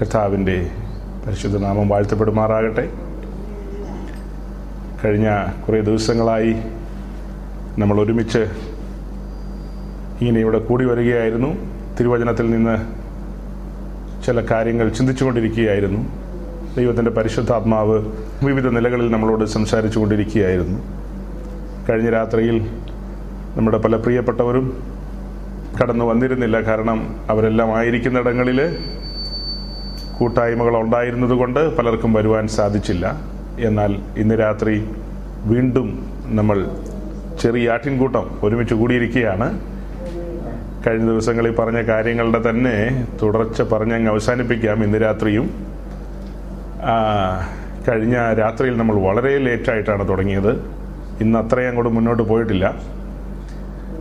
കർത്താവിന്റെ പരിശുദ്ധ നാമം വാഴ്ത്തപ്പെടുമാറാകട്ടെ. കഴിഞ്ഞ കുറേ ദിവസങ്ങളായി നമ്മൾ ഒരുമിച്ച് ഇങ്ങനെ ഇവിടെ കൂടി വരികയായിരുന്നു. തിരുവചനത്തിൽ നിന്ന് ചില കാര്യങ്ങൾ ചിന്തിച്ചുകൊണ്ടിരിക്കുകയായിരുന്നു. ദൈവത്തിന്റെ പരിശുദ്ധാത്മാവ് വിവിധ നിലകളിൽ നമ്മളോട് സംസാരിച്ചു കൊണ്ടിരിക്കുകയായിരുന്നു കഴിഞ്ഞ രാത്രിയിൽ നമ്മുടെ പല പ്രിയപ്പെട്ടവരും കടന്നു വന്നിരുന്നില്ല. കാരണം അവരെല്ലാം ആയിരിക്കുന്നിടങ്ങളിൽ കൂട്ടായ്മകൾ ഉണ്ടായിരുന്നതുകൊണ്ട് പലർക്കും വരുവാൻ സാധിച്ചില്ല. എന്നാൽ ഇന്ന് രാത്രി വീണ്ടും നമ്മൾ ചെറിയ ആട്ടിൻകൂട്ടം ഒരുമിച്ച് കൂടിയിരിക്കുകയാണ്. കഴിഞ്ഞ ദിവസങ്ങളിൽ പറഞ്ഞ കാര്യങ്ങളുടെ തന്നെ തുടർച്ച പറഞ്ഞങ്ങ് അവസാനിപ്പിക്കാം ഇന്ന് രാത്രിയും. കഴിഞ്ഞ രാത്രിയിൽ നമ്മൾ വളരെ ലേറ്റായിട്ടാണ് തുടങ്ങിയത്. ഇന്ന് അത്രയും അങ്ങോട്ട് മുന്നോട്ട് പോയിട്ടില്ല.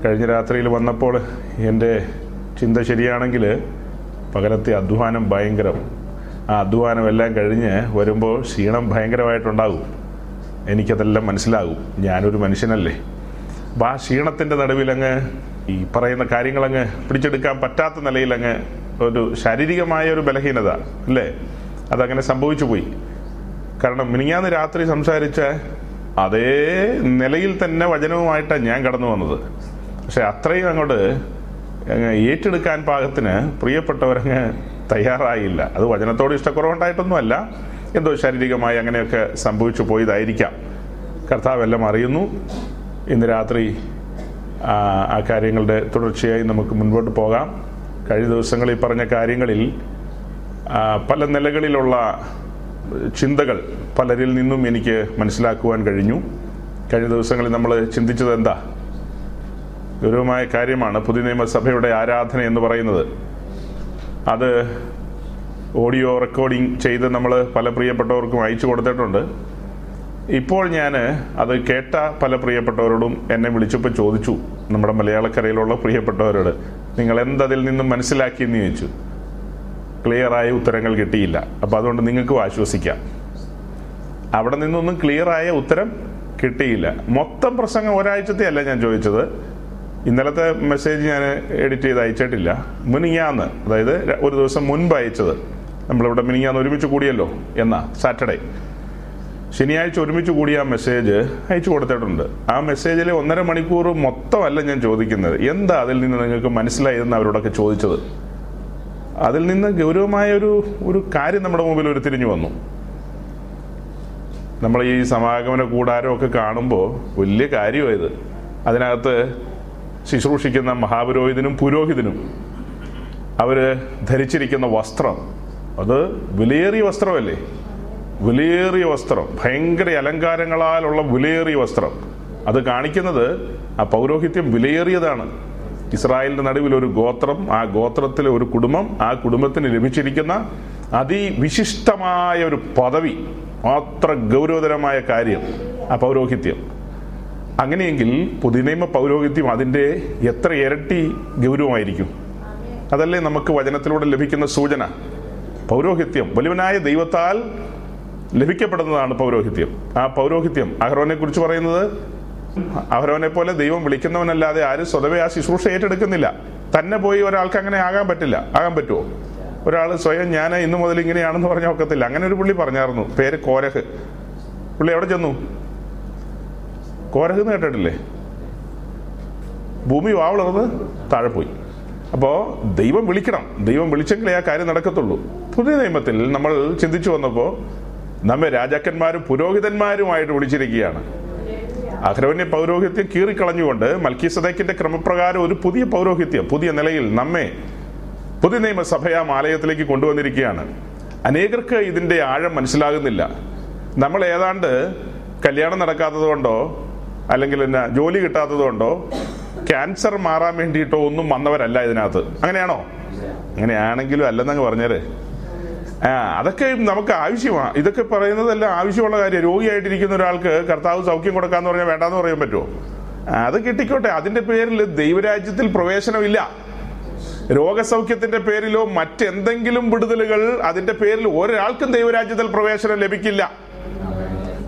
കഴിഞ്ഞ രാത്രിയിൽ വന്നപ്പോൾ എന്റെ ചിന്ത ശരിയാണെങ്കിൽ പകലത്തെ അധ്വാനം ഭയങ്കരം. അധ്വാനം എല്ലാം കഴിഞ്ഞ് വരുമ്പോൾ ക്ഷീണം ഭയങ്കരമായിട്ടുണ്ടാകും. എനിക്കതെല്ലാം മനസ്സിലാകും. ഞാനൊരു മനുഷ്യനല്ലേ. അപ്പോൾ ആ ക്ഷീണത്തിന്റെ നടുവിലങ്ങ് ഈ പറയുന്ന കാര്യങ്ങളങ്ങ് പിടിച്ചെടുക്കാൻ പറ്റാത്ത നിലയിലങ്ങ് ഒരു ശാരീരികമായ ഒരു ബലഹീനത അല്ലേ? അതങ്ങനെ സംഭവിച്ചു പോയി. കാരണം മിനിങ്ങാന്ന് രാത്രി സംസാരിച്ച അതേ നിലയിൽ തന്നെ വചനവുമായിട്ടാണ് ഞാൻ കടന്നു വന്നത്. പക്ഷെ അത്രയും അങ്ങോട്ട് ഏറ്റെടുക്കാൻ പാകത്തിന് പ്രിയപ്പെട്ടവരങ്ങ് തയ്യാറായില്ല. അത് വചനത്തോട് ഇഷ്ടക്കുറവുണ്ടായിട്ടൊന്നുമല്ല. എന്തോ ശാരീരികമായി അങ്ങനെയൊക്കെ സംഭവിച്ചു പോയതായിരിക്കാം. കർത്താവ് എല്ലാം അറിയുന്നു. ഇന്ന് രാത്രി ആ കാര്യങ്ങളുടെ തുടർച്ചയായി നമുക്ക് മുൻപോട്ട് പോകാം. കഴിഞ്ഞ ദിവസങ്ങളിൽ പറഞ്ഞ കാര്യങ്ങളിൽ പല നിലകളിലുള്ള ചിന്തകൾ പലരിൽ നിന്നും എനിക്ക് മനസ്സിലാക്കുവാൻ കഴിഞ്ഞു. കഴിഞ്ഞ ദിവസങ്ങളിൽ നമ്മൾ ചിന്തിച്ചത് എന്താ? ഗൗരവമായ കാര്യമാണ് പുതിയ നിയമസഭയുടെ ആരാധന എന്ന് പറയുന്നത്. അത് ഓഡിയോ റെക്കോർഡിംഗ് ചെയ്ത് നമ്മൾ പല പ്രിയപ്പെട്ടവർക്കും അയച്ചു കൊടുത്തിട്ടുണ്ട്. ഇപ്പോൾ ഞാൻ അത് കേട്ട പല പ്രിയപ്പെട്ടവരോടും എന്നെ വിളിച്ചപ്പോൾ ചോദിച്ചു നമ്മുടെ മലയാളക്കരയിലുള്ള പ്രിയപ്പെട്ടവരോട് നിങ്ങൾ എന്തതിൽ നിന്നും മനസ്സിലാക്കി എന്ന് ചോദിച്ചു? ക്ലിയറായ ഉത്തരങ്ങൾ കിട്ടിയില്ല. അപ്പോൾ അതുകൊണ്ട് നിങ്ങൾക്കും ആശ്വസിക്കാം. അവിടെ നിന്നൊന്നും ക്ലിയറായ ഉത്തരം കിട്ടിയില്ല. മൊത്തം പ്രസംഗം ഒരാഴ്ചത്തെ അല്ല ഞാൻ ചോദിച്ചത്. ഇന്നലത്തെ മെസ്സേജ് ഞാൻ എഡിറ്റ് ചെയ്ത് അയച്ചിട്ടില്ല. മുനിങ്ങാന്ന് അതായത് ഒരു ദിവസം മുൻപ് അയച്ചത്. നമ്മളിവിടെ മിനിങ്ങാന്ന് ഒരുമിച്ച് കൂടിയല്ലോ എന്നാ സാറ്റർഡേ. ശനിയാഴ്ച ഒരുമിച്ച് കൂടിയ ആ മെസ്സേജ് അയച്ചു കൊടുത്തിട്ടുണ്ട്. ആ മെസ്സേജിലെ ഒന്നര മണിക്കൂർ മൊത്തമല്ല ഞാൻ ചോദിക്കുന്നത്. എന്താ അതിൽ നിന്ന് നിങ്ങൾക്ക് മനസ്സിലായതെന്ന് അവരോടൊക്കെ ചോദിച്ചത്? അതിൽ നിന്ന് ഗൗരവമായ ഒരു ഒരു കാര്യം നമ്മുടെ മുമ്പിൽ ഒരു തിരിഞ്ഞു വന്നു. നമ്മൾ ഈ സമാഗമന കൂടാരമൊക്കെ കാണുമ്പോൾ വലിയ കാര്യമായത് അതിനകത്ത് ശുശ്രൂഷിക്കുന്ന മഹാപുരോഹിതനും പുരോഹിതനും. അവർ ധരിച്ചിരിക്കുന്ന വസ്ത്രം. അത് വിലയേറിയ വസ്ത്രമല്ലേ? വിലയേറിയ വസ്ത്രം. ഭയങ്കര അലങ്കാരങ്ങളാലുള്ള വിലയേറിയ വസ്ത്രം. അത് കാണിക്കുന്നത് ആ പൗരോഹിത്യം വിലയേറിയതാണ്. ഇസ്രായേലിന്റെ നടുവിൽ ഒരു ഗോത്രം ആ ഗോത്രത്തിലെ ഒരു കുടുംബം ആ കുടുംബത്തിന് ലഭിച്ചിരിക്കുന്ന അതിവിശിഷ്ടമായ ഒരു പദവി. അത്ര ഗൗരവതരമായ കാര്യം ആ പൗരോഹിത്യം. അങ്ങനെയെങ്കിൽ പുതുനിയമ പൗരോഹിത്യം അതിന്റെ എത്ര ഇരട്ടി ഗൗരവമായിരിക്കും? അതല്ലേ നമുക്ക് വചനത്തിലൂടെ ലഭിക്കുന്ന സൂചന. പൗരോഹിത്യം വലുവനായ ദൈവത്താൽ ലഭിക്കപ്പെടുന്നതാണ് പൗരോഹിത്യം. ആ പൗരോഹിത്യം അഹ്റോനെ കുറിച്ച് പറയുന്നത്? അഹ്റോനെ പോലെ ദൈവം വിളിക്കുന്നവനല്ലാതെ ആരും സ്വതവേ ആ ശുശ്രൂഷ ഏറ്റെടുക്കുന്നില്ല. തന്നെ പോയി ഒരാൾക്ക് അങ്ങനെ ആകാൻ പറ്റില്ല. ആകാൻ പറ്റുമോ ഒരാൾ സ്വയം ഞാൻ ഇന്നു മുതൽ ഇങ്ങനെയാണെന്ന് പറഞ്ഞ ഒക്കത്തില്ല. അങ്ങനെ ഒരു പുള്ളി പറഞ്ഞായിരുന്നു പേര് കോരഹ്. പുള്ളി എവിടെ ചെന്നു? കോരഹ് എന്ന് കേട്ടിട്ടില്ലേ? ഭൂമി വാവളർന്ന് താഴെ പോയി. അപ്പോൾ ദൈവം വിളിക്കണം. ദൈവം വിളിച്ചെങ്കിലേ ആ കാര്യം നടക്കത്തുള്ളൂ. പുതിയ നിയമത്തിൽ നമ്മൾ ചിന്തിച്ചു വന്നപ്പോൾ നമ്മെ രാജാക്കന്മാരും പുരോഹിതന്മാരുമായിട്ട് വിളിച്ചിരിക്കുകയാണ്. അഹ്രവന്യ പൗരോഹിത്യം കീറിക്കളഞ്ഞുകൊണ്ട് മൽക്കി സദൈക്കിന്റെ ക്രമപ്രകാരം ഒരു പുതിയ പൗരോഹിത്യം പുതിയ നിലയിൽ നമ്മെ പുതിയ നിയമസഭയാം ആലയത്തിലേക്ക് കൊണ്ടുവന്നിരിക്കുകയാണ്. അനേകർക്ക് ഇതിന്റെ ആഴം മനസ്സിലാകുന്നില്ല. നമ്മൾ ഏതാണ്ട് കല്യാണം നടക്കാത്തത് കൊണ്ടോ അല്ലെങ്കിൽ എന്നാ ജോലി കിട്ടാത്തത് കൊണ്ടോ ക്യാൻസർ മാറാൻ വേണ്ടിയിട്ടോ ഒന്നും വന്നവരല്ല ഇതിനകത്ത്. അങ്ങനെയാണോ? അങ്ങനെയാണെങ്കിലും അല്ലെന്നങ്ങ് പറഞ്ഞേരെ. ആ അതൊക്കെ നമുക്ക് ആവശ്യമാണ് ഇതൊക്കെ പറയുന്നതെല്ലാം ആവശ്യമുള്ള കാര്യം. രോഗിയായിട്ടിരിക്കുന്ന ഒരാൾക്ക് കർത്താവ് സൗഖ്യം കൊടുക്കാന്ന് പറഞ്ഞാൽ വേണ്ടാന്ന് പറയാൻ പറ്റുമോ അത് കിട്ടിക്കോട്ടെ. അതിന്റെ പേരിൽ ദൈവരാജ്യത്തിൽ പ്രവേശനമില്ല. രോഗസൗഖ്യത്തിന്റെ പേരിലോ മറ്റെന്തെങ്കിലും വിടുതലുകൾ അതിന്റെ പേരിൽ ഒരാൾക്കും ദൈവരാജ്യത്തിൽ പ്രവേശനം ലഭിക്കില്ല.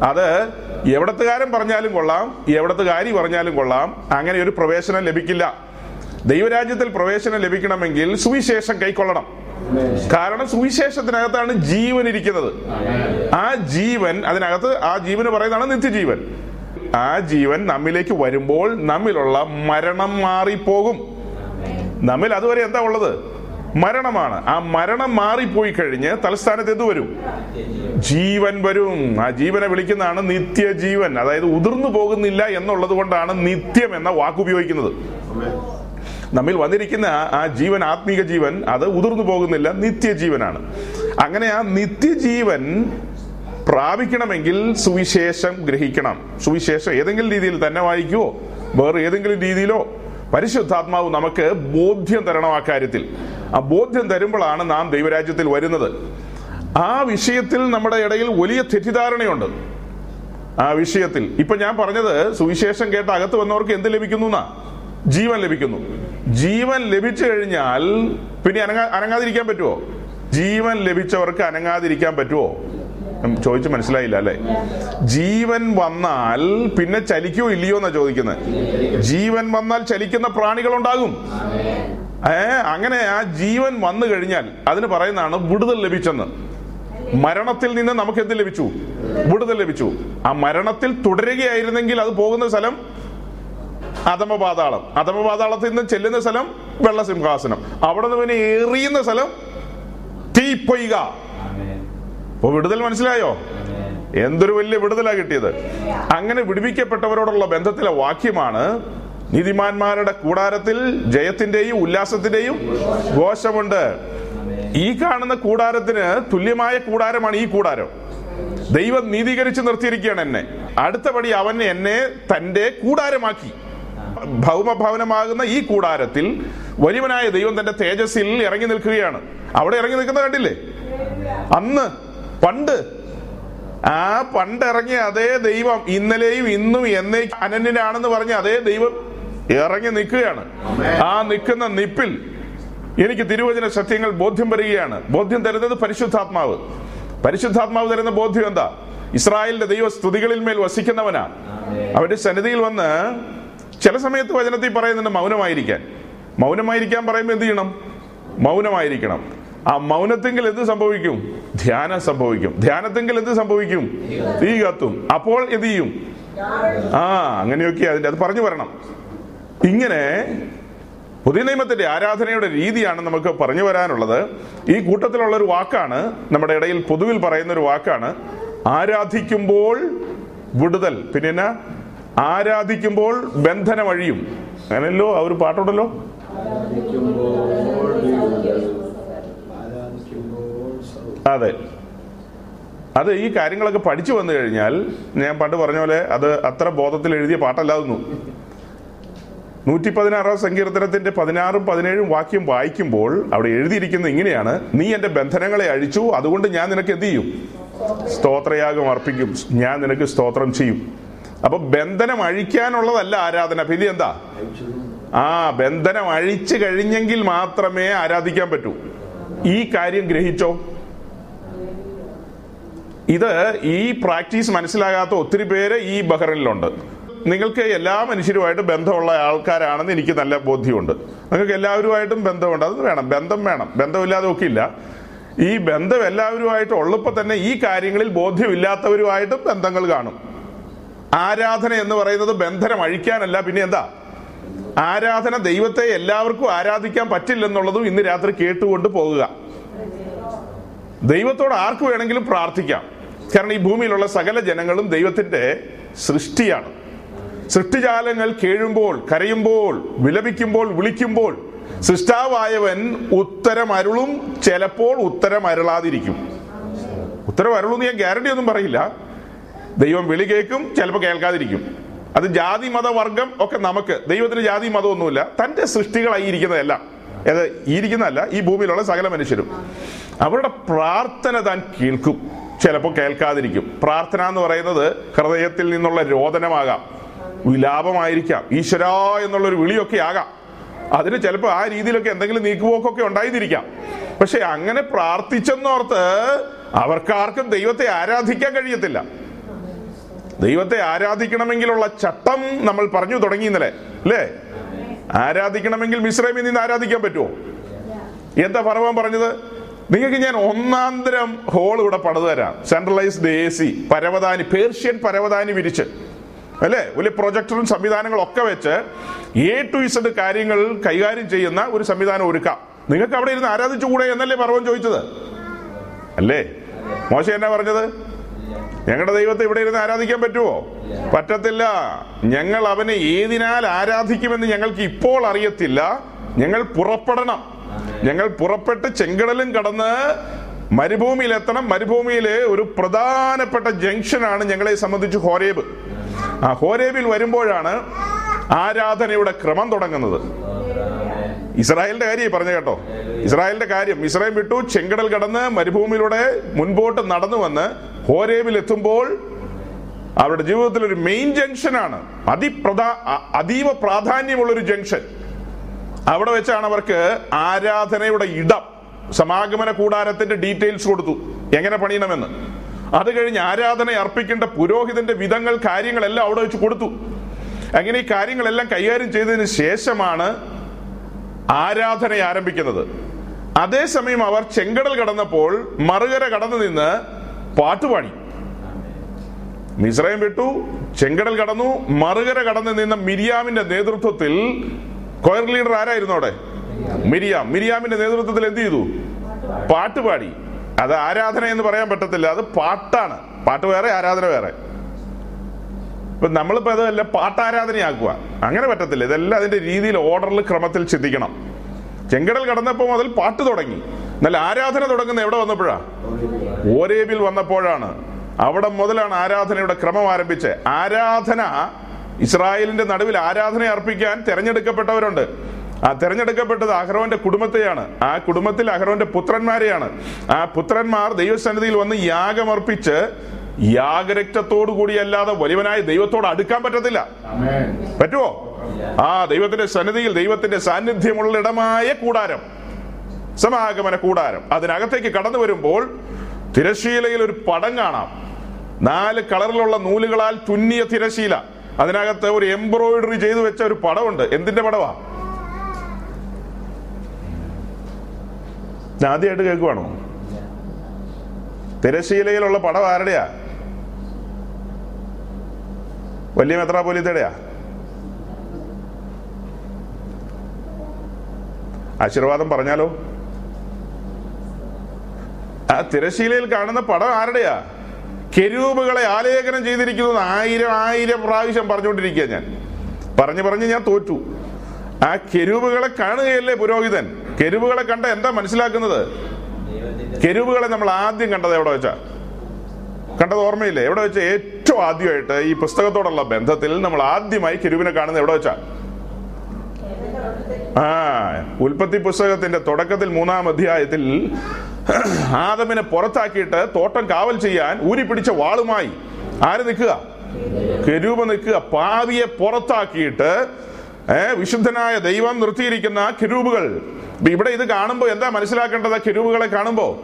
അത് എവിടത്തുകാരൻ പറഞ്ഞാലും കൊള്ളാം എവിടത്തുകാരി പറഞ്ഞാലും കൊള്ളാം. അങ്ങനെ ഒരു പ്രവേശനം ലഭിക്കില്ല. ദൈവരാജ്യത്തിൽ പ്രവേശനം ലഭിക്കണമെങ്കിൽ സുവിശേഷം കൈക്കൊള്ളണം. കാരണം സുവിശേഷത്തിനകത്താണ് ജീവൻ ഇരിക്കുന്നത്. ആ ജീവൻ അതിനകത്ത് ആ ജീവന് പറയുന്നതാണ് നിത്യജീവൻ. ആ ജീവൻ നമ്മിലേക്ക് വരുമ്പോൾ നമ്മിലുള്ള മരണം മാറിപ്പോകും. നമ്മിൽ അതുവരെ എന്താ ഉള്ളത്? മരണമാണ്. ആ മരണം മാറിപ്പോയി കഴിഞ്ഞ് തലസ്ഥാനത്ത് എന്ത് വരും? ജീവൻ വരും. ആ ജീവനെ വിളിക്കുന്നതാണ് നിത്യജീവൻ. അതായത് ഉതിർന്നു പോകുന്നില്ല എന്നുള്ളത് കൊണ്ടാണ് നിത്യം എന്ന വാക്ക് ഉപയോഗിക്കുന്നത്. നമ്മിൽ വന്നിരിക്കുന്ന ആ- ജീവൻ ആത്മീക ജീവൻ അത് ഉതിർന്നു പോകുന്നില്ല നിത്യജീവനാണ്. അങ്ങനെ ആ നിത്യജീവൻ പ്രാപിക്കണമെങ്കിൽ സുവിശേഷം ഗ്രഹിക്കണം. സുവിശേഷം ഏതെങ്കിലും രീതിയിൽ തന്നെ വായിക്കുവോ? വേറെ ഏതെങ്കിലും രീതിയിലോ? പരിശുദ്ധാത്മാവ് നമുക്ക് ബോധ്യം തരണം ആ കാര്യത്തിൽ. ആ ബോധ്യം തരുമ്പോഴാണ് നാം ദൈവരാജ്യത്തിൽ വരുന്നത്. ആ വിഷയത്തിൽ നമ്മുടെ ഇടയിൽ വലിയ തെറ്റിദ്ധാരണയുണ്ട്. ആ വിഷയത്തിൽ. ഇപ്പൊ ഞാൻ പറഞ്ഞത് സുവിശേഷം കേട്ട് അകത്ത് വന്നവർക്ക് എന്ത് ലഭിക്കുന്നു എന്നാ? ജീവൻ ലഭിക്കുന്നു. ജീവൻ ലഭിച്ചു കഴിഞ്ഞാൽ പിന്നെ അനങ്ങാ അനങ്ങാതിരിക്കാൻ പറ്റുമോ ജീവൻ ലഭിച്ചവർക്ക് അനങ്ങാതിരിക്കാൻ പറ്റുമോ ചോദിച്ച് മനസ്സിലായില്ല അല്ലെ? ജീവൻ വന്നാൽ പിന്നെ ചലിക്കോ ഇല്ലയോ എന്നാ ചോദിക്കുന്നത്? ജീവൻ വന്നാൽ ചലിക്കുന്ന പ്രാണികളുണ്ടാകും. ഏ അങ്ങനെ ആ ജീവൻ വന്നു കഴിഞ്ഞാൽ അതിന് പറയുന്നതാണ് വിടുതൽ ലഭിച്ചെന്ന്. മരണത്തിൽ നിന്ന് നമുക്ക് എന്ത് ലഭിച്ചു? വിടുതൽ ലഭിച്ചു. ആ മരണത്തിൽ തുടരുകയായിരുന്നെങ്കിൽ അത് പോകുന്ന സ്ഥലം അധമപാതാളം. അധമപാതാളത്തിൽ നിന്ന് ചെല്ലുന്ന സ്ഥലം വെള്ളസിംഹാസനം. അവിടെ നിന്ന് പിന്നെ എറിയുന്ന സ്ഥലം തീപ്പൊയ്ക. അപ്പൊ വിടുതൽ മനസ്സിലായോ? എന്തൊരു വലിയ വിടുതലാ കിട്ടിയത്. അങ്ങനെ വിടുവിക്കപ്പെട്ടവരോടുള്ള ബന്ധത്തിലെ വാക്യമാണ് നീതിമാന്മാരുടെ കൂടാരത്തിൽ ജയത്തിന്റെയും ഉല്ലാസത്തിന്റെയും ഘോഷമുണ്ട്. ഈ കാണുന്ന കൂടാരത്തിന് തുല്യമായ കൂടാരമാണ് ഈ കൂടാരം. ദൈവം നീതീകരിച്ച് നിർത്തിയിരിക്കുകയാണ് എന്നെ. അടുത്തപടി അവൻ എന്നെ തന്റെ കൂടാരമാക്കി. ഭൗമഭവനമാകുന്ന ഈ കൂടാരത്തിൽ വലിയവനായ ദൈവം തന്റെ തേജസ്സിൽ ഇറങ്ങി നിൽക്കുകയാണ്. അവിടെ ഇറങ്ങി നിൽക്കുന്ന കണ്ടില്ലേ? അന്ന് പണ്ട്. ആ പണ്ട് ഇറങ്ങിയ അതേ ദൈവം ഇന്നലെയും ഇന്നും എന്നേക്കും അനന്യനാണെന്ന് പറഞ്ഞ അതേ ദൈവം ഇറങ്ങി നിൽക്കുകയാണ്. ആ നിൽക്കുന്ന നിപ്പിൽ എനിക്ക് തിരുവചന സത്യങ്ങൾ ബോധ്യം വരികയാണ്. ബോധ്യം തരുന്നത് പരിശുദ്ധാത്മാവ്. പരിശുദ്ധാത്മാവ് തരുന്ന ബോധ്യം എന്താ? ഇസ്രായേലിന്റെ ദൈവ സ്തുതികളിൽ മേൽ വസിക്കുന്നവനാ. അവന്റെ സന്നിധിയിൽ വന്ന് ചില സമയത്ത് വചനത്തിൽ പറയുന്നുണ്ട് മൗനമായിരിക്കാൻ. മൗനമായിരിക്കാൻ പറയുമ്പോൾ എന്ത് ചെയ്യണം? മൗനമായിരിക്കണം. ആ മൗനത്തെങ്കിൽ എന്ത് സംഭവിക്കും? ധ്യാനം സംഭവിക്കും. ധ്യാനത്തെങ്കിൽ എന്ത് സംഭവിക്കും? തീ കത്തും. അപ്പോൾ എന്ത് ചെയ്യും? ആ അങ്ങനെയൊക്കെ അതിന്റെ അത് പറഞ്ഞു വരണം. ഇങ്ങനെ പുതിയ നിയമത്തിന്റെ ആരാധനയുടെ രീതിയാണ് നമുക്ക് പറഞ്ഞു വരാനുള്ളത്. ഈ കൂട്ടത്തിലുള്ള ഒരു വാക്കാണ് നമ്മുടെ ഇടയിൽ പൊതുവിൽ പറയുന്ന ഒരു വാക്കാണ് ആരാധിക്കുമ്പോൾ വിടുതൽ. പിന്നെ എന്നാ? ആരാധിക്കുമ്പോൾ ബന്ധനം അഴിയും ആ ഒരു പാട്ടുണ്ടല്ലോ? അതെ. അത് ഈ കാര്യങ്ങളൊക്കെ പഠിച്ചു വന്നു കഴിഞ്ഞാൽ ഞാൻ പണ്ട് പറഞ്ഞ പോലെ അത് അത്ര ബോധത്തിൽ എഴുതിയ പാട്ടല്ലാതുന്നു. നൂറ്റി പതിനാറാം സങ്കീർത്തനത്തിന്റെ പതിനാറും പതിനേഴും വാക്യം വായിക്കുമ്പോൾ അവിടെ എഴുതിയിരിക്കുന്നത് ഇങ്ങനെയാണ് നീ എന്റെ ബന്ധനങ്ങളെ അഴിച്ചു അതുകൊണ്ട് ഞാൻ നിനക്ക് എന്ത് ചെയ്യും? സ്തോത്രയാഗം അർപ്പിക്കും. ഞാൻ നിനക്ക് സ്തോത്രം ചെയ്യും. അപ്പൊ ബന്ധനം അഴിക്കാനുള്ളതല്ല ആരാധന. പിന്നെ എന്താ? ആ ബന്ധനം അഴിച്ചു കഴിഞ്ഞെങ്കിൽ മാത്രമേ ആരാധിക്കാൻ പറ്റൂ. ഈ കാര്യം ഗ്രഹിച്ചോ? ഇത് ഈ പ്രാക്ടീസ് മനസ്സിലാകാത്ത ഒത്തിരി പേര് ഈ ബഹ്റിനിലുണ്ട്. നിങ്ങൾക്ക് എല്ലാ മനുഷ്യരുമായിട്ട് ബന്ധമുള്ള ആൾക്കാരാണെന്ന് എനിക്ക് നല്ല ബോധ്യമുണ്ട്. നിങ്ങൾക്ക് എല്ലാവരുമായിട്ടും ബന്ധമുണ്ട്. അത് വേണം. ബന്ധം വേണം. ബന്ധമില്ലാതെ ഒക്കില്ല. ഈ ബന്ധം എല്ലാവരുമായിട്ട് ഉള്ളപ്പോൾ തന്നെ ഈ കാര്യങ്ങളിൽ ബോധ്യമില്ലാത്തവരുമായിട്ടും ബന്ധങ്ങൾ കാണും. ആരാധന എന്ന് പറയുന്നത് ബന്ധനം അഴിക്കാനല്ല. പിന്നെ എന്താ? ആരാധന ദൈവത്തെ എല്ലാവർക്കും ആരാധിക്കാൻ പറ്റില്ലെന്നുള്ളതും ഇന്ന് രാത്രി കേട്ടുകൊണ്ട് പോകുക. ദൈവത്തോട് ആർക്ക് വേണമെങ്കിലും പ്രാർത്ഥിക്കാം. കാരണം ഈ ഭൂമിയിലുള്ള സകല ജനങ്ങളും ദൈവത്തിന്റെ സൃഷ്ടിയാണ്. സൃഷ്ടിജാലങ്ങൾ കേഴുമ്പോൾ കരയുമ്പോൾ വിലപിക്കുമ്പോൾ വിളിക്കുമ്പോൾ സൃഷ്ടാവായവൻ ഉത്തരമരുളും ചിലപ്പോൾ ഉത്തരമരുളാതിരിക്കും. ഉത്തരമരുളും ഞാൻ ഗ്യാരണ്ടി ഒന്നും പറയില്ല. ദൈവം വിളി കേൾക്കും ചിലപ്പോൾ കേൾക്കാതിരിക്കും. അത് ജാതി മതവർഗം ഒക്കെ നമുക്ക് ദൈവത്തിന് ജാതി മതമൊന്നുമില്ല തന്റെ സൃഷ്ടികളായി ഇരിക്കുന്നതല്ല. ഏത് ഇരിക്കുന്നതല്ല ഈ ഭൂമിയിലുള്ള സകല മനുഷ്യരും. അവരുടെ പ്രാർത്ഥന താൻ കേൾക്കും. ചിലപ്പോൾ കേൾക്കാതിരിക്കും. പ്രാർത്ഥന എന്ന് പറയുന്നത് ഹൃദയത്തിൽ നിന്നുള്ള രോദനമാകാം. വിലാപമായിരിക്കാം ഈശ്വര എന്നുള്ള ഒരു വിളിയൊക്കെ ആകാം. അതിന് ചിലപ്പോൾ ആ രീതിയിലൊക്കെ എന്തെങ്കിലും നീക്കുപോക്കൊക്കെ ഉണ്ടായിരിക്കാം. പക്ഷെ അങ്ങനെ പ്രാർത്ഥിച്ചെന്നോർത്ത് അവർക്കാർക്കും ദൈവത്തെ ആരാധിക്കാൻ കഴിയത്തില്ല. ദൈവത്തെ ആരാധിക്കണമെങ്കിലുള്ള ചട്ടം നമ്മൾ പറഞ്ഞു തുടങ്ങി ഇന്നലെ. അല്ലേ? ആരാധിക്കണമെങ്കിൽ മിശ്രമിൽ നിന്ന് ആരാധിക്കാൻ പറ്റുമോ? എന്താ പറവാൻ പറഞ്ഞത്? നിങ്ങൾക്ക് ഞാൻ ഒന്നാന്തരം ഹോൾ ഇവിടെ പണിതു തരാം സെൻട്രലൈസ്ഡ് എ സി പരവതാനി പേർഷ്യൻ പരവതാനി വിരിച്ച്. അല്ലേ? വലിയ പ്രൊജക്ടറും സംവിധാനങ്ങളും ഒക്കെ വെച്ച് എ ടു ഇസഡ് കാര്യങ്ങൾ കൈകാര്യം ചെയ്യുന്ന ഒരു സംവിധാനം ഒരുക്കാം. നിങ്ങൾക്ക് അവിടെ ഇരുന്ന് ആരാധിച്ചുകൂടെ എന്നല്ലേ പർവം ചോദിച്ചത്? അല്ലേ? മോശം എന്നാ പറഞ്ഞത്? ഞങ്ങളുടെ ദൈവത്തെ ഇവിടെ ഇരുന്ന് ആരാധിക്കാൻ പറ്റുമോ പറ്റത്തില്ല. ഞങ്ങൾ അവനെ ഏതിനാൽ ആരാധിക്കുമെന്ന് ഞങ്ങൾക്ക് ഇപ്പോൾ അറിയത്തില്ല. ഞങ്ങൾ പുറപ്പെടണം. ഞങ്ങൾ പുറപ്പെട്ട് ചെങ്കടലും കടന്ന് മരുഭൂമിയിൽ എത്തണം മരുഭൂമിയിലെ ഒരു പ്രധാനപ്പെട്ട ജംഗ്ഷനാണ് ഞങ്ങളെ സംബന്ധിച്ച് ഹോരേബ്. ആ ഹോരേബിൽ വരുമ്പോഴാണ് ആരാധനയുടെ ക്രമം തുടങ്ങുന്നത്. ഇസ്രായേലിന്റെ കാര്യം പറഞ്ഞു കേട്ടോ. ഇസ്രായേലിന്റെ കാര്യം. ഇസ്രായേൽ വിട്ടു ചെങ്കടൽ കടന്ന് മരുഭൂമിയിലൂടെ മുൻപോട്ട് നടന്നു വന്ന് ഹോരേബിൽ എത്തുമ്പോൾ അവരുടെ ജീവിതത്തിൽ ഒരു മെയിൻ ജംഗ്ഷനാണ് അതിപ്രധാ അതീവ പ്രാധാന്യമുള്ള ഒരു ജംഗ്ഷൻ അവിടെ വെച്ചാണ് അവർക്ക് ആരാധനയുടെ ഇടം സമാഗമന കൂടാരത്തിന്റെ ഡീറ്റെയിൽസ് കൊടുത്തു. എങ്ങനെ പണിയണമെന്ന്. അത് കഴിഞ്ഞ് ആരാധന അർപ്പിക്കേണ്ട പുരോഹിതന്റെ വിധങ്ങൾ കാര്യങ്ങളെല്ലാം അവിടെ വെച്ച് കൊടുത്തു. അങ്ങനെ ഈ കാര്യങ്ങളെല്ലാം കൈകാര്യം ചെയ്തതിന് ശേഷമാണ് ആരാധന ആരംഭിക്കുന്നത്. അതേസമയം അവർ ചെങ്കടൽ കടന്നപ്പോൾ മറുകര കടന്നു നിന്ന് പാട്ടുപാടി മിസ്രൈം വിട്ടു ചെങ്കടൽ കടന്നു മറുകര കടന്നു നിന്ന മിരിയാമിന്റെ നേതൃത്വത്തിൽ കൊയർ ലീഡർ ആരായിരുന്നു അവിടെ? മിരിയാം. മിരിയാമിന്റെ നേതൃത്വത്തിൽ എന്ത് ചെയ്തു? പാട്ടുപാടി അത് ആരാധന എന്ന് പറയാൻ പറ്റത്തില്ല. അത് പാട്ടാണ്. പാട്ട് വേറെ ആരാധന വേറെ. ഇപ്പൊ നമ്മളിപ്പോ അതല്ല പാട്ടാരാധനയാക്കുക. അങ്ങനെ പറ്റത്തില്ല. ഇതെല്ലാം അതിന്റെ രീതിയിൽ ഓർഡറിൽ ക്രമത്തിൽ ചിന്തിക്കണം. ചെങ്കടൽ കടന്നപ്പോൾ മുതൽ പാട്ട് തുടങ്ങി. എന്നാൽ ആരാധന തുടങ്ങുന്ന എവിടെ വന്നപ്പോഴാ? ഓരേബിൽ വന്നപ്പോഴാണ്. അവിടെ മുതലാണ് ആരാധനയുടെ ക്രമം ആരംഭിച്ച് ആരാധന ഇസ്രായേലിന്റെ നടുവിൽ ആരാധന അർപ്പിക്കാൻ തെരഞ്ഞെടുക്കപ്പെട്ടവരുണ്ട്. ആ തെരഞ്ഞെടുക്കപ്പെട്ടത് അഹ്റോന്റെ കുടുംബത്തെയാണ്. ആ കുടുംബത്തിൽ അഹ്റോന്റെ പുത്രന്മാരെയാണ്. ആ പുത്രന്മാർ ദൈവസന്നിധിയിൽ വന്ന് യാഗമർപ്പിച്ച് യാഗരക്തത്തോടു കൂടിയല്ലാതെ വലിയവനായ ദൈവത്തോട് അടുക്കാൻ പറ്റത്തില്ല. പറ്റുമോ ആ ദൈവത്തിന്റെ സന്നിധിയിൽ ദൈവത്തിന്റെ സാന്നിധ്യമുള്ള ഇടമായ കൂടാരം സമാഗമന കൂടാരം. അതിനകത്തേക്ക് കടന്നു വരുമ്പോൾ തിരശീലയിൽ ഒരു പടം കാണാം. നാല് കളറിലുള്ള നൂലുകളാൽ തുന്നിയ തിരശീല അതിനകത്ത് ഒരു എംബ്രോയിഡറി ചെയ്തു വെച്ച ഒരു പടമുണ്ട്. എന്തിന്റെ പടവാ? ഞാൻ ആദ്യമായിട്ട് കേൾക്കുവാണോ? തിരശീലയിലുള്ള പടം ആരുടെയാ? വലിയ മെത്രാപോലിത്തയുടെയാ ആശീർവാദം പറഞ്ഞാലോ? ആ തിരശീലയിൽ കാണുന്ന പടം ആരുടെയാ? കെരൂപുകളെ ആലേഖനം ചെയ്തിരിക്കുന്നത് ആയിരം ആയിരം പ്രാവശ്യം പറഞ്ഞുകൊണ്ടിരിക്കുക ഞാൻ. പറഞ്ഞു പറഞ്ഞ് ഞാൻ തോറ്റു. ആ കെരൂപുകളെ കാണുകയല്ലേ പുരോഹിതൻ? കെരൂപുകളെ കണ്ട എന്താ മനസ്സിലാക്കുന്നത്? കെരൂപുകളെ നമ്മൾ ആദ്യം കണ്ടത് എവിടെ വെച്ചാ? കണ്ടത് ഓർമ്മയില്ലേ? എവിടെ വെച്ചാൽ ഏറ്റവും ആദ്യമായിട്ട് ഈ പുസ്തകത്തോടുള്ള ബന്ധത്തിൽ നമ്മൾ ആദ്യമായി കെരൂപിനെ കാണുന്നത് എവിടെ വെച്ചാ? ആ ഉൽപ്പത്തി പുസ്തകത്തിന്റെ തുടക്കത്തിൽ മൂന്നാം അധ്യായത്തിൽ ആദമിനെ പുറത്താക്കിയിട്ട് തോട്ടം കാവൽ ചെയ്യാൻ ഊരി പിടിച്ച വാളുമായി ആര് നിൽക്കുക? കെരൂപ നിൽക്കുക. പാവിയെ പുറത്താക്കിയിട്ട് ഏർ വിശുദ്ധനായ ദൈവം നിർത്തിയിരിക്കുന്ന കിരൂപുകൾ ഇവിടെ ഇത് കാണുമ്പോ എന്താ മനസ്സിലാക്കേണ്ടത്? കിരൂപുകളെ കാണുമ്പോ?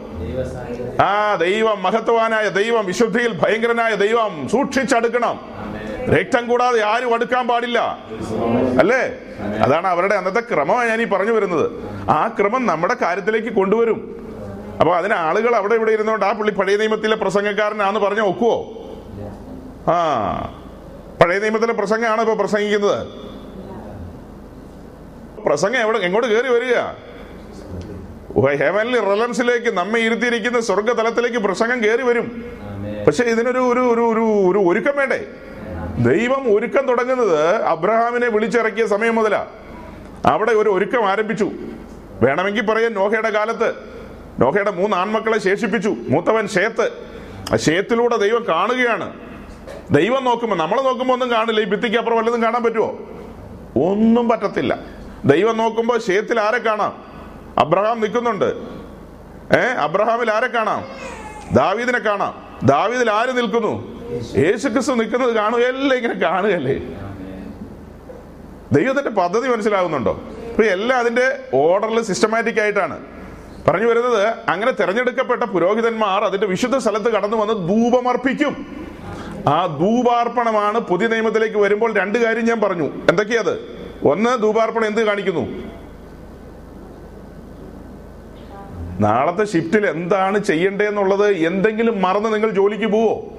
ആ ദൈവം മഹത്വാനായ ദൈവം വിശുദ്ധിയിൽ ഭയങ്കരനായ ദൈവം സൂക്ഷിച്ചടുക്കണം. രക്തം കൂടാതെ ആരും അടുക്കാൻ പാടില്ല. അല്ലേ? അതാണ് അവരുടെ അന്നത്തെ ക്രമമാണ് ഞാൻ ഈ പറഞ്ഞു വരുന്നത്. ആ ക്രമം നമ്മുടെ കാര്യത്തിലേക്ക് കൊണ്ടുവരും. അപ്പൊ അതിന് ആളുകൾ അവിടെ ഇവിടെ ഇരുന്നോണ്ട് ആ പുള്ളി പഴയ നിയമത്തിലെ പ്രസംഗക്കാരനാന്ന് പറഞ്ഞ ഒക്കുവോ? ആ. പഴയ നിയമത്തിലെ പ്രസംഗമാണ് ഇപ്പൊ പ്രസംഗിക്കുന്നത്. പ്രസംഗം എവിടെ എങ്ങോട്ട് കയറി വരിക? ഹെവൻലി റെലൻസിലേക്ക് നമ്മെ ഇരുത്തിയിരിക്കുന്ന സ്വർഗതലത്തിലേക്ക് പ്രസംഗം കയറി വരും. പക്ഷെ ഇതിനൊരു ഒരു ഒരു ഒരു ഒരുക്കം വേണ്ടേ? ദൈവം ഒരുക്കം തുടങ്ങുന്നത് അബ്രഹാമിനെ വിളിച്ചിറക്കിയ സമയം മുതലാ. അവിടെ ഒരു ഒരുക്കം ആരംഭിച്ചു. വേണമെങ്കിൽ പറയാൻ നോഹയുടെ കാലത്ത്. നോഹയുടെ മൂന്ന് ആൺമക്കളെ ശേഷിപ്പിച്ചു. മൂത്തവൻ ഷേത്ത് ഷേത്തിലൂടെ ദൈവം കാണുകയാണ്. ദൈവം നോക്കുമ്പോൾ നമ്മൾ നോക്കുമ്പോൾ ഒന്നും കാണില്ല. ഈ ഭിത്തിക്ക് അപ്പുറം വല്ലതും കാണാൻ പറ്റുമോ ഒന്നും പറ്റത്തില്ല. ദൈവം നോക്കുമ്പോൾ ഷേത്തിൽ ആരെ കാണാം? അബ്രഹാം നിൽക്കുന്നുണ്ട്. ഏ? അബ്രഹാമിൽ ആരെ കാണാം? ദാവീദിനെ കാണാം. ദാവീദിൽ ആര് നിൽക്കുന്നു? യേശുക്രിസ്തു നിൽക്കുന്നത് കാണുകയല്ലേ? ഇങ്ങനെ കാണുകയല്ലേ? ദൈവത്തിന്റെ പദ്ധതി മനസ്സിലാകുന്നുണ്ടോ? അപ്പൊ എല്ലാം അതിന്റെ ഓർഡറിൽ സിസ്റ്റമാറ്റിക് ആയിട്ടാണ്. പറഞ്ഞു വരുന്നത് അങ്ങനെ തിരഞ്ഞെടുക്കപ്പെട്ട പുരോഹിതന്മാർ അതിന്റെ വിശുദ്ധ സ്ഥലത്ത് കടന്നു വന്ന് ധൂപമർപ്പിക്കും ആ ധൂപാർപ്പണമാണ് പുതിയ നിയമത്തിലേക്ക് വരുമ്പോൾ രണ്ട് കാര്യം ഞാൻ പറഞ്ഞു. എന്തൊക്കെയത്? ഒന്ന് ധൂപാർപ്പണം എന്ത് കാണിക്കുന്നു? നാളത്തെ ഷിഫ്റ്റിൽ എന്താണ് ചെയ്യേണ്ടതെന്നുള്ളത് എന്തെങ്കിലും മറന്ന് നിങ്ങൾ ജോലിക്ക് പോവോ?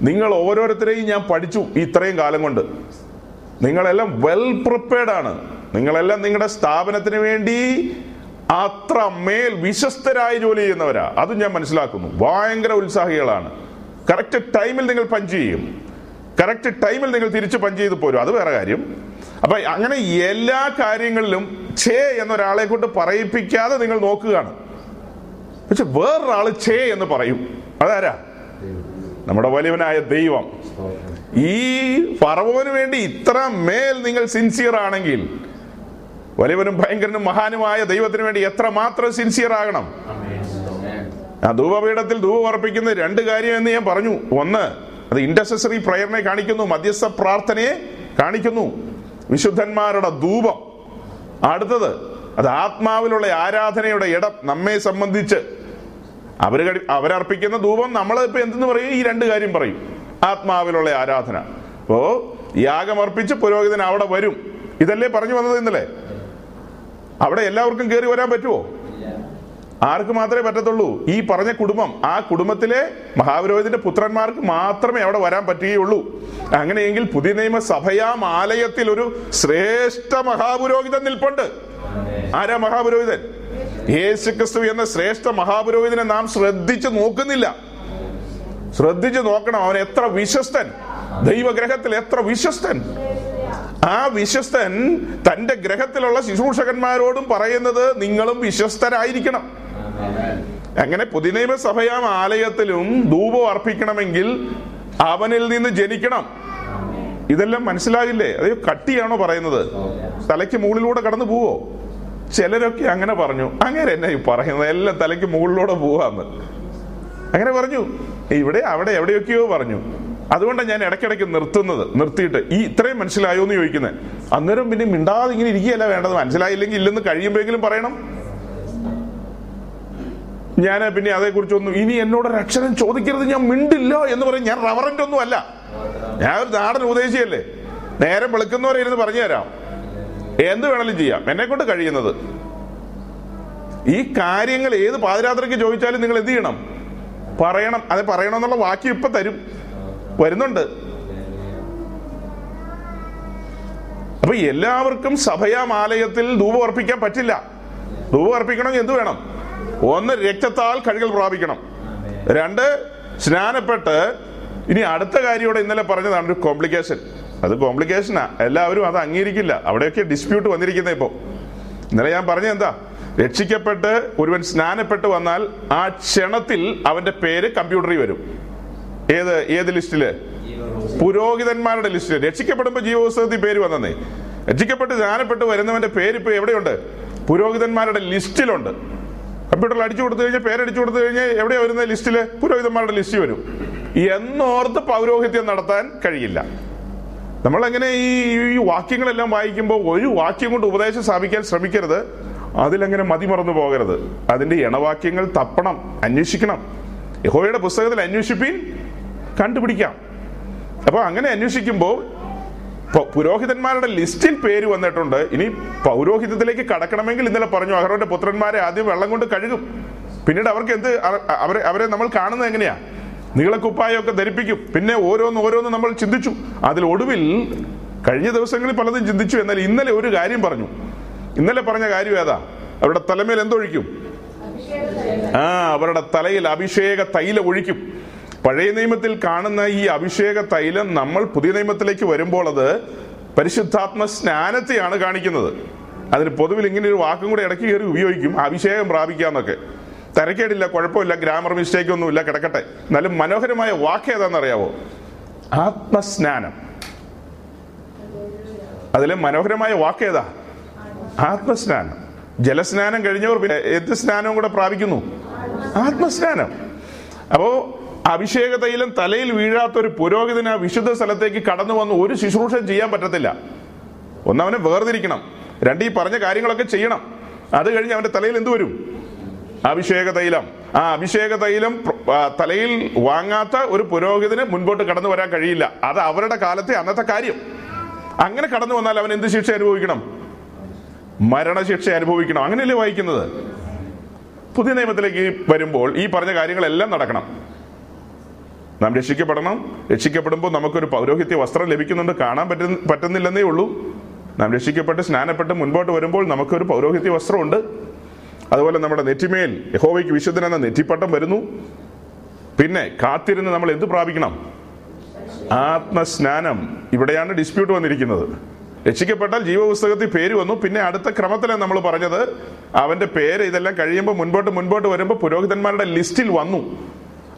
നിങ്ങൾ ഓരോരുത്തരെയും ഞാൻ പഠിച്ചു ഇത്രയും കാലം കൊണ്ട്. നിങ്ങളെല്ലാം വെൽ പ്രിപ്പയർഡ് ആണ്. നിങ്ങളെല്ലാം നിങ്ങളുടെ സ്ഥാപനത്തിന് വേണ്ടി അത്ര മേൽ വിശ്വസ്തരായി ജോലി ചെയ്യുന്നവരാ. അതും ഞാൻ മനസ്സിലാക്കുന്നു. ഭയങ്കര ഉത്സാഹികളാണ്. കറക്റ്റ് ടൈമിൽ നിങ്ങൾ പഞ്ച് ചെയ്യും. കറക്റ്റ് ടൈമിൽ നിങ്ങൾ തിരിച്ച് പഞ്ച് ചെയ്ത് പോരും. അത് വേറെ കാര്യം. അപ്പൊ അങ്ങനെ എല്ലാ കാര്യങ്ങളിലും ഛേ എന്നൊരാളെ കൊണ്ട് പറയിപ്പിക്കാതെ നിങ്ങൾ നോക്കുകയാണ്. പക്ഷെ വേറൊരാൾ ഛേ എന്ന് പറയും. അതാരാ? നമ്മുടെ വലിയവനായ ദൈവം. ഈ ഫറവോന് വേണ്ടി ഇത്ര മേൽ നിങ്ങൾ സിൻസിയർ ആണെങ്കിൽ വലിയവനും ഭയങ്കരനും മഹാനുമായ ദൈവത്തിന് വേണ്ടി എത്ര മാത്രം സിൻസിയർ ആകണം? ആ ധൂപപീഠത്തിൽ ധൂപം രണ്ട് കാര്യം എന്ന് ഞാൻ പറഞ്ഞു. ഒന്ന് അത് ഇൻഡസസറി പ്രയറിനെ കാണിക്കുന്നു മധ്യസ്ഥ പ്രാർത്ഥനയെ കാണിക്കുന്നു. വിശുദ്ധന്മാരുടെ ധൂപം. അടുത്തത് അത് ആത്മാവിലുള്ള ആരാധനയുടെ ഇടം നമ്മെ സംബന്ധിച്ച് കഴി അവരർപ്പിക്കുന്ന ധൂപം നമ്മൾ ഇപ്പൊ എന്തെന്ന് പറയും? ഈ രണ്ട് കാര്യം പറയും. ആത്മാവിലുള്ള ആരാധന. അപ്പോ യാഗമർപ്പിച്ച് പുരോഹിതൻ അവിടെ വരും. ഇതല്ലേ പറഞ്ഞു വന്നത് ഇന്നലെ? അവിടെ എല്ലാവർക്കും കയറി വരാൻ പറ്റുമോ ആർക്ക് മാത്രമേ പറ്റത്തുള്ളൂ? ഈ പറഞ്ഞ കുടുംബം. ആ കുടുംബത്തിലെ മഹാപുരോഹിതന്റെ പുത്രന്മാർക്ക് മാത്രമേ അവിടെ വരാൻ പറ്റുകയുള്ളൂ. അങ്ങനെയെങ്കിൽ പുതിയ നിയമ സഭയാം ആലയത്തിൽ ഒരു ശ്രേഷ്ഠ മഹാപുരോഹിതൻ നിൽപ്പുണ്ട്. ആരാ മഹാപുരോഹിതൻ? യേശുക്രിസ്തു എന്ന ശ്രേഷ്ഠ മഹാപുരോഹിതനെ നാം ശ്രദ്ധിച്ചു നോക്കുന്നില്ല. ശ്രദ്ധിച്ചു നോക്കണം അവൻ എത്ര വിശ്വസ്തൻ. ദൈവഗ്രഹത്തിൽ എത്ര വിശ്വസ്തൻ. ആ വിശ്വസ്തൻ തന്റെ ഗ്രഹത്തിലുള്ള ശുശ്രൂഷകന്മാരോടും പറയുന്നത് നിങ്ങളും വിശ്വസ്തരായിരിക്കണം. അങ്ങനെ പുതിനൈമ സഭയാം ആലയത്തിലും ധൂപം അർപ്പിക്കണമെങ്കിൽ അവനിൽ നിന്ന് ജനിക്കണം. ഇതെല്ലാം മനസ്സിലാകില്ലേ അത് കട്ടിയാണോ പറയുന്നത്? തലയ്ക്ക് മുകളിലൂടെ കടന്നു പോവോ ചിലരൊക്കെ അങ്ങനെ പറഞ്ഞു. അങ്ങനെ എന്നെ ഈ പറയുന്നത്? എല്ലാം തലയ്ക്ക് മുകളിലൂടെ പോവാന്ന്. അങ്ങനെ പറഞ്ഞു. ഇവിടെ അവിടെ എവിടെയൊക്കെയോ പറഞ്ഞു. അതുകൊണ്ടാണ് ഞാൻ ഇടയ്ക്കിടയ്ക്ക് നിർത്തുന്നത് നിർത്തിയിട്ട്. ഈ ഇത്രയും മനസ്സിലായോ എന്ന് ചോദിക്കുന്നത് അന്നേരം പിന്നെ മിണ്ടാതെ ഇങ്ങനെ ഇരിക്കുകയല്ല വേണ്ടത്. മനസ്സിലായില്ലെങ്കിൽ ഇല്ലെന്ന് കഴിയുമ്പോഴെങ്കിലും പറയണം. ഞാൻ പിന്നെ അതേക്കുറിച്ചൊന്നും ഇനി എന്നോട് ഒരു ചോദിക്കരുത്. ഞാൻ മിണ്ടില്ല എന്ന് പറയും. ഞാൻ റവറന്റ് ഒന്നും അല്ല ഞാൻ ഒരു നാടൻ ഉപദേശിയല്ലേ? നേരം വെളുക്കുന്നവരെ ഇരുന്ന് പറഞ്ഞു തരാം എന്ത് വേണമെങ്കിലും ചെയ്യാം. എന്നെ കൊണ്ട് കഴിയുന്നത്. ഈ കാര്യങ്ങൾ ഏത് പാതിരാത്രിക്ക് ചോദിച്ചാലും നിങ്ങൾ എന്ത് ചെയ്യണം? പറയണം. അത് പറയണമെന്നുള്ള വാക്യം ഇപ്പൊ തരും. വരുന്നുണ്ട്. അപ്പൊ എല്ലാവർക്കും സഭയാമാലയത്തിൽ ധൂപം അർപ്പിക്കാൻ പറ്റില്ല. ധൂപം അർപ്പിക്കണമെങ്കിൽ എന്ത് വേണം? ഒന്ന് രക്തത്താൽ കഴുകൽ പ്രാപിക്കണം. രണ്ട് സ്നാനപ്പെട്ട്. ഇനി അടുത്ത കാര്യയോടെ ഇന്നലെ പറഞ്ഞതാണ് ഒരു കോംപ്ലിക്കേഷൻ അത് കോംപ്ലിക്കേഷനാ എല്ലാവരും അത് അംഗീകരിക്കില്ല. അവിടെയൊക്കെ ഡിസ്പ്യൂട്ട് വന്നിരിക്കുന്നത് ഇപ്പോ. ഇന്നലെ ഞാൻ പറഞ്ഞ എന്താ? രക്ഷിക്കപ്പെട്ട് ഒരുവൻ സ്നാനപ്പെട്ട് വന്നാൽ ആ ക്ഷണത്തിൽ അവന്റെ പേര് കമ്പ്യൂട്ടറിൽ വരും. ഏത് ഏത് ലിസ്റ്റിൽ? പുരോഹിതന്മാരുടെ ലിസ്റ്റിൽ. രക്ഷിക്കപ്പെടുമ്പോ ജീവപുസ്തകത്തിൽ പേര് വന്നേ രക്ഷിക്കപ്പെട്ട് സ്നാനപ്പെട്ട് വരുന്നവന്റെ പേര് ഇപ്പൊ എവിടെയുണ്ട്? പുരോഹിതന്മാരുടെ ലിസ്റ്റിലുണ്ട്. കമ്പ്യൂട്ടറിൽ അടിച്ചു കൊടുത്തു കഴിഞ്ഞാൽ പേരടിച്ചു കൊടുത്തു കഴിഞ്ഞാൽ എവിടെയാ വരുന്ന ലിസ്റ്റിൽ? പുരോഹിതന്മാരുടെ ലിസ്റ്റ് വരും. എന്നോർത്ത് പൗരോഹിത്യം നടത്താൻ കഴിയില്ല. നമ്മളെങ്ങനെ ഈ ഈ വാക്യങ്ങളെല്ലാം വായിക്കുമ്പോൾ ഒരു വാക്യം കൊണ്ട് ഉപദേശം സ്ഥാപിക്കാൻ ശ്രമിക്കരുത്. അതിലങ്ങനെ മതിമറന്നു പോകരുത്. അതിന്റെ ഇണവാക്യങ്ങൾ തപ്പണം അന്വേഷിക്കണം. യഹോയുടെ പുസ്തകത്തിൽ അന്വേഷിപ്പീൻ കണ്ടുപിടിക്കാം. അപ്പൊ അങ്ങനെ അന്വേഷിക്കുമ്പോൾ പുരോഹിതന്മാരുടെ ലിസ്റ്റിൽ പേര് വന്നിട്ടുണ്ട്. ഇനി പൗരോഹിതത്തിലേക്ക് കടക്കണമെങ്കിൽ ഇന്നലെ പറഞ്ഞു അഹ്റോന്റെ പുത്രന്മാരെ ആദ്യം വെള്ളം കൊണ്ട് കഴുകും. പിന്നീട് അവർക്ക് എന്ത് അവരെ അവരെ നമ്മൾ കാണുന്നത് എങ്ങനെയാ? നീളക്കുപ്പായൊക്കെ ധരിപ്പിക്കും. പിന്നെ ഓരോന്ന് ഓരോന്ന് നമ്മൾ ചിന്തിച്ചു. അതിൽ ഒടുവിൽ കഴിഞ്ഞ ദിവസങ്ങളിൽ പലതും ചിന്തിച്ചു. എന്നാൽ ഇന്നലെ ഒരു കാര്യം പറഞ്ഞു. ഇന്നലെ പറഞ്ഞ കാര്യം ഏതാ? അവരുടെ തലമേൽ എന്തൊഴിക്കും? ആ അവരുടെ തലയിൽ അഭിഷേക തൈലം ഒഴിക്കും. പഴയ നിയമത്തിൽ കാണുന്ന ഈ അഭിഷേക തൈലം നമ്മൾ പുതിയ നിയമത്തിലേക്ക് വരുമ്പോൾ അത് പരിശുദ്ധാത്മ സ്നാനത്തെയാണ് കാണിക്കുന്നത്. അതിന് പൊതുവിൽ ഇങ്ങനെ ഒരു വാക്കും കൂടെ ഇടയ്ക്ക് കയറി ഉപയോഗിക്കും. അഭിഷേകം പ്രാപിക്കാന്നൊക്കെ. തരക്കേടില്ല കുഴപ്പമില്ല ഗ്രാമർ മിസ്റ്റേക്ക് ഒന്നുമില്ല കിടക്കട്ടെ. എന്നാലും മനോഹരമായ വാക്ക് ഏതാണെന്നറിയാവോ? ആത്മസ്നാനം. അതിലെ മനോഹരമായ വാക്ക് ഏതാ? ആത്മസ്നാനം. ജലസ്നാനം കഴിഞ്ഞവർ പിന്നെ എന്ത് സ്നാനവും കൂടെ പ്രാപിക്കുന്നു? ആത്മസ്നാനം. അപ്പോ അഭിഷേക തൈലം തലയിൽ വീഴാത്ത ഒരു പുരോഹിതന് ആ വിശുദ്ധ സ്ഥലത്തേക്ക് കടന്നു വന്ന് ഒരു ശുശ്രൂഷ ചെയ്യാൻ പറ്റത്തില്ല. ഒന്നവനെ വേർതിരിക്കണം. രണ്ട് ഈ പറഞ്ഞ കാര്യങ്ങളൊക്കെ ചെയ്യണം. അത് കഴിഞ്ഞ് അവന്റെ തലയിൽ എന്ത് വരും? അഭിഷേക തൈലം. ആ അഭിഷേക തൈലം തലയിൽ വാങ്ങാത്ത ഒരു പുരോഹിതന് മുൻപോട്ട് കടന്നു വരാൻ കഴിയില്ല. അത് അവരുടെ കാലത്തെ അന്നത്തെ കാര്യം. അങ്ങനെ കടന്നു വന്നാൽ അവൻ എന്ത് ശിക്ഷ അനുഭവിക്കണം? മരണശിക്ഷ അനുഭവിക്കണം. അങ്ങനെയല്ലേ വായിക്കുന്നത്? പുതിയ നിയമത്തിലേക്ക് വരുമ്പോൾ ഈ പറഞ്ഞ കാര്യങ്ങളെല്ലാം നടക്കണം. നാം രക്ഷിക്കപ്പെടണം. രക്ഷിക്കപ്പെടുമ്പോൾ നമുക്കൊരു പൗരോഹിത്യ വസ്ത്രം ലഭിക്കുന്നുണ്ട്. കാണാൻ പറ്റുന്ന പറ്റുന്നില്ലെന്നേ ഉള്ളൂ. നാം രക്ഷിക്കപ്പെട്ട് സ്നാനപ്പെട്ട് മുൻപോട്ട് വരുമ്പോൾ നമുക്കൊരു പൗരോഹിത്യ വസ്ത്രമുണ്ട്. അതുപോലെ നമ്മുടെ നെറ്റിമേൽ യഹോവയ്ക്ക് വിശുദ്ധൻ എന്ന നെറ്റിപ്പട്ടം വരുന്നു. പിന്നെ കാത്തിരുന്ന് നമ്മൾ എന്ത് പ്രാപിക്കണം? ആത്മസ്നാനം. ഇവിടെയാണ് ഡിസ്പ്യൂട്ട് വന്നിരിക്കുന്നത്. രക്ഷിക്കപ്പെട്ടാൽ ജീവപുസ്തകത്തിൽ പേര് വന്നു. പിന്നെ അടുത്ത ക്രമത്തിലാണ് നമ്മൾ പറഞ്ഞത്. അവന്റെ പേര് ഇതെല്ലാം കഴിയുമ്പോൾ മുൻപോട്ട് മുൻപോട്ട് വരുമ്പോൾ പുരോഹിതന്മാരുടെ ലിസ്റ്റിൽ വന്നു.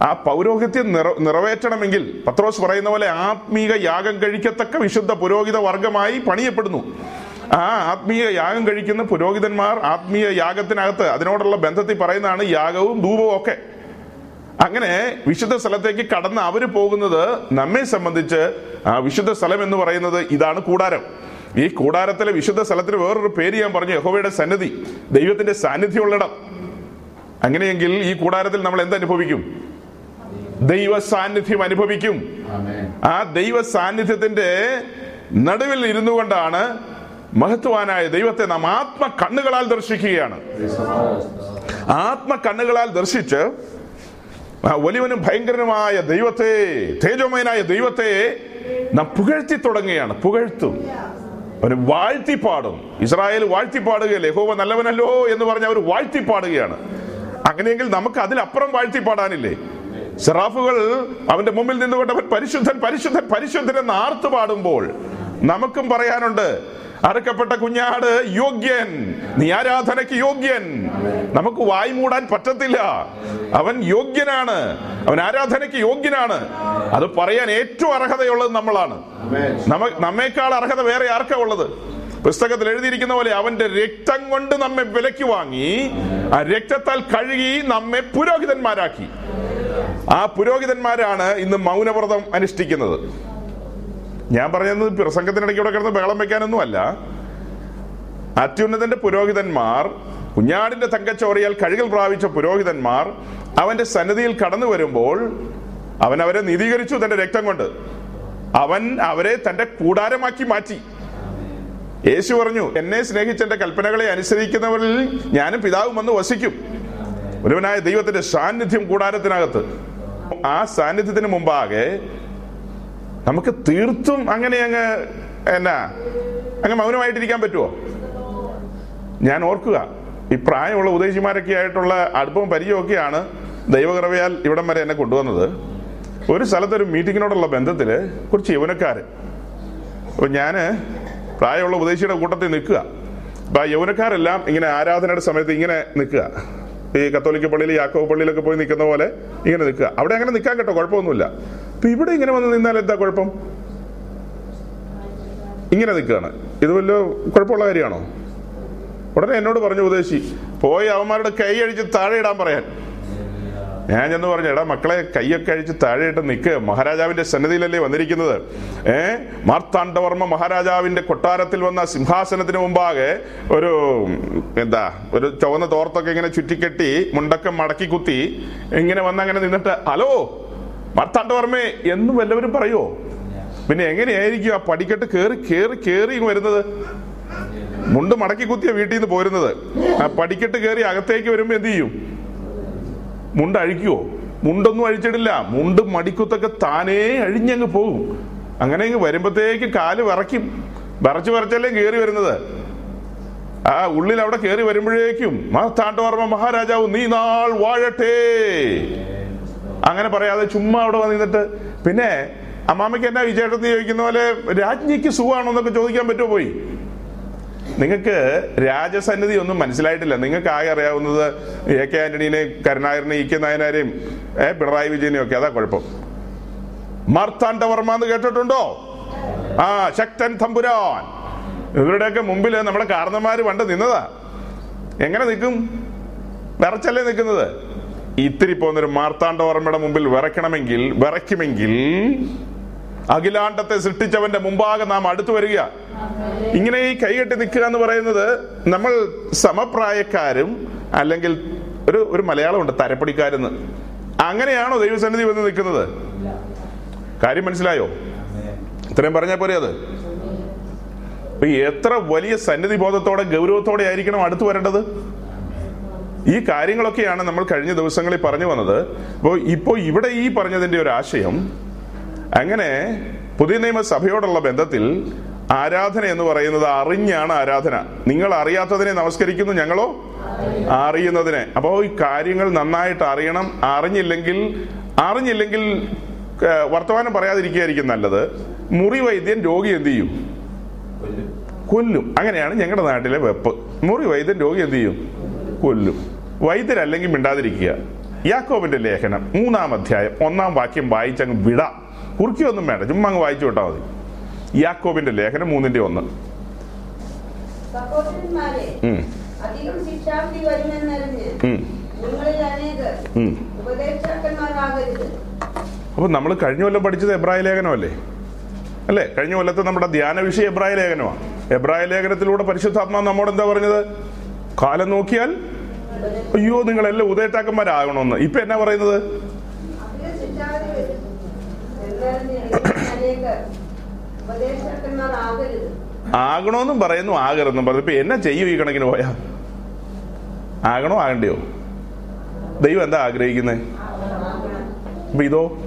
ആ പൗരോഹിത്യം നിറ നിറവേറ്റണമെങ്കിൽ പത്രോസ് പറയുന്ന പോലെ ആത്മീക യാഗം കഴിക്കത്തക്ക വിശുദ്ധ പുരോഹിത വർഗമായി പണിയപ്പെടുന്നു. ആ ആത്മീയ യാഗം കഴിക്കുന്ന പുരോഹിതന്മാർ ആത്മീയ യാഗത്തിനകത്ത് അതിനോടുള്ള ബന്ധത്തിൽ പറയുന്നതാണ് യാഗവും ധൂപവും ഒക്കെ. അങ്ങനെ വിശുദ്ധ സ്ഥലത്തേക്ക് കടന്ന് അവർ പോകുന്നത് നമ്മെ സംബന്ധിച്ച് ആ വിശുദ്ധ സ്ഥലം എന്ന് പറയുന്നത് ഇതാണ് കൂടാരം. ഈ കൂടാരത്തിലെ വിശുദ്ധ സ്ഥലത്തിന് വേറൊരു പേര് ഞാൻ പറഞ്ഞു യഹോവയുടെ സന്നിധി ദൈവത്തിന്റെ സാന്നിധ്യമുള്ളിടം അങ്ങനെയെങ്കിൽ ഈ കൂടാരത്തിൽ നമ്മൾ എന്തനുഭവിക്കും ദൈവ സാന്നിധ്യം അനുഭവിക്കും. ആ ദൈവ സാന്നിധ്യത്തിന്റെ നടുവിൽ ഇരുന്നു കൊണ്ടാണ് മഹത്വാനായ ദൈവത്തെ നാം ആത്മ കണ്ണുകളാൽ ദർശിക്കുകയാണ്. ആത്മ കണ്ണുകളാൽ ദർശിച്ച് വലിയവനും ഭയങ്കരനുമായ ദൈവത്തെ തേജോമയനായ ദൈവത്തെ നാം പുകഴ്ത്തി തുടങ്ങുകയാണ്. പുകഴ്ത്തും. അവന് വാഴ്ത്തിപ്പാടും. ഇസ്രായേൽ വാഴ്ത്തിപ്പാടുകയല്ലേ? ഹോവ നല്ലവനല്ലോ എന്ന് പറഞ്ഞ് അവർ വാഴ്ത്തിപ്പാടുകയാണ്. അങ്ങനെയെങ്കിൽ നമുക്ക് അതിലപ്പുറം വാഴ്ത്തിപ്പാടാനില്ലേ? സെറാഫുകൾ അവന്റെ മുമ്പിൽ നിന്നുകൊണ്ട് അവൻ പരിശുദ്ധൻ പരിശുദ്ധൻ പരിശുദ്ധൻ എന്ന് ആർത്തു പാടുമ്പോൾ നമുക്കും പറയാനുണ്ട് അറുക്കപ്പെട്ട കുഞ്ഞാട് യോഗ്യൻ. നീ ആരാധനയ്ക്ക് യോഗ്യൻ. നമുക്ക് വായി മൂടാൻ പറ്റത്തില്ല. അവൻ യോഗ്യനാണ്. അവൻ ആരാധനയ്ക്ക് യോഗ്യനാണ്. അത് പറയാൻ ഏറ്റവും അർഹതയുള്ളത് നമ്മളാണ്. നമ്മ നമ്മേക്കാൾ അർഹത വേറെ ആർക്കാ ഉള്ളത്? പുസ്തകത്തിൽ എഴുതിയിരിക്കുന്ന പോലെ അവന്റെ രക്തം കൊണ്ട് നമ്മെ വിലക്ക് വാങ്ങി ആ രക്തത്താൽ കഴുകി നമ്മെ പുരോഹിതന്മാരാക്കി. ആ പുരോഹിതന്മാരാണ് ഇന്ന് മൗനവ്രതം അനുഷ്ഠിക്കുന്നത്. ഞാൻ പറഞ്ഞത് പ്രസംഗത്തിനിടയ്ക്ക് ഇവിടെ കിടന്ന് ബഹളം വെക്കാനൊന്നും അല്ല അത്യുന്നതന്റെ പുരോഹിതന്മാർ കുഞ്ഞാടിന്റെ തങ്കച്ചോറിയാൽ കഴുകൽ പ്രാപിച്ച പുരോഹിതന്മാർ അവന്റെ സന്നിധിയിൽ കടന്നു വരുമ്പോൾ അവൻ അവരെ നീതീകരിച്ചു തന്റെ രക്തം കൊണ്ട്. അവൻ അവരെ തന്റെ കൂടാരമാക്കി മാറ്റി. യേശു പറഞ്ഞു എന്നെ സ്നേഹിച്ച എന്റെ കൽപ്പനകളെ അനുസരിക്കുന്നവരിൽ ഞാനും പിതാവും വന്ന് വസിക്കും. ഒരുവനായ ദൈവത്തിന്റെ സാന്നിധ്യം കൂടാരത്തിനകത്ത്. ആ സാന്നിധ്യത്തിന് മുമ്പാകെ നമുക്ക് തീർത്തും അങ്ങനെ അങ്ങ് എന്നാ അങ്ങ് മൗനമായിട്ടിരിക്കാൻ പറ്റുമോ ഞാൻ ഓർക്കുക ഈ പ്രായമുള്ള ഉദ്ദേശിമാരൊക്കെ ആയിട്ടുള്ള അടുപ്പവും പരിചയമൊക്കെയാണ് ദൈവകൃപയാൽ ഇവിടം വരെ എന്നെ കൊണ്ടുവന്നത്. ഒരു സ്ഥലത്തൊരു മീറ്റിങ്ങിനോടുള്ള ബന്ധത്തിൽ കുറച്ച് യൗവനക്കാർ അപ്പൊ ഞാൻ പ്രായമുള്ള ഉപദേശിയുടെ കൂട്ടത്തിൽ നിൽക്കുക. അപ്പൊ ആ യൗവനക്കാരെല്ലാം ഇങ്ങനെ ആരാധനയുടെ സമയത്ത് ഇങ്ങനെ നിൽക്കുക. ഈ കത്തോലിക്ക പള്ളിയിൽ യാക്കോ പള്ളിയിലൊക്കെ പോയി നിൽക്കുന്ന പോലെ ഇങ്ങനെ നിൽക്കുക. അവിടെ അങ്ങനെ നിൽക്കാൻ കേട്ടോ കുഴപ്പമൊന്നുമില്ല. അപ്പൊ ഇവിടെ ഇങ്ങനെ വന്ന് നിന്നാൽ എന്താ കുഴപ്പം? ഇങ്ങനെ നിൽക്കുകയാണ്. ഇത് വല്ല കുഴപ്പമുള്ള കാര്യമാണോ? ഉടനെ എന്നോട് പറഞ്ഞു ഉപദേശി പോയി അവന്മാരുടെ കൈ അഴിച്ച് താഴെ ഇടാൻ പറയാൻ. ഞാൻ ചെന്ന് പറഞ്ഞു എടാ മക്കളെ കൈയൊക്കെ അഴിച്ച് താഴെയിട്ട് നിൽക്ക് മഹാരാജാവിന്റെ സന്നദ്ധിയിലല്ലേ വന്നിരിക്കുന്നത്. ഏ? മാർത്താണ്ഡവർമ്മ മഹാരാജാവിന്റെ കൊട്ടാരത്തിൽ വന്ന സിംഹാസനത്തിന് മുമ്പാകെ ഒരു എന്താ ഒരു ചുവന്ന തോർത്തൊക്കെ ഇങ്ങനെ ചുറ്റിക്കെട്ടി മുണ്ടൊക്കെ മടക്കി കുത്തി ഇങ്ങനെ വന്ന് അങ്ങനെ നിന്നിട്ട് ഹലോ മാർത്താണ്ഡവർമ്മേ എന്നും എല്ലാവരും പറയുമോ പിന്നെ എങ്ങനെയായിരിക്കും ആ പടിക്കെട്ട് കേറി കേറി കേറി വരുന്നത്? മുണ്ട് മടക്കി കുത്തിയ വീട്ടിൽ നിന്ന് പോരുന്നത്. ആ പടിക്കെട്ട് കയറി അകത്തേക്ക് വരുമ്പോ എന്ത് ചെയ്യും? മുണ്ട് അഴിക്കുവോ? മുണ്ടൊന്നും അഴിച്ചിടില്ല. മുണ്ട് മടിക്കുത്തൊക്കെ താനേ അഴിഞ്ഞങ്ങ് പോകും. അങ്ങനെ അങ്ങ് വരുമ്പത്തേക്ക് കാൽ വിറയ്ക്കും. വിറച്ച് വിറച്ചല്ലേ കയറി വരുന്നത്? ആ ഉള്ളിൽ അവിടെ കയറി വരുമ്പോഴേക്കും മഹത്താണ്ടവർമ്മ മഹാരാജാവ് നീ നാൾ വാഴട്ടെ. അങ്ങനെ പറയാതെ ചുമ്മാ അവിടെ വന്നിട്ട് പിന്നെ അമ്മാമ്മയ്ക്ക് എന്നാ വിജയേട്ടൻ ചോദിക്കുന്ന പോലെ രാജ്ഞിക്ക് സുഖമാണോ എന്നൊക്കെ ചോദിക്കാൻ പറ്റുമോ പോയി? നിങ്ങൾക്ക് രാജസന്നിധി ഒന്നും മനസ്സിലായിട്ടില്ല. നിങ്ങൾക്ക് ആകെ അറിയാവുന്നത് എ കെ ആന്റണിനെയും കരുണാകരനെ ഇ കെ നായനാരെയും ഏ പിണറായി വിജയനെയും ഒക്കെ. അതാ കുഴപ്പം. മാർത്താണ്ഡവർമ്മ എന്ന് കേട്ടിട്ടുണ്ടോ? ആ ശക്തൻ തമ്പുരാൻ. ഇവരുടെയൊക്കെ മുമ്പിൽ നമ്മുടെ കാരണന്മാര് പണ്ട് നിന്നതാ. എങ്ങനെ നിൽക്കും? വിറച്ചല്ലേ നിൽക്കുന്നത്? ഇത്തിരി പോകുന്നൊരു മാർത്താണ്ഡവർമ്മയുടെ മുമ്പിൽ വിറയ്ക്കണമെങ്കിൽ വിറയ്ക്കുമെങ്കിൽ അഖിലാണ്ടത്തെ സൃഷ്ടിച്ചവന്റെ മുമ്പാകെ നാം അടുത്തു വരിക. ഇങ്ങനെ ഈ കൈകെട്ടി നിൽക്കുക എന്ന് പറയുന്നത് നമ്മൾ സമപ്രായക്കാരും അല്ലെങ്കിൽ ഒരു ഒരു മലയാളമുണ്ട് തരപ്പടിക്കാരെന്ന് അങ്ങനെയാണോ ദൈവസന്നിധി വന്ന് നിൽക്കുന്നത്? കാര്യം മനസ്സിലായോ? ഇത്രയും പറഞ്ഞാൽ പോരെ അത്? എത്ര വലിയ സന്നിധി ബോധത്തോടെ ഗൗരവത്തോടെ ആയിരിക്കണം അടുത്തു വരേണ്ടത്? ഈ കാര്യങ്ങളൊക്കെയാണ് നമ്മൾ കഴിഞ്ഞ ദിവസങ്ങളിൽ പറഞ്ഞു വന്നത്. അപ്പോൾ ഇപ്പോ ഇവിടെ ഈ പറഞ്ഞതിന്റെ ഒരു ആശയം അങ്ങനെ പുതിയ നിയമസഭയോടുള്ള ബന്ധത്തിൽ ആരാധന എന്ന് പറയുന്നത് അറിഞ്ഞാണ് ആരാധന. നിങ്ങൾ അറിയാത്തതിനെ നമസ്കരിക്കുന്നു ഞങ്ങളോ? അറിയുന്നതിനെ. അപ്പോൾ ഈ കാര്യങ്ങൾ നന്നായിട്ട് അറിയണം. അറിഞ്ഞില്ലെങ്കിൽ അറിഞ്ഞില്ലെങ്കിൽ വർത്തമാനം പറയാതിരിക്കുകയായിരിക്കും നല്ലത്. മുറി വൈദ്യൻ രോഗി എന്ത് ചെയ്യും? കൊല്ലും. അങ്ങനെയാണ് ഞങ്ങളുടെ നാട്ടിലെ വെപ്പ്. മുറി വൈദ്യൻ രോഗി എന്ത് ചെയ്യും? കൊല്ലും. വൈദ്യരല്ലെങ്കിൽ മിണ്ടാതിരിക്കുക. യാക്കോബിന്റെ ലേഖനം മൂന്നാം അധ്യായം ഒന്നാം വാക്യം വായിച്ചങ്ങ് വിട. കുറുക്കിയൊന്നും വേണ്ട ചുമ്മാ അങ്ങ് വായിച്ചു വിട്ടാൽ മതി. യാക്കോബിന്റെ ലേഖനം മൂന്നിന്റെ ഒന്ന്. അപ്പൊ നമ്മൾ കഴിഞ്ഞ കൊല്ലം പഠിച്ചത് എബ്രായ ലേഖനമല്ലേ? അല്ലേ? കഴിഞ്ഞ കൊല്ലത്തെ നമ്മുടെ ധ്യാന വിഷയം എബ്രായ ലേഖനമാണ് എബ്രായ ലേഖനത്തിലൂടെ പരിശുദ്ധാത്മാ നമ്മോട് എന്താ പറഞ്ഞത്? കാലം നോക്കിയാൽ അയ്യോ നിങ്ങളെല്ലാം ഉദയത്താക്കന്മാരാകണമെന്ന് ഇപ്പൊ എന്നാ പറയുന്നത് അധികം ശിക്ഷാവിധി വരും എന്നറിഞ്ഞ് നിങ്ങളിൽ അനേകർ ഉപദേഷ്ടാക്കന്മാരാകരുത് ആകണമെന്നും പറയുന്നു ആകരുതെന്നും പറഞ്ഞു. ഇപ്പൊ എന്നാ ചെയ്യും ഈ കണക്കിന് പോയാ? ആകണോ ആകണ്ടയോ? ദൈവം എന്താ ആഗ്രഹിക്കുന്നത് അപ്പൊ ഇതോ?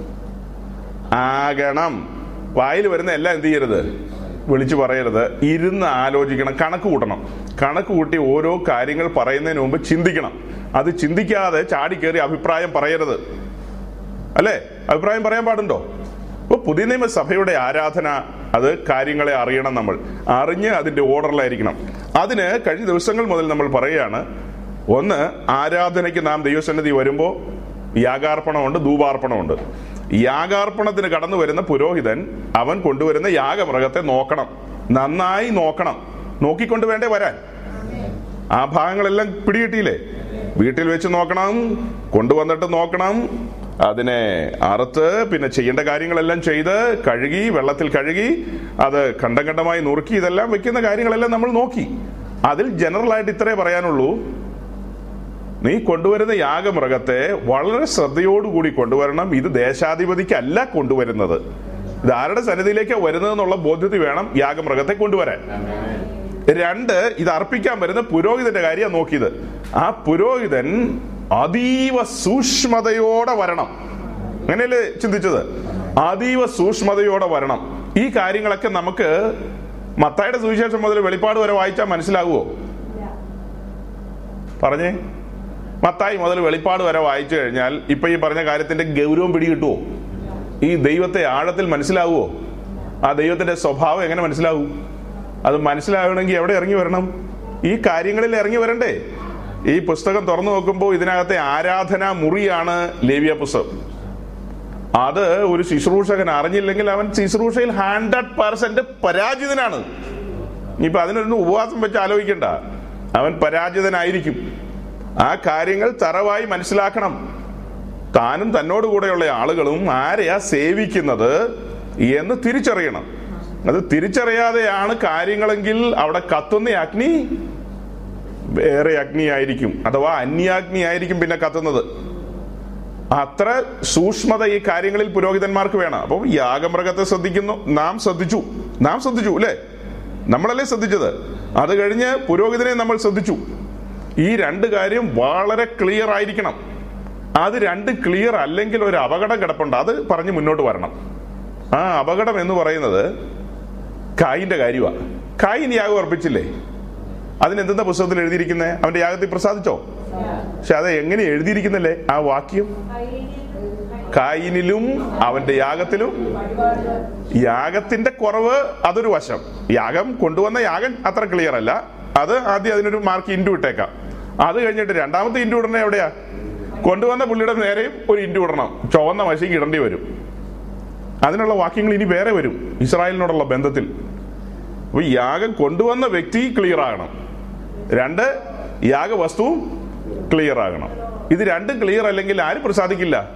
ആകണം. വായിൽ വരുന്ന എല്ലാം എന്ത് ചെയ്യരുത്? വിളിച്ചു പറയരുത്. ഇരുന്ന് ആലോചിക്കണം. കണക്ക് കൂട്ടണം. കണക്ക് കൂട്ടി ഓരോ കാര്യങ്ങൾ പറയുന്നതിന് മുമ്പ് ചിന്തിക്കണം. അത് ചിന്തിക്കാതെ ചാടിക്കേറി അഭിപ്രായം പറയരുത്. അല്ലേ? അഭിപ്രായം പറയാൻ പാടുണ്ടോ? അപ്പൊ പുതിയ നിയമസഭയുടെ ആരാധന അത് കാര്യങ്ങളെ അറിയണം നമ്മൾ. അറിഞ്ഞ് അതിന്റെ ഓർഡറിലായിരിക്കണം. അതിന് കഴിഞ്ഞ ദിവസങ്ങൾ മുതൽ നമ്മൾ പറയുകയാണ് ഒന്ന് ആരാധനയ്ക്ക് നാം ദൈവസന്നിധി വരുമ്പോൾ യാഗാർപ്പണമുണ്ട് ധൂപാർപ്പണമുണ്ട്. യാഗാർപ്പണത്തിന് കടന്നു വരുന്ന പുരോഹിതൻ അവൻ കൊണ്ടുവരുന്ന യാഗമൃഗത്തെ നോക്കണം. നന്നായി നോക്കണം. നോക്കിക്കൊണ്ട് വേണ്ടേ വരാൻ? ആ ഭാഗങ്ങളെല്ലാം പിടികിട്ടിയില്ലേ? വീട്ടിൽ വെച്ച് നോക്കണം കൊണ്ടുവന്നിട്ട് നോക്കണം അതിനെ അറുത്ത് പിന്നെ ചെയ്യേണ്ട കാര്യങ്ങളെല്ലാം ചെയ്ത് കഴുകി വെള്ളത്തിൽ കഴുകി അത് ഖണ്ഡം ഖണ്ഡമായി നുറുക്കി ഇതെല്ലാം വെക്കുന്ന കാര്യങ്ങളെല്ലാം നമ്മൾ നോക്കി. അതിൽ ജനറൽ ആയിട്ട് ഇത്രേ പറയാനുള്ളൂ. നീ കൊണ്ടുവരുന്ന യാഗമൃഗത്തെ വളരെ ശ്രദ്ധയോടുകൂടി കൊണ്ടുവരണം. ഇത് ദേശാധിപതിക്കല്ല കൊണ്ടുവരുന്നത്. ഇത് ആരുടെ സന്നിധിയിലേക്കാണ് വരുന്നതെന്നുള്ള ബോധ്യത്തിൽ വേണം യാഗമൃഗത്തെ കൊണ്ടുവരാൻ. രണ്ട് ഇത് അർപ്പിക്കാൻ വരുന്ന പുരോഹിതന്റെ കാര്യം നോക്കിയത്. ആ പുരോഹിതൻ അതീവ സൂക്ഷ്മതയോടെ വരണം. അങ്ങനെയല്ലേ ചിന്തിച്ചത്? അതീവ സൂക്ഷ്മതയോടെ വരണം. ഈ കാര്യങ്ങളൊക്കെ നമുക്ക് മത്തായുടെ സുവിശേഷം മുതൽ വെളിപ്പാട് വരെ വായിച്ചാൽ മനസ്സിലാകുമോ പറഞ്ഞേ? മത്തായി മുതൽ വെളിപ്പാട് വരെ വായിച്ചു കഴിഞ്ഞാൽ ഇപ്പൊ ഈ പറഞ്ഞ കാര്യത്തിന്റെ ഗൗരവം പിടികിട്ടുവോ? ഈ ദൈവത്തെ ആഴത്തിൽ മനസ്സിലാവുമോ ആ ദൈവത്തിന്റെ സ്വഭാവം എങ്ങനെ മനസ്സിലാവും? അത് മനസ്സിലാവണമെങ്കിൽ എവിടെ ഇറങ്ങി വരണം? ഈ കാര്യങ്ങളിൽ ഇറങ്ങി വരണ്ടേ? ഈ പുസ്തകം തുറന്നു നോക്കുമ്പോൾ ഇതിനകത്തെ ആരാധനാ മുറിയാണ് ലേവിയ പുസ്തകം. അത് ഒരു ശുശ്രൂഷകൻ അറിഞ്ഞില്ലെങ്കിൽ അവൻ ശുശ്രൂഷയിൽ ഹൺഡ്രഡ് പെർസെന്റ് പരാജിതനാണ്. ഇപ്പൊ അതിനൊന്നും ഉപവാസം വെച്ച് ആലോചിക്കണ്ട. അവൻ പരാജിതനായിരിക്കും. ആ കാര്യങ്ങൾ തറവായി മനസ്സിലാക്കണം. താനും തന്നോട് കൂടെയുള്ള ആളുകളും ആരെയാ സേവിക്കുന്നത് എന്ന് തിരിച്ചറിയണം. അത് തിരിച്ചറിയാതെയാണ് കാര്യങ്ങളെങ്കിൽ അവിടെ കത്തുന്ന അഗ്നി വേറെ അഗ്നിയായിരിക്കും. അഥവാ അന്യാഗ്നി ആയിരിക്കും പിന്നെ കത്തുന്നത്. അത്ര സൂക്ഷ്മത ഈ കാര്യങ്ങളിൽ പുരോഹിതന്മാർക്ക് വേണം. അപ്പം യാഗമൃഗത്തെ ശ്രദ്ധിക്കുന്നു. നാം ശ്രദ്ധിച്ചു. നാം ശ്രദ്ധിച്ചു അല്ലേ? നമ്മളല്ലേ ശ്രദ്ധിച്ചത്? അത് കഴിഞ്ഞ് പുരോഹിതനെ നമ്മൾ ശ്രദ്ധിച്ചു. ഈ രണ്ട് കാര്യം വളരെ ക്ലിയർ ആയിരിക്കണം. അത് രണ്ട് ക്ലിയർ അല്ലെങ്കിൽ ഒരു അപകടം കിടപ്പുണ്ട്. അത് പറഞ്ഞ് മുന്നോട്ട് വരണം. ആ അപകടം എന്ന് പറയുന്നത് കായിന്റെ കാര്യമാണ് കായിൻ യാഗം അർപ്പിച്ചില്ലേ? അതിനെന്താ പുസ്തകത്തിൽ എഴുതിയിരിക്കുന്നത് അവന്റെ യാഗത്തിൽ പ്രസാദിച്ചോ? പക്ഷെ അത് എങ്ങനെ എഴുതിയിരിക്കുന്നല്ലേ? ആ വാക്യം? കായിനിലും അവന്റെ യാഗത്തിലും യാഗത്തിന്റെ കുറവ് അതൊരു വശം. യാഗം കൊണ്ടുവന്ന യാഗം അത്ര ക്ലിയർ അല്ല. അത് ആദ്യം അതിനൊരു മാർക്ക് ഇൻഡു ഇട്ടേക്കാം. അത് കഴിഞ്ഞിട്ട് രണ്ടാമത്തെ ഇൻഡു ഇടണേ എവിടെയാ? കൊണ്ടുവന്ന പുള്ളിയുടെ നേരെയും ഒരു ഇൻഡു ഇടണം. ചുവന്ന മഷിക്ക് ഇടേണ്ടി വരും. അതിനുള്ള വാക്യങ്ങൾ ഇനി വേറെ വരും. ഇസ്രായേലിനോടുള്ള ബന്ധത്തിൽ. അപ്പൊ യാഗം കൊണ്ടുവന്ന വ്യക്തി ക്ലിയർ ആകണം. രണ്ട് യാഗവസ്തുവും ക്ലിയർ ആകണം. ഇത് രണ്ടും ക്ലിയർ അല്ലെങ്കിൽ ആരും പ്രസാദിക്കില്ല.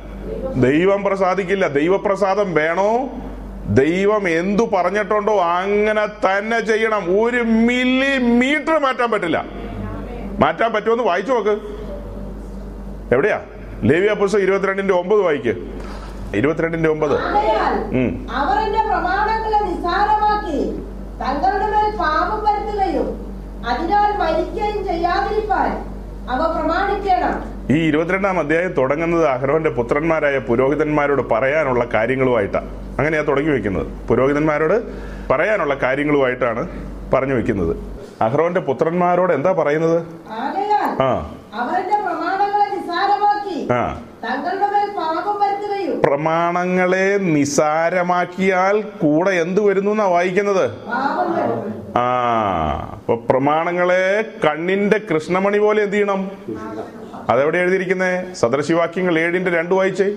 ദൈവം പ്രസാദിക്കില്ല. ദൈവപ്രസാദം വേണോ? ദൈവം എന്തു പറഞ്ഞിട്ടുണ്ടോ അങ്ങനെ തന്നെ ചെയ്യണം. ഒരു മില്ലി മീറ്റർ മാറ്റാൻ പറ്റില്ല. മാറ്റാൻ പറ്റുമെന്ന് വായിച്ചു നോക്ക്. എവിടെയാ? ലേവിയ പുസ്തകം ഇരുപത്തിരണ്ടിന്റെ ഒമ്പത് വായിക്ക്. ഇരുപത്തിരണ്ടിന്റെ ഒമ്പത്. ഉം. അവർ എന്റെ പ്രമാണങ്ങളെ നിസ്സാരമാക്കി തങ്ങളുടെ മേൽ പാപം വരുത്തുകയും അതിനാൽ മരിക്കുകയും ചെയ്യാതിരിക്കാൻ അവ പ്രമാണിക്കണം. ഈ ഇരുപത്തിരണ്ടാം അധ്യായം തുടങ്ങുന്നത് അഹ്റോന്റെ പുത്രന്മാരായ പുരോഹിതന്മാരോട് പറയാനുള്ള കാര്യങ്ങളുമായിട്ടാണ് അങ്ങനെയാ തുടങ്ങി വെക്കുന്നത്. പുരോഹിതന്മാരോട് പറയാനുള്ള കാര്യങ്ങളുമായിട്ടാണ് പറഞ്ഞു വെക്കുന്നത്. അഹ്റോന്റെ പുത്രന്മാരോട് എന്താ പറയുന്നത്? ആ. അവരുടെ പ്രമാണങ്ങളെ പ്രമാണങ്ങളെ നിസാരമാക്കിയാൽ കൂടെ എന്ത് വരുന്നു എന്നാ വായിക്കുന്നത് ആ. അപ്പൊ പ്രമാണങ്ങളെ കണ്ണിന്റെ കൃഷ്ണമണി പോലെ എന്ത് ചെയ്യണം? അതെവിടെ എഴുതിയിരിക്കുന്നേ? സദൃശിവാക്യങ്ങൾ ഏഴിന്റെ രണ്ട് വായിച്ചേ.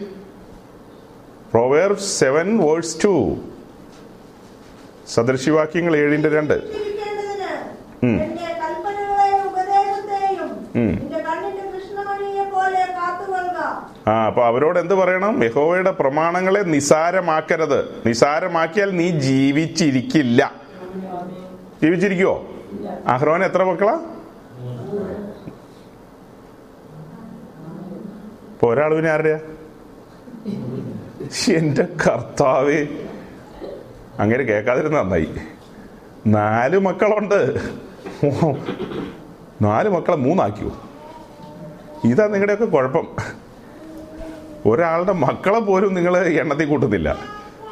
പ്രൊവേർ സെവൻ വേഴ്സ് ടു സദൃശിവാക്യങ്ങൾ ഏഴിന്റെ രണ്ട്. ഉം. ഉം. നിന്റെ കണ്ണിന്റെ കൃഷ്ണമണിയെ പോലെ കാത്തുകൊള്ളുക ആ അപ്പൊ അവരോട് എന്ത് പറയണം? യഹോവയുടെ പ്രമാണങ്ങളെ നിസാരമാക്കരുത്. നിസാരമാക്കിയാൽ നീ ജീവിച്ചിരിക്കില്ല. ജീവിച്ചിരിക്കുവോ? അഹ്റോൻ എത്ര മക്കളാ? ഇപ്പൊ ഒരാൾ പിന്നെ ആരുടെയാ? എന്റെ കർത്താവ്. അങ്ങനെ കേൾക്കാതിരുന്ന നന്നായി. നാല് മക്കളുണ്ട്. നാല് മക്കളെ മൂന്നാക്കിയോ? ഇതാ നിങ്ങളുടെയൊക്കെ കുഴപ്പം. ഒരാളുടെ മക്കളെ പോലും നിങ്ങൾ എണ്ണത്തിൽ കൂട്ടുന്നില്ല.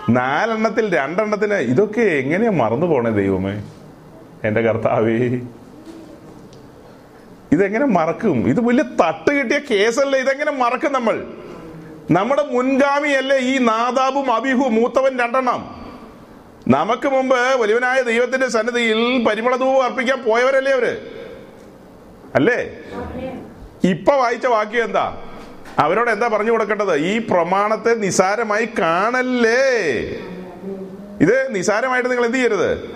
നാലെണ്ണത്തിൽ രണ്ടെണ്ണത്തിന് ഇതൊക്കെ എങ്ങനെയാ മറന്നു പോണേ ദൈവമേ? എന്റെ കർത്താവേ. ഇതെങ്ങനെ മറക്കും? ഇത് വലിയ തട്ട് കിട്ടിയ കേസല്ലേ ഇതെങ്ങനെ മറക്കും നമ്മൾ? നമ്മുടെ മുൻഗാമിയല്ലേ ഈ നാദാബും അബിഹു മൂത്തവൻ രണ്ടെണ്ണം. നമുക്ക് മുമ്പ് വലിയവനായ ദൈവത്തിന്റെ സന്നിധിയിൽ പരിമളധൂപം അർപ്പിക്കാൻ പോയവരല്ലേ അവർ? അല്ലേ? ഇപ്പൊ വായിച്ച വാക്യം എന്താ? അവരോട് എന്താ പറഞ്ഞു കൊടുക്കേണ്ടത്? ഈ പ്രമാണത്തെ നിസാരമായി കാണല്ലേ. ഇത് നിസാരമായിട്ട് നിങ്ങൾ എന്ത് ചെയ്യരുത്?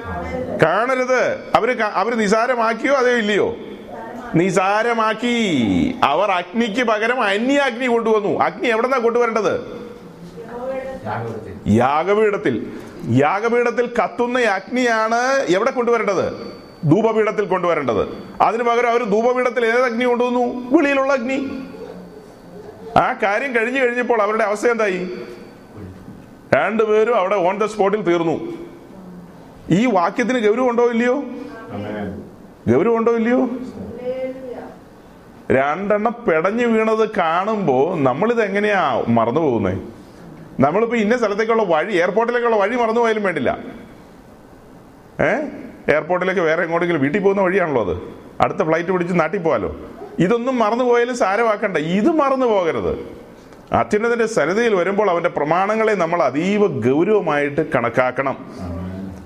കാണരുത്. അവർ അവർ നിസാരമാക്കിയോ അതോ ഇല്ലയോ? നിസാരമാക്കി. അവർ അഗ്നിക്ക് പകരം അന്യ അഗ്നി കൊണ്ടുവന്നു. അഗ്നി എവിടെന്നാ കൊണ്ടുവരേണ്ടത്? യാഗപീഠത്തിൽ. യാഗപീഠത്തിൽ കത്തുന്ന അഗ്നിയാണ് എവിടെ കൊണ്ടുവരേണ്ടത്? ധൂപപീഠത്തിൽ കൊണ്ടുവരേണ്ടത്. അതിനു പകരം അവർ ധൂപപീഠത്തിൽ ഏത് അഗ്നി കൊണ്ടുവന്നു? വെളിയിലുള്ള അഗ്നി. ആ കാര്യം കഴിഞ്ഞു കഴിഞ്ഞപ്പോൾ അവരുടെ അവസ്ഥ എന്തായി? രണ്ടുപേരും അവിടെ ഓൺ ദ സ്പോട്ടിൽ തീർന്നു. ഈ വാക്യത്തിന് ഗൗരവം ഉണ്ടോ ഇല്ലയോ? ഗൗരവം ഉണ്ടോ ഇല്ലയോ? രണ്ടെണ്ണം പെടഞ്ഞു വീണത് കാണുമ്പോ നമ്മളിത് എങ്ങനെയാ മറന്നു പോകുന്നേ? നമ്മളിപ്പോ ഇന്ന സ്ഥലത്തേക്കുള്ള വഴി എയർപോർട്ടിലേക്കുള്ള വഴി മറന്നു പോയാലും വേണ്ടില്ല. ഏ? എയർപോർട്ടിലേക്ക് വേറെ എങ്ങോട്ടെങ്കിലും വീട്ടിൽ പോകുന്ന വഴിയാണല്ലോ അത്. അടുത്ത ഫ്ലൈറ്റ് പിടിച്ച് നാട്ടിൽ പോകാലോ ഇതൊന്നും മറന്നു പോയാലും സാരമാക്കണ്ട. ഇത് മറന്നു പോകരുത് അത്യുന്നതിന്റെ സരിതയിൽ വരുമ്പോൾ അവന്റെ പ്രമാണങ്ങളെ നമ്മൾ അതീവ ഗൗരവമായിട്ട് കണക്കാക്കണം.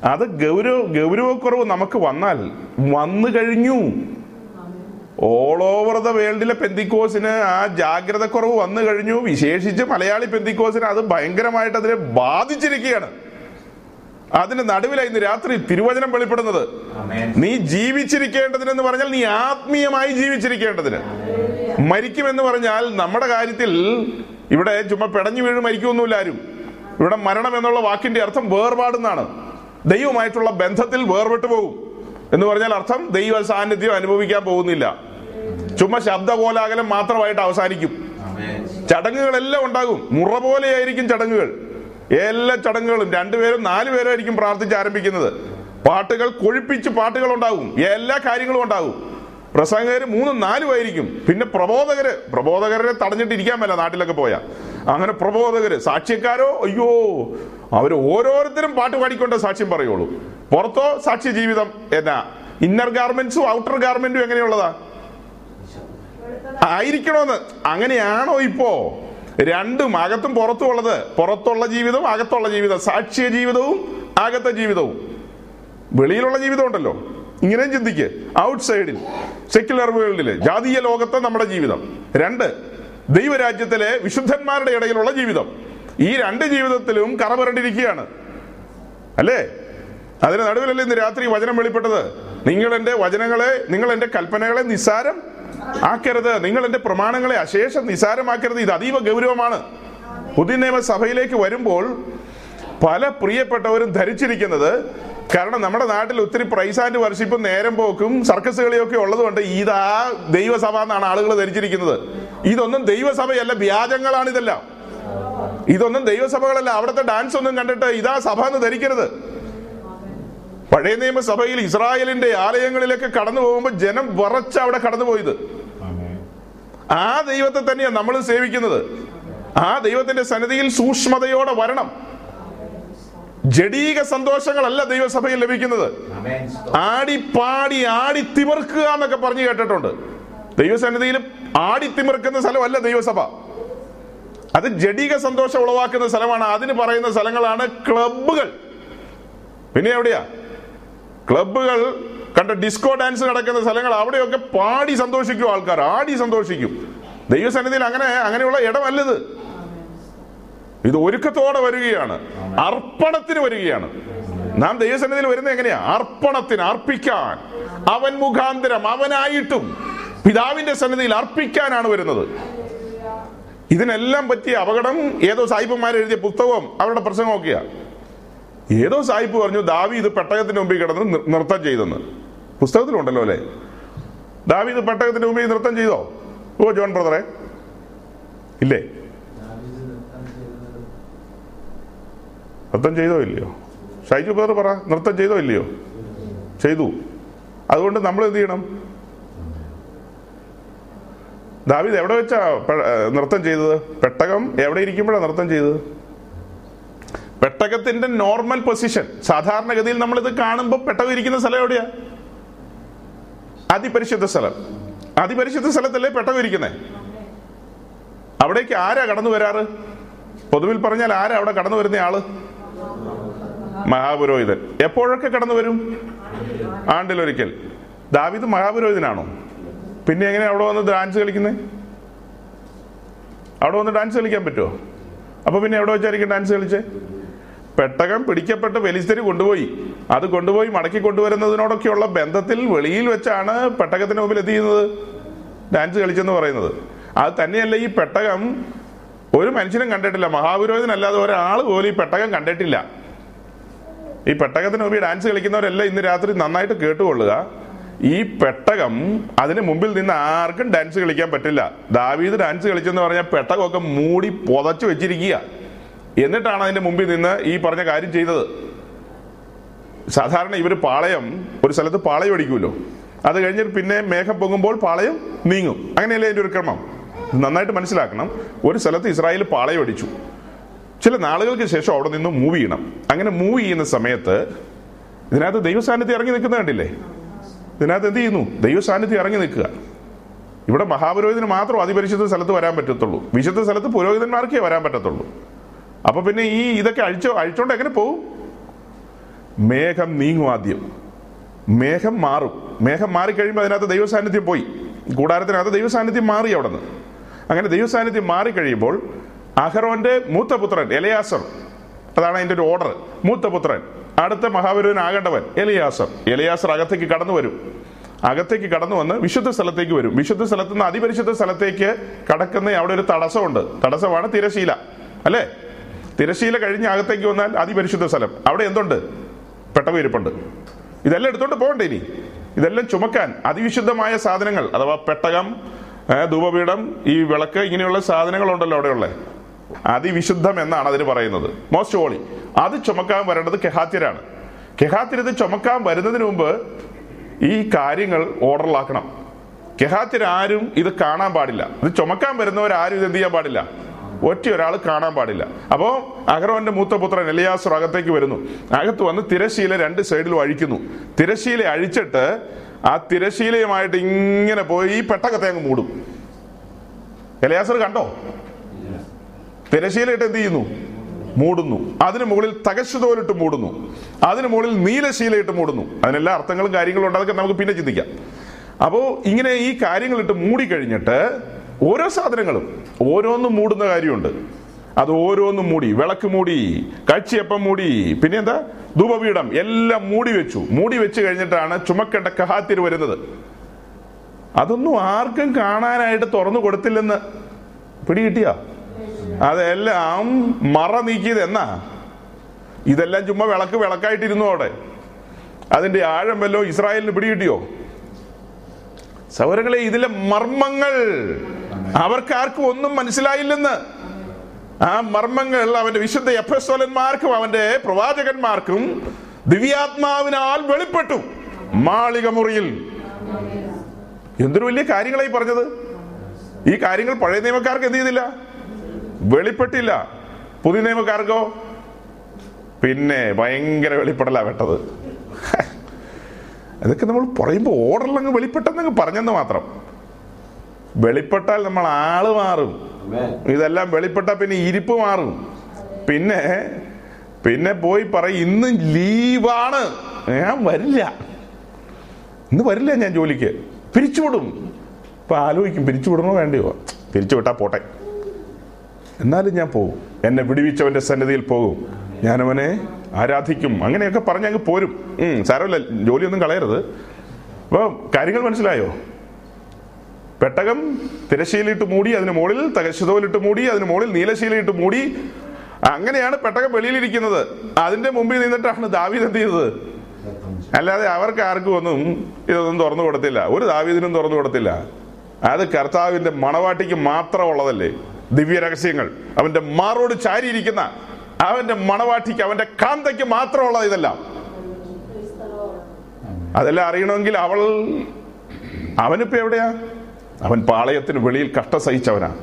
അത് ഗൗരവ ഗൗരവക്കുറവ് നമുക്ക് വന്നാൽ വന്നു കഴിഞ്ഞു. ഓൾ ഓവർ ദ വേൾഡിലെ പെന്തിക്കോസിന് ആ ജാഗ്രത കുറവ് വന്നു കഴിഞ്ഞു. വിശേഷിച്ച് മലയാളി പെന്തിക്കോസിന് അത് ഭയങ്കരമായിട്ട് അതിനെ ബാധിച്ചിരിക്കുകയാണ്. അതിന് നടുവിലായി ഇന്ന് രാത്രി തിരുവചനം വെളിപ്പെടുന്നത്. നീ ജീവിച്ചിരിക്കേണ്ടതിനെന്ന് പറഞ്ഞാൽ നീ ആത്മീയമായി ജീവിച്ചിരിക്കേണ്ടതിന്. മരിക്കുമെന്ന് പറഞ്ഞാൽ നമ്മുടെ കാര്യത്തിൽ ഇവിടെ ചുമ്മാ പെടഞ്ഞു വീഴും മരിക്കുമൊന്നുമില്ല ആരും. ഇവിടെ മരണം എന്നുള്ള വാക്കിന്റെ അർത്ഥം വേർപാടുന്നാണ്. ദൈവമായിട്ടുള്ള ബന്ധത്തിൽ വേർപെട്ടു പോകും എന്ന് പറഞ്ഞാൽ അർത്ഥം ദൈവ സാന്നിധ്യം അനുഭവിക്കാൻ പോകുന്നില്ല. ചുമ്മാ ശബ്ദകോലാകലം മാത്രമായിട്ട് അവസാനിക്കും. ചടങ്ങുകളെല്ലാം ഉണ്ടാകും. മുറ പോലെയായിരിക്കും ചടങ്ങുകൾ. എല്ലാ ചടങ്ങുകളും രണ്ടുപേരും നാലുപേരും ആയിരിക്കും പ്രാർത്ഥിച്ച് ആരംഭിക്കുന്നത്. പാട്ടുകൾ കൊഴിപ്പിച്ച് പാട്ടുകൾ ഉണ്ടാവും എല്ലാ കാര്യങ്ങളും ഉണ്ടാവും പ്രസംഗകര് മൂന്നും നാലും ആയിരിക്കും. പിന്നെ പ്രബോധകര് പ്രബോധകരെ തടഞ്ഞിട്ട് ഇരിക്കാൻ പറ്റില്ല നാട്ടിലൊക്കെ പോയാ. അങ്ങനെ പ്രബോധകര് സാക്ഷ്യക്കാരോ അയ്യോ അവർ ഓരോരുത്തരും പാട്ട് പാടിക്കൊണ്ട് സാക്ഷ്യം പറയുള്ളൂ. പുറത്തോ സാക്ഷ്യ ജീവിതം എന്നാ ഇന്നർ ഗാർമെന്റ്സും ഔട്ടർ ഗാർമെന്റും എങ്ങനെയുള്ളതാ? ആയിരിക്കണോന്ന്. അങ്ങനെയാണോ ഇപ്പോ? രണ്ടും അകത്തും പുറത്തും ഉള്ളത്. പുറത്തുള്ള ജീവിതവും അകത്തുള്ള ജീവിതം സാക്ഷ്യ ജീവിതവും അകത്തെ ജീവിതവും. വെളിയിലുള്ള ജീവിതം ഉണ്ടല്ലോ. ഇങ്ങനെയും ചിന്തിക്ക്. ഔട്ട്സൈഡിൽ സെക്യുലർ വേൾഡിൽ ജാതീയ ലോകത്തെ നമ്മുടെ ജീവിതം. രണ്ട് ദൈവരാജ്യത്തിലെ വിശുദ്ധന്മാരുടെ ഇടയിലുള്ള ജീവിതം. ഈ രണ്ട് ജീവിതത്തിലും കറപുരണ്ടിരിക്കുകയാണ് അല്ലേ? അതിന് നടുവിലല്ലേ ഇന്ന് രാത്രി വചനം വെളിപ്പെട്ടത്? നിങ്ങൾ വചനങ്ങളെ നിങ്ങൾ കൽപ്പനകളെ നിസ്സാരം ആക്കരുത്. നിങ്ങൾ എന്റെ പ്രമാണങ്ങളെ അശേഷം നിസാരമാക്കരുത്. ഇത് അതീവ ഗൗരവമാണ്. പുതിയ നിയമസഭയിലേക്ക് വരുമ്പോൾ പല പ്രിയപ്പെട്ടവരും ധരിച്ചിരിക്കുന്നത് കാരണം നമ്മുടെ നാട്ടിൽ ഒത്തിരി പ്രൈസ് ആൻഡ് വർഷിപ്പും നേരം പോക്കും സർക്കസ് കളിയൊക്കെ ഉള്ളതുകൊണ്ട് ഇതാ ദൈവസഭ എന്നാണ് ആളുകൾ ധരിച്ചിരിക്കുന്നത്. ഇതൊന്നും ദൈവസഭയല്ല വ്യാജങ്ങളാണ് ഇതെല്ലാം. ഇതൊന്നും ദൈവസഭകളല്ല. അവിടുത്തെ ഡാൻസ് ഒന്നും കണ്ടിട്ട് ഇതാ സഭ എന്ന് ധരിക്കരുത്. പഴയ നിയമസഭയിൽ ഇസ്രായേലിന്റെ ആലയങ്ങളിലേക്ക് കടന്നു പോകുമ്പോൾ ജനം വറച്ച അവിടെ കടന്നുപോയത്. ആ ദൈവത്തെ തന്നെയാണ് നമ്മൾ സേവിക്കുന്നത്. ആ ദൈവത്തിന്റെ സന്നിധിയിൽ സൂക്ഷ്മതയോടെ വരണം. ജഡീക സന്തോഷങ്ങളല്ല ദൈവസഭയിൽ ലഭിക്കുന്നത്. ആടി പാടി ആടി തിമിർക്കുക എന്നൊക്കെ പറഞ്ഞു കേട്ടിട്ടുണ്ട്. ദൈവസന്നിധിയിൽ ആടി തിമിർക്കുന്ന സ്ഥലമല്ല ദൈവസഭ. അത് ജഡീക സന്തോഷം ഉളവാക്കുന്ന സ്ഥലമാണ്. അതിന് പറയുന്ന സ്ഥലങ്ങളാണ് ക്ലബുകൾ പിന്നെ എവിടെയാ? ക്ലബ്ബുകൾ കണ്ട ഡിസ്കോ ഡാൻസ് നടക്കുന്ന സ്ഥലങ്ങൾ അവിടെയൊക്കെ പാടി സന്തോഷിക്കും ആൾക്കാർ ആടി സന്തോഷിക്കും. ദൈവസന്നിധിയിൽ അങ്ങനെ അങ്ങനെയുള്ള ഇടമല്ലത്. ഇത് ഒരുക്കത്തോടെ വരികയാണ്. അർപ്പണത്തിന് വരികയാണ്. നാം ദൈവസന്നിധിയിൽ വരുന്നത് എങ്ങനെയാ? അർപ്പണത്തിന് അർപ്പിക്കാൻ. അവൻ മുഖാന്തരം അവനായിട്ടും പിതാവിന്റെ സന്നിധിയിൽ അർപ്പിക്കാനാണ് വരുന്നത്. ഇതിനെല്ലാം പറ്റിയ അപകടം ഏതോ സായിപ്പന്മാരെഴുതിയ പുസ്തകവും അവരുടെ പ്രസംഗമൊക്കെയാ. ഏതോ സായിപ്പ് പറഞ്ഞു ദാവി ഇത് പെട്ടകത്തിന്റെ മുമ്പിൽ കിടന്ന് നൃത്തം ചെയ്തെന്ന്. പുസ്തകത്തിലുണ്ടല്ലോ അല്ലേ? ഇത് പെട്ടകത്തിന്റെ മുമ്പിൽ നൃത്തം ചെയ്തോ? ഓ ജോൺ ബ്രദറെ. ഇല്ലേ? നൃത്തം ചെയ്തോ ഇല്ലയോ? ഷൈജു ബ്രദർ പറ നൃത്തം ചെയ്തോ ഇല്ലയോ? ചെയ്തു. അതുകൊണ്ട് നമ്മൾ എന്ത് ചെയ്യണം? ദാവീദ് എവിടെ വെച്ചാ നൃത്തം ചെയ്തത്? പെട്ടകം എവിടെ ഇരിക്കുമ്പോഴാണ് നൃത്തം ചെയ്തത്? പെട്ടകത്തിന്റെ നോർമൽ പൊസിഷൻ സാധാരണഗതിയിൽ നമ്മൾ ഇത് കാണുമ്പോൾ പെട്ടകം ഇരിക്കുന്ന സ്ഥലം എവിടെയാ? അതിപരിശുദ്ധ സ്ഥലം. അതിപരിശുദ്ധ സ്ഥലത്തല്ലേ പെട്ടകം ഇരിക്കുന്നത് അവിടേക്ക് ആരാ കടന്നു വരാറ്? പൊതുവിൽ പറഞ്ഞാൽ ആരാ അവിടെ കടന്നു വരുന്ന ആൾ? മഹാപുരോഹിതൻ. എപ്പോഴൊക്കെ കടന്നു വരും? ആണ്ടിലൊരിക്കൽ. ദാവിദ് മഹാപുരോഹിതനാണോ? പിന്നെ എങ്ങനെ അവിടെ വന്ന് ഡാൻസ് കളിക്കുന്നത് അവിടെ വന്ന് ഡാൻസ് കളിക്കാൻ പറ്റുമോ അപ്പൊ പിന്നെ എവിടെ വെച്ചായിരിക്കും ഡാൻസ് കളിച്ചേ? പെട്ടകം പിടിക്കപ്പെട്ട് വെലിസ്തരി കൊണ്ടുപോയി. അത് കൊണ്ടുപോയി മടക്കി കൊണ്ടുവരുന്നതിനോടൊക്കെയുള്ള ബന്ധത്തിൽ വെളിയിൽ വെച്ചാണ് പെട്ടകത്തിന് മുമ്പിൽ എന്ത് ചെയ്യുന്നത്? ഡാൻസ് കളിച്ചെന്ന് പറയുന്നത്. അത് തന്നെയല്ല ഈ പെട്ടകം ഒരു മനുഷ്യനും കണ്ടിട്ടില്ല. മഹാപുരോഹിതനല്ലാതെ ഒരാൾ പോലും ഈ പെട്ടകം കണ്ടിട്ടില്ല. ഈ പെട്ടകത്തിന് മുമ്പിൽ ഡാൻസ് കളിക്കുന്നവരെല്ലാം ഇന്ന് രാത്രി നന്നായിട്ട് കേട്ടുകൊള്ളുക. ഈ പെട്ടകം അതിന് മുമ്പിൽ നിന്ന് ആർക്കും ഡാൻസ് കളിക്കാൻ പറ്റില്ല. ദാവീദ് ഡാൻസ് കളിച്ചെന്ന് പറഞ്ഞാൽ പെട്ടകമൊക്കെ മൂടി പുതച്ചു വെച്ചിരിക്കുക. എന്നിട്ടാണ് അതിന്റെ മുമ്പിൽ നിന്ന് ഈ പറഞ്ഞ കാര്യം ചെയ്തത്. സാധാരണ ഇവർ പാളയം ഒരു സ്ഥലത്ത് പാളയം അടിക്കുമല്ലോ അത് കഴിഞ്ഞിട്ട് പിന്നെ മേഘം പൊങ്ങുമ്പോൾ പാളയം നീങ്ങും. അങ്ങനെയല്ലേ അതിന്റെ ഒരു ക്രമം? നന്നായിട്ട് മനസ്സിലാക്കണം. ഒരു സ്ഥലത്ത് ഇസ്രായേൽ പാളയം അടിച്ചു. ചില നാളുകൾക്ക് ശേഷം അവിടെ നിന്ന് മൂവ് ചെയ്യണം. അങ്ങനെ മൂവ് ചെയ്യുന്ന സമയത്ത് ഇതിനകത്ത് ദൈവസാന്നിധ്യം ഇറങ്ങി നിൽക്കുന്ന കണ്ടില്ലേ? ഇതിനകത്ത് എന്ത് ചെയ്യുന്നു? ദൈവസാന്നിധ്യം ഇറങ്ങി നിൽക്കുക. ഇവിടെ മഹാപുരോഹിതന് മാത്രം അതിപരിശുദ്ധ സ്ഥലത്ത് വരാൻ പറ്റത്തുള്ളൂ. വിശുദ്ധ സ്ഥലത്ത് പുരോഹിതന്മാർക്കേ വരാൻ പറ്റത്തുള്ളൂ. അപ്പൊ പിന്നെ ഈ ഇതൊക്കെ അഴിച്ചോ അഴിച്ചോണ്ട് എങ്ങനെ പോവും? മേഘം നീങ്ങും ആദ്യം. മേഘം മാറും. മേഘം മാറിക്കഴിയുമ്പോൾ അതിനകത്ത് ദൈവസാന്നിധ്യം പോയി. കൂടാരത്തിനകത്ത് ദൈവസാന്നിധ്യം മാറി അവിടെ നിന്ന് അങ്ങനെ ദൈവസാന്നിധ്യം മാറിക്കഴിയുമ്പോൾ അഹറോന്റെ മൂത്തപുത്രൻ എലയാസർ അതാണ് അതിന്റെ ഒരു ഓർഡർ മൂത്തപുത്രൻ അടുത്ത മഹാപുരുവനാകേണ്ടവൻ എലിയാസർ. എലിയാസർ അകത്തേക്ക് കടന്നു വരും. അകത്തേക്ക് കടന്നു വന്ന് വിശുദ്ധ സ്ഥലത്തേക്ക് വരും. വിശുദ്ധ സ്ഥലത്ത് നിന്ന് അതിപരിശുദ്ധ സ്ഥലത്തേക്ക് കടക്കുന്ന അവിടെ ഒരു തടസ്സമുണ്ട്. തടസ്സമാണ് തിരശീല. അല്ലേ? തിരശീല കഴിഞ്ഞ് അകത്തേക്ക് വന്നാൽ അതിപരിശുദ്ധ സ്ഥലം. അവിടെ എന്തുണ്ട്? പെട്ടവയിരിപ്പുണ്ട് ഇതെല്ലാം എടുത്തോണ്ട് പോകണ്ടേ ഇനി? ഇതെല്ലാം ചുമക്കാൻ അതിവിശുദ്ധമായ സാധനങ്ങൾ അഥവാ പെട്ടകം ധൂപപീഠം ഈ വിളക്ക് ഇങ്ങനെയുള്ള സാധനങ്ങളുണ്ടല്ലോ അവിടെയുള്ള. അതിവിശുദ്ധം എന്നാണ് അതിന് പറയുന്നത്. മോസ്റ്റ് ഹോളി അത് ചുമക്കാൻ വരേണ്ടത് കെഹാത്യരാണ്. കെഹാത്യർ ഇത് ചുമക്കാൻ വരുന്നതിന് മുമ്പ് ഈ കാര്യങ്ങൾ ഓർഡറിലാക്കണം. കെഹാത്യരാരും ഇത് കാണാൻ പാടില്ല. ഇത് ചുമക്കാൻ വരുന്നവരാരും ഇത് എന്ത് ചെയ്യാൻ പാടില്ല? ഒറ്റ ഒരാൾ കാണാൻ പാടില്ല. അപ്പോൾ അഹ്റോന്റെ മൂത്തപുത്രൻ എലിയാസർ അകത്തേക്ക് വരുന്നു. അകത്ത് വന്ന് തിരശീല രണ്ട് സൈഡിലും അഴിക്കുന്നു. തിരശീല അഴിച്ചിട്ട് ആ തിരശീലയുമായിട്ട് ഇങ്ങനെ പോയി ഈ പെട്ടകത്തെ അങ്ങ് മൂടും. എലിയാസർ കണ്ടോ? തിരശീലയിട്ട് എന്ത് ചെയ്യുന്നു? മൂടുന്നു. അതിന് മുകളിൽ തകശുതോലിട്ട് മൂടുന്നു. അതിന് മുകളിൽ നീലശീലയിട്ട് മൂടുന്നു. അതിനെല്ലാ അർത്ഥങ്ങളും കാര്യങ്ങളും ഉണ്ട്. അതൊക്കെ നമുക്ക് പിന്നെ ചിന്തിക്കാം. അപ്പോ ഇങ്ങനെ ഈ കാര്യങ്ങളിട്ട് മൂടിക്കഴിഞ്ഞിട്ട് ഓരോ സാധനങ്ങളും ഓരോന്നും മൂടുന്ന കാര്യമുണ്ട്. അത് ഓരോന്നും മൂടി വിളക്ക് മൂടി കാഴ്ചയപ്പം മൂടി പിന്നെ എന്താ ധൂപപീഠം എല്ലാം മൂടി വെച്ചു. മൂടി വെച്ച് കഴിഞ്ഞിട്ടാണ് ചുമക്കേണ്ട കഹാത്തിര് വരുന്നത്. അതൊന്നും ആർക്കും കാണാനായിട്ട് തുറന്നു കൊടുത്തില്ലെന്ന് പിടികിട്ടിയ? അതെല്ലാം മറ നീക്കിയത് എന്നാ? ഇതെല്ലാം ചുമ്മാ വിളക്ക് വിളക്കായിട്ടിരുന്നു അവിടെ. അതിന്റെ ആഴം വല്ലോ ഇസ്രായേലിന് പിടികിട്ടിയോ? സൗരങ്ങളെ ഇതിലെ മർമ്മങ്ങൾ അവർക്ക് ആർക്കും ഒന്നും മനസ്സിലായില്ലെന്ന്. ആ മർമ്മങ്ങൾ അവന്റെ വിശുദ്ധ എഫസോലന്മാർക്കും അവന്റെ പ്രവാചകന്മാർക്കും ദിവ്യാത്മാവിനാൽ വെളിപ്പെട്ടു. മാളിക മുറിയിൽ. എന്തൊരു വലിയ കാര്യങ്ങളായി പറഞ്ഞത്? ഈ കാര്യങ്ങൾ പഴയ നിയമക്കാർക്ക് എന്ത് ചെയ്തില്ല? വെളിപ്പെട്ടില്ല. പുതിയ നിയമക്കാർക്കോ? പിന്നെ ഭയങ്കര വെളിപ്പെടലാ വെട്ടത് അതൊക്കെ നമ്മൾ പറയുമ്പോൾ ഓർഡറിലങ്ങ് വെളിപ്പെട്ടെന്നങ്ങ് പറഞ്ഞെന്ന് മാത്രം. വെളിപ്പെട്ടാൽ നമ്മൾ ആൾ മാറും. ഇതെല്ലാം വെളിപ്പെട്ടാൽ പിന്നെ ഇരിപ്പ് മാറും. പിന്നെ പിന്നെ പോയി പറയും ഇന്ന് ലീവാണ്. ഞാൻ വരില്ല. ഇന്ന് വരില്ല ഞാൻ ജോലിക്ക്. പിരിച്ചുവിടും. ഇപ്പൊ ആലോചിക്കും പിരിച്ചുവിടണോ വേണ്ടിയോ? പിരിച്ചുവിട്ടാ പോട്ടെ. എന്നാലും ഞാൻ പോകും എന്നെ വിടുവിച്ചവന്റെ സന്നിധിയിൽ പോകും. ഞാനവനെ ആരാധിക്കും. അങ്ങനെയൊക്കെ പറഞ്ഞ് അങ്ങ് പോരും. ഉം, സാരമില്ല ജോലിയൊന്നും കളയരുത്. അപ്പൊ കാര്യങ്ങൾ മനസ്സിലായോ? പെട്ടകം തിരശീലയിട്ട് മൂടി അതിന് മുകളിൽ തകശതോലിട്ട് മൂടി അതിന് മുകളിൽ നീലശീലയിട്ട് മൂടി. അങ്ങനെയാണ് പെട്ടകം വെളിയിലിരിക്കുന്നത്. അതിന്റെ മുമ്പിൽ നിന്നിട്ടാണ് ദാവീദ് എന്ത് ചെയ്തത്? അല്ലാതെ അവർക്ക് ആർക്കും ഒന്നും ഇതൊന്നും തുറന്നു കൊടുത്തില്ല. ഒരു ദാവീദിനും തുറന്നു കൊടുത്തില്ല. അത് കർത്താവിന്റെ മണവാട്ടിക്ക് മാത്രമുള്ളതല്ലേ ദിവ്യ രഹസ്യങ്ങൾ. അവന്റെ മാറോട് ചാരിയിരിക്കുന്ന അവന്റെ മണവാട്ടിക്ക് അവന്റെ കാന്തയ്ക്ക് മാത്രമുള്ളത് ഇതെല്ലാം. അതെല്ലാം അറിയണമെങ്കിൽ അവൾ അവനിപ്പോ എവിടെയാ? അവൻ പാളയത്തിന് വെളിയിൽ കഷ്ട സഹിച്ചവനാണ്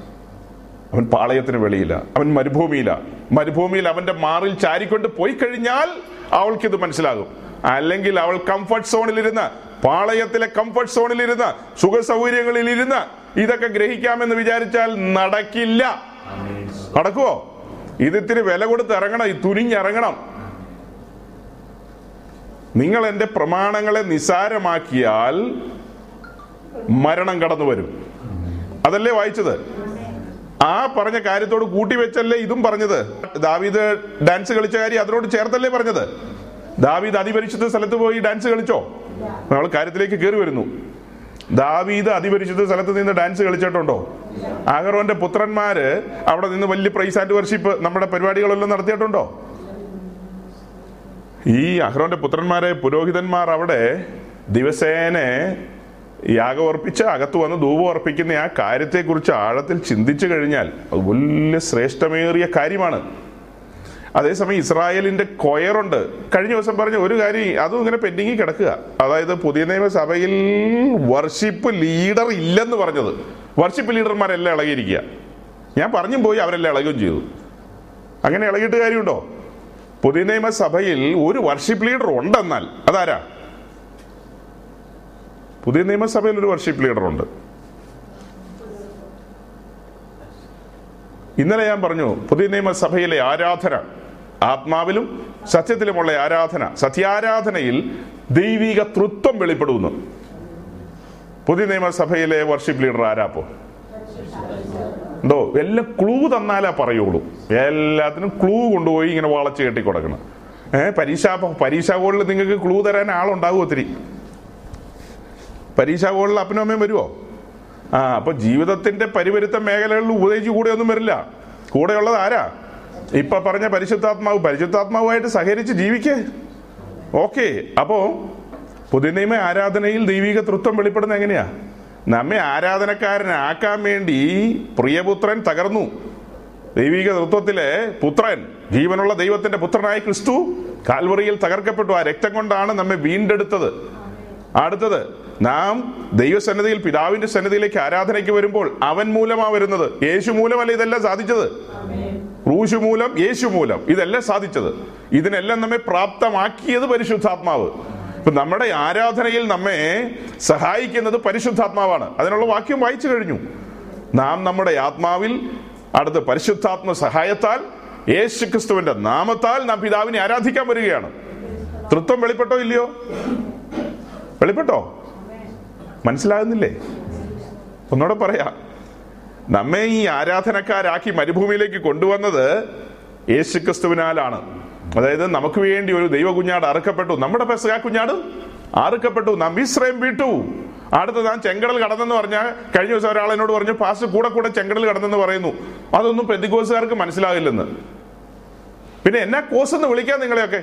അവൻ പാളയത്തിന് വെളിയില്ല. അവൻ മരുഭൂമിയില മരുഭൂമിയിൽ അവന്റെ മാറിൽ ചാരിക്കൊണ്ട് പോയി കഴിഞ്ഞാൽ അവൾക്ക് ഇത് മനസ്സിലാകും. അല്ലെങ്കിൽ അവൾ കംഫർട്ട് സോണിലിരുന്ന് പാളയത്തിലെ കംഫർട്ട് സോണിലിരുന്ന് സുഖ സൗകര്യങ്ങളിൽ ഇരുന്ന് ഇതൊക്കെ ഗ്രഹിക്കാമെന്ന് വിചാരിച്ചാൽ നടക്കില്ല. നടക്കുവോ? ഇതിത്തിരി വില കൊടുത്ത് ഇറങ്ങണം ഈ തുനിഞ്ഞിറങ്ങണം. നിങ്ങൾ എന്റെ പ്രമാണങ്ങളെ നിസാരമാക്കിയാൽ മരണം കടന്നു വരും. അതല്ലേ വായിച്ചത്? ആ പറഞ്ഞ കാര്യത്തോട് കൂട്ടി വെച്ചല്ലേ ഇതും പറഞ്ഞത്. ദാവീദ് ഡാൻസ് കളിച്ച കാര്യം അതിനോട് ചേർത്തല്ലേ പറഞ്ഞത്? ദാവീദ് അതിപരിശുദ്ധ സ്ഥലത്ത് പോയി ഡാൻസ് കളിച്ചോ? നമ്മൾ കാര്യത്തിലേക്ക് കയറി വരുന്നു. ദാവീദ് അതിപരിശുദ്ധ സ്ഥലത്ത് നിന്ന് ഡാൻസ് കളിച്ചിട്ടുണ്ടോ? അഹറോന്റെ പുത്രന്മാര് അവിടെ നിന്ന് വലിയ പ്രൈസ് ആൻഡ് വർഷിപ്പ് നമ്മുടെ പരിപാടികളെല്ലാം നടത്തിയിട്ടുണ്ടോ? ഈ അഹ്റോന്റെ പുത്രന്മാരെ പുരോഹിതന്മാർ അവിടെ ദിവസേനെ യാഗം അർപ്പിച്ച് അകത്ത് വന്ന് ധൂപം അർപ്പിക്കുന്ന ആ കാര്യത്തെക്കുറിച്ച് ആഴത്തിൽ ചിന്തിച്ചു കഴിഞ്ഞാൽ അത് വലിയ ശ്രേഷ്ഠമേറിയ കാര്യമാണ്. അതേസമയം ഇസ്രായേലിന്റെ കൊയറുണ്ട്. കഴിഞ്ഞ ദിവസം പറഞ്ഞ ഒരു കാര്യം അതും ഇങ്ങനെ പെൻഡിങ്ങിൽ കിടക്കുക. അതായത് പുതിയ നിയമസഭയിൽ വർഷിപ്പ് ലീഡർ ഇല്ലെന്ന് പറഞ്ഞത്. വർഷിപ്പ് ലീഡർമാരെല്ലാം ഇളകിയിരിക്കുക. ഞാൻ പറഞ്ഞും പോയി അവരെല്ലാം ഇളകുകയും ചെയ്തു. അങ്ങനെ ഇളകിയിട്ട് കാര്യമുണ്ടോ? പുതിയ നിയമസഭയിൽ ഒരു വർഷിപ്പ് ലീഡർ ഉണ്ടെന്നാൽ അതാരാ? പുതിയ നിയമസഭയിൽ ഒരു വർഷിപ്പ് ലീഡറുണ്ട് ഇന്നലെ ഞാൻ പറഞ്ഞു പുതിയ നിയമസഭയിലെ ആരാധന ആത്മാവിലും സത്യത്തിലുമുള്ള ആരാധന സത്യാരാധനയിൽ ദൈവിക തൃത്വം വെളിപ്പെടുന്നു. പുതിയ നിയമസഭയിലെ വർഷിപ്പ് ലീഡർ ആരാപ്പോ എന്തോ എല്ലാം ക്ലൂ തന്നാലാ പറയുള്ളൂ. എല്ലാത്തിനും ക്ലൂ കൊണ്ടുപോയി ഇങ്ങനെ വളച്ച് കെട്ടി കൊടുക്കണം ഏഹ് പരീക്ഷ പരീക്ഷ ബോർഡിൽ നിങ്ങൾക്ക് ക്ലൂ തരാൻ ആളുണ്ടാകും ഒത്തിരി. പരീക്ഷ ഹോളിൽ അപ്പനും അമ്മയും വരുമോ ആ അപ്പൊ ജീവിതത്തിന്റെ പരിവരുത്ത മേഖലകളിൽ ഉപദേശിച്ച് കൂടെ ഒന്നും വരില്ല. കൂടെയുള്ളത് ആരാ? ഇപ്പൊ പറഞ്ഞ പരിശുദ്ധാത്മാവ് പരിശുദ്ധാത്മാവുമായിട്ട് സഹകരിച്ച് ജീവിക്കേ. ഓക്കെ അപ്പോ പുതിയ ആരാധനയിൽ ദൈവിക തൃത്വം വെളിപ്പെടുന്ന എങ്ങനെയാ? നമ്മെ ആരാധനക്കാരനാക്കാൻ വേണ്ടി പ്രിയപുത്രൻ തകർന്നു. ദൈവിക തൃത്വത്തിലെ പുത്രൻ ജീവനുള്ള ദൈവത്തിന്റെ പുത്രനായ ക്രിസ്തു കാൽവറിയിൽ തകർക്കപ്പെട്ടു. ആ രക്തം കൊണ്ടാണ് നമ്മെ വീണ്ടെടുത്തത്. അടുത്തത് നാം ദൈവസന്നിധിയിൽ പിതാവിന്റെ സന്നിധിയിലേക്ക് ആരാധനയ്ക്ക് വരുമ്പോൾ അവൻ മൂലമാ വരുന്നത്. യേശു മൂലമല്ല ഇതെല്ലാം സാധിച്ചത്? റൂശു മൂലം യേശു മൂലം. ഇതെല്ലാം സാധിച്ചത്. ഇതിനെല്ലാം നമ്മെ പ്രാപ്തമാക്കിയത് പരിശുദ്ധാത്മാവ്. ഇപ്പൊ നമ്മുടെ ആരാധനയിൽ നമ്മെ സഹായിക്കുന്നത് പരിശുദ്ധാത്മാവാണ്. അതിനുള്ള വാക്യം വായിച്ചു കഴിഞ്ഞു. നാം നമ്മുടെ ആത്മാവിൽ അടുത്ത് പരിശുദ്ധാത്മ സഹായത്താൽ യേശു ക്രിസ്തുവിന്റെ നാമത്താൽ നാം പിതാവിനെ ആരാധിക്കാൻ വരികയാണ്. തൃത്വം വെളിപ്പെട്ടോ ഇല്ലയോ? വെളിപ്പെട്ടോ? മനസ്സിലാകുന്നില്ലേ? ഒന്നുകൂടെ പറയാ. നമ്മെ ഈ ആരാധനക്കാരാക്കി മരുഭൂമിയിലേക്ക് കൊണ്ടുവന്നത് യേശു ക്രിസ്തുവിനാലാണ് അതായത് നമുക്ക് വേണ്ടി ഒരു ദൈവ കുഞ്ഞാട് അറുക്കപ്പെട്ടു. നമ്മുടെ പെസക കുഞ്ഞാട് അറുക്കപ്പെട്ടു. നാം ഇസ്രയേം വീട്ടു. അടുത്ത് നാം ചെങ്കടൽ കടന്നെന്ന് പറഞ്ഞാൽ കഴിഞ്ഞ ദിവസം ഒരാൾ എന്നോട് പറഞ്ഞു പാസ് കൂടെ കൂടെ ചെങ്കടൽ കടന്നെന്ന് പറയുന്നു. അതൊന്നും പ്രതികോസുകാർക്ക് മനസ്സിലാകില്ലെന്ന് പിന്നെ എന്നാ കോസ് എന്ന് വിളിക്കാൻ നിങ്ങളെയൊക്കെ?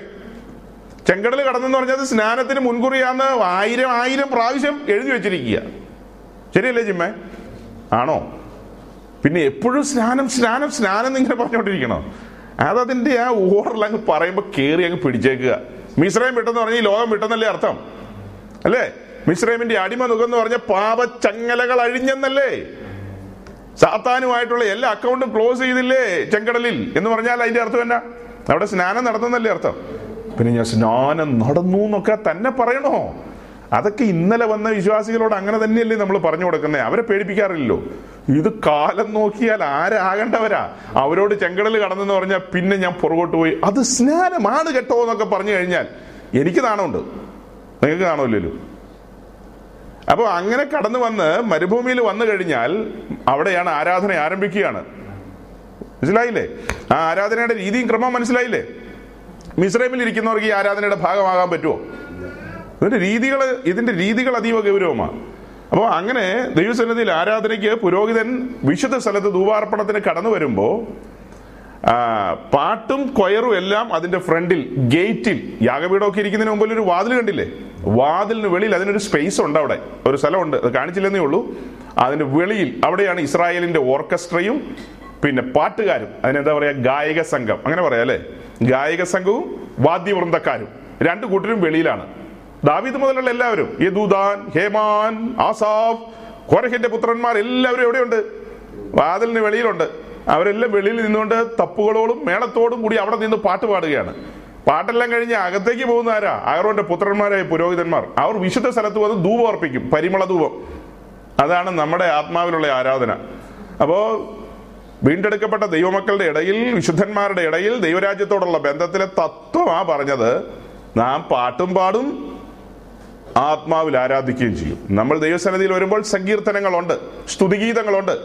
ചെങ്കടൽ കടന്നെന്ന് പറഞ്ഞത് സ്നാനത്തിന് മുൻകുറിയാന്ന് ആയിരം ആയിരം പ്രാവശ്യം എഴുതി വെച്ചിരിക്കുക. ശരിയല്ലേ ജിമ്മേ? ആണോ? പിന്നെ എപ്പോഴും സ്നാനം സ്നാനം സ്നാനം എന്നിങ്ങനെ പറഞ്ഞുകൊണ്ടിരിക്കണോ അതതിന്റെ ആ ഓറൽ അങ്ങ് പറയുമ്പോൾ കേറി അങ്ങ് പിടിച്ചേക്കുക. മിശ്രയം വിട്ടെന്ന് പറഞ്ഞാൽ ഈ ലോകം വിട്ടെന്നല്ലേ അർത്ഥം? അല്ലേ? മിശ്രൈമിന്റെ അടിമ നുഖം എന്ന് പറഞ്ഞ പാപച്ചങ്ങലകൾ അഴിഞ്ഞെന്നല്ലേ? സാത്താനുമായിട്ടുള്ള എല്ലാ അക്കൗണ്ടും ക്ലോസ് ചെയ്തില്ലേ ചെങ്കടലിൽ? എന്ന് പറഞ്ഞാൽ അതിന്റെ അർത്ഥം എന്നാ? അവിടെ സ്നാനം നടന്നെന്നല്ലേ അർത്ഥം? പിന്നെ ഞാൻ സ്നാനം നടന്നു എന്നൊക്കെ തന്നെ പറയണോ? അതൊക്കെ ഇന്നലെ വന്ന വിശ്വാസികളോട് അങ്ങനെ തന്നെയല്ലേ നമ്മൾ പറഞ്ഞു കൊടുക്കുന്നത് അവരെ പേടിപ്പിക്കാറില്ലല്ലോ. ഇത് കാലം നോക്കിയാൽ ആരാകേണ്ടവരാ? അവരോട് ചെങ്കടൽ കടന്നെന്ന് പറഞ്ഞാൽ പിന്നെ ഞാൻ പുറകോട്ട് പോയി. അത് സ്നാനമാണ് കേട്ടോ എന്നൊക്കെ പറഞ്ഞു കഴിഞ്ഞാൽ എനിക്ക് നാണമുണ്ട്. നിങ്ങൾക്ക് കാണുമല്ലോ അപ്പോൾ അങ്ങനെ കടന്നു വന്ന് മരുഭൂമിയിൽ വന്നു കഴിഞ്ഞാൽ അവിടെയാണ് ആരാധന ആരംഭിക്കുകയാണ്. മനസ്സിലായില്ലേ? ആ ആരാധനയുടെ രീതിയും ക്രമം മനസ്സിലായില്ലേ? മിസ്രൈമിൽ ഇരിക്കുന്നവർക്ക് ഈ ആരാധനയുടെ ഭാഗമാകാൻ പറ്റുമോ? ഇതിന്റെ രീതികൾ ഇതിന്റെ രീതികൾ അതീവ ഗൗരവമാണ്. അപ്പോൾ അങ്ങനെ ദൈവസന്നിധിയിൽ ആരാധനയ്ക്ക് പുരോഹിതൻ വിശുദ്ധ സ്ഥലത്ത് ധൂപാർപ്പണത്തിന് കടന്നു വരുമ്പോൾ പാട്ടും കൊയറും എല്ലാം അതിന്റെ ഫ്രണ്ടിൽ ഗേറ്റിൽ യാഗപീഠമൊക്കെ ഇരിക്കുന്നതിന് മുമ്പിൽ ഒരു വാതിൽ കണ്ടില്ലേ? വാതിലിന് വെളിയിൽ അതിനൊരു സ്പേസ് ഉണ്ട് അവിടെ. ഒരു സ്ഥലമുണ്ട്. അത് കാണിച്ചില്ലെന്നേ ഉള്ളൂ. അതിന്റെ വെളിയിൽ അവിടെയാണ് ഇസ്രായേലിന്റെ ഓർക്കസ്ട്രയും പിന്നെ പാട്ടുകാരും. അതിനെന്താ പറയാ? ഗായക സംഘം. അങ്ങനെ പറയാം അല്ലെ? ഗായക സംഘവും വാദ്യവൃന്ദക്കാരും രണ്ടു കൂട്ടരും വെളിയിലാണ്. ദാവീദ് മുതലുള്ള എല്ലാവരും യദൂദാൻ ഹേമാൻ ആസാഫ് കോരഹിന്റെ പുത്രന്മാർ എല്ലാവരും എവിടെയുണ്ട്? വാതിലിന് വെളിയിലുണ്ട്. അവരെല്ലാം വെളിയിൽ നിന്നുകൊണ്ട് തപ്പുകളോടും മേളത്തോടും കൂടി അവിടെ നിന്ന് പാട്ട് പാടുകയാണ്. പാട്ടെല്ലാം കഴിഞ്ഞ് അകത്തേക്ക് പോകുന്ന ആരാ? പുത്രന്മാരായ പുരോഹിതന്മാർ. അവർ വിശുദ്ധ സ്ഥലത്ത് വന്ന് ധൂപം അർപ്പിക്കും പരിമള ധൂപം അതാണ് നമ്മുടെ ആത്മാവിലുള്ള ആരാധന. അപ്പോ വീണ്ടെടുക്കപ്പെട്ട ദൈവമക്കളുടെ ഇടയിൽ വിശുദ്ധന്മാരുടെ ഇടയിൽ ദൈവരാജ്യത്തോടുള്ള ബന്ധത്തിലെ തത്വമാ പറഞ്ഞത് നാം പാട്ടും പാടും ആത്മാവിൽ ആരാധിക്കുകയും ചെയ്യും. നമ്മൾ ദൈവസന്നിധിയിൽ വരുമ്പോൾ സങ്കീർത്തനങ്ങളുണ്ട് സ്തുതിഗീതങ്ങളുണ്ട്.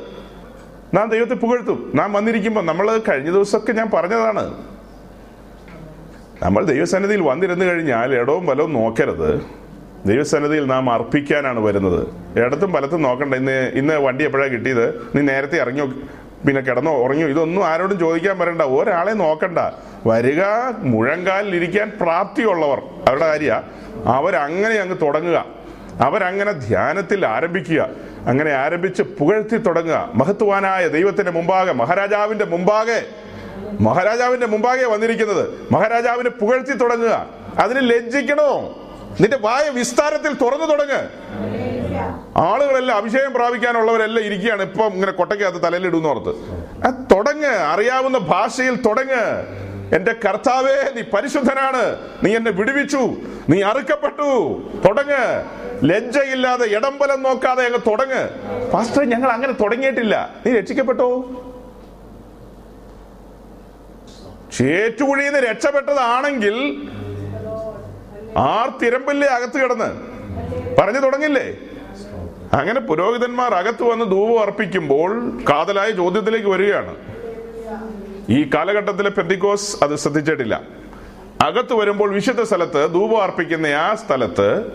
നാം ദൈവത്തെ പുകഴ്ത്തും. നാം വന്നിരിക്കുമ്പോൾ നമ്മൾ കഴിഞ്ഞ ദിവസമൊക്കെ ഞാൻ പറഞ്ഞതാണ്. നമ്മൾ ദൈവസന്നിധിയിൽ വന്നിരുന്നു കഴിഞ്ഞാൽ ഇടവും വലവും നോക്കരുത്. ദൈവസന്നിധിയിൽ നാം അർപ്പിക്കാനാണ് വരുന്നത്. ഇടത്തും വലത്തും നോക്കണ്ട. ഇന്ന് ഇന്ന് വണ്ടി എപ്പോഴാണ് കിട്ടിയത്? നീ നേരത്തെ ഇറങ്ങിയോ പിന്നെ കിടന്നോ ഉറങ്ങിയോ? ഇതൊന്നും ആരോടും ചോദിക്കാൻ വരണ്ട. ഒരാളെ നോക്കണ്ട. വരിക മുഴങ്കാലിൽ ഇരിക്കാൻ പ്രാപ്തിയുള്ളവർ. അവരുടെ കാര്യ അവരങ്ങനെ അങ്ങ് തുടങ്ങുക. അവരങ്ങനെ ധ്യാനത്തിൽ ആരംഭിക്കുക. അങ്ങനെ ആരംഭിച്ച് പുകഴ്ത്തി തുടങ്ങുക. മഹത്വാനായ ദൈവത്തിന്റെ മുമ്പാകെ മഹാരാജാവിന്റെ മുമ്പാകെ മഹാരാജാവിന്റെ മുമ്പാകെ വന്നിരിക്കുന്നത്. മഹാരാജാവിനെ പുകഴ്ത്തി തുടങ്ങുക. അതിന് ലജ്ജിക്കണോ? നിന്റെ വായ വിസ്താരത്തിൽ തുറന്നു തുടങ്ങ്. ആളുകളെല്ലാം അഭിഷേകം പ്രാപിക്കാനുള്ളവരെല്ലാം ഇരിക്കുകയാണ്. ഇപ്പം ഇങ്ങനെ കൊട്ടയ്ക്കകത്ത് തലയിലിടുന്ന ഓർത്ത്. തുടങ്ങ്. അറിയാവുന്ന ഭാഷയിൽ തുടങ്ങ്. എന്റെ കർത്താവേ നീ പരിശുദ്ധനാണ്. നീ എന്നെ വിടുവിച്ചു. നീ അറുക്കപ്പെട്ടു. തുടങ്ങ്. ലജ്ജയില്ലാതെ ഇടംബലം നോക്കാതെ അങ്ങ് തുടങ്ങ്. പാസ്റ്റർ ഞങ്ങൾ അങ്ങനെ തുടങ്ങിയിട്ടില്ല. നീ രക്ഷിക്കപ്പെട്ടോ? ചേറ്റുകുഴിയിൽ നിന്ന് രക്ഷപ്പെട്ടതാണെങ്കിൽ ആർ തിരമ്പില്ലേ അകത്ത് കിടന്ന്? പറഞ്ഞു തുടങ്ങില്ലേ? അങ്ങനെ പുരോഹിതന്മാർ അകത്ത് വന്ന് ധൂപം അർപ്പിക്കുമ്പോൾ കാതലായ ചോദ്യത്തിലേക്ക് വരികയാണ്. ഈ കാലഘട്ടത്തിലെ പെന്തിക്കോസ് അത് ശ്രദ്ധിച്ചിട്ടില്ല. അകത്ത് വരുമ്പോൾ വിശുദ്ധ സ്ഥലത്ത് ധൂപം അർപ്പിക്കുന്ന ആ സ്ഥലത്ത്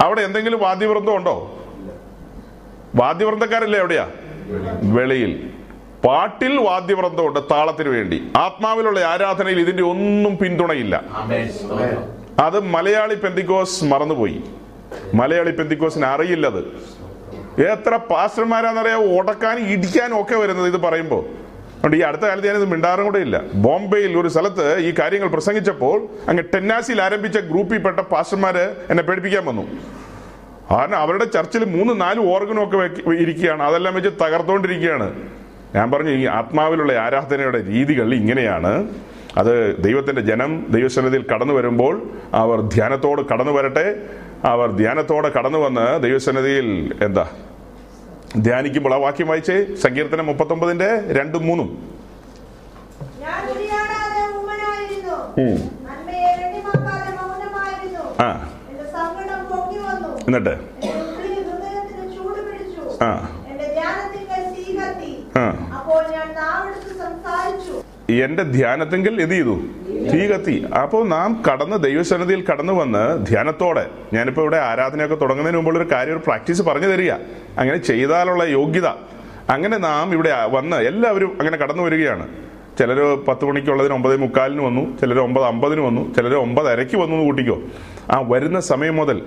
അവിടെ എന്തെങ്കിലും വാദ്യവൃന്ദം ഉണ്ടോ? വാദ്യവൃന്ദക്കാരല്ലേ എവിടെയാ വെളിയിൽ. പാട്ടിൽ വാദ്യവൃന്ദമുണ്ട് താളത്തിന് വേണ്ടി. ആത്മാവിലുള്ള ആരാധനയിൽ ഇതിന്റെ ഒന്നും പിന്തുണയില്ല. അത് മലയാളി പെന്തിക്കോസ് മറന്നുപോയി. മലയാളി പെന്തിക്കോസിന് അറിയില്ലത്. എത്ര പാസ്റ്റർമാരാന്നറിയാം ഉടക്കാനും ഇടിക്കാനും ഒക്കെ വരുന്നത് ഇത് പറയുമ്പോൾ അതുകൊണ്ട് ഈ അടുത്ത കാലത്ത് ഞാനിത് മിണ്ടാറും കൂടെ ഇല്ല. ബോംബെയിൽ ഒരു സ്ഥലത്ത് ഈ കാര്യങ്ങൾ പ്രസംഗിച്ചപ്പോൾ അങ്ങ് ടെന്നാസിയിൽ ആരംഭിച്ച ഗ്രൂപ്പിൽപ്പെട്ട പാസ്റ്റർമാര് എന്നെ പേടിപ്പിക്കാൻ വന്നു. കാരണം അവരുടെ ചർച്ചിൽ മൂന്ന് നാല് ഓർഗനും ഒക്കെ ഇരിക്കുകയാണ്. അതെല്ലാം വെച്ച് തകർത്തോണ്ടിരിക്കുകയാണ്. ഞാൻ പറഞ്ഞു ഈ ആത്മാവിലുള്ള ആരാധനയുടെ രീതികൾ ഇങ്ങനെയാണ്. അത് ദൈവത്തിന്റെ ജനം ദൈവസന്നിധിയിൽ കടന്നു വരുമ്പോൾ അവർ ധ്യാനത്തോട് കടന്നു വരട്ടെ. അവർ ധ്യാനത്തോടെ കടന്നു വന്ന് ദൈവസന്നിധിയിൽ എന്താ? ധ്യാനിക്കുമ്പോൾ ആ വാക്യം വായിച്ചേ? സങ്കീർത്തനം മുപ്പത്തൊമ്പതിന്റെ രണ്ടും മൂന്നും. ആ. എന്നിട്ട്? ആ. എന്റെ ധ്യാനത്തെങ്കിൽ എന്ത് ചെയ്തു. തീ കത്തി. അപ്പോൾ നാം കടന്ന് ദൈവസന്നിധിയിൽ കടന്നു വന്ന് ധ്യാനത്തോടെ ഞാനിപ്പോ ഇവിടെ ആരാധനയൊക്കെ തുടങ്ങുന്നതിന് മുമ്പുള്ള ഒരു കാര്യം ഒരു പ്രാക്ടീസ് പറഞ്ഞു തരിക. അങ്ങനെ ചെയ്താലുള്ള യോഗ്യത. അങ്ങനെ നാം ഇവിടെ വന്ന് എല്ലാവരും അങ്ങനെ കടന്നു വരികയാണ്. ചിലർ പത്ത് മണിക്കുള്ളതിന് ഒമ്പത് മുക്കാലിന് വന്നു ചിലർ ഒമ്പത് അമ്പതിന് വന്നു ചിലർ ഒമ്പത് അരയ്ക്ക് വന്നു എന്ന് കൂട്ടിക്കോ. ആ വരുന്ന സമയം മുതൽ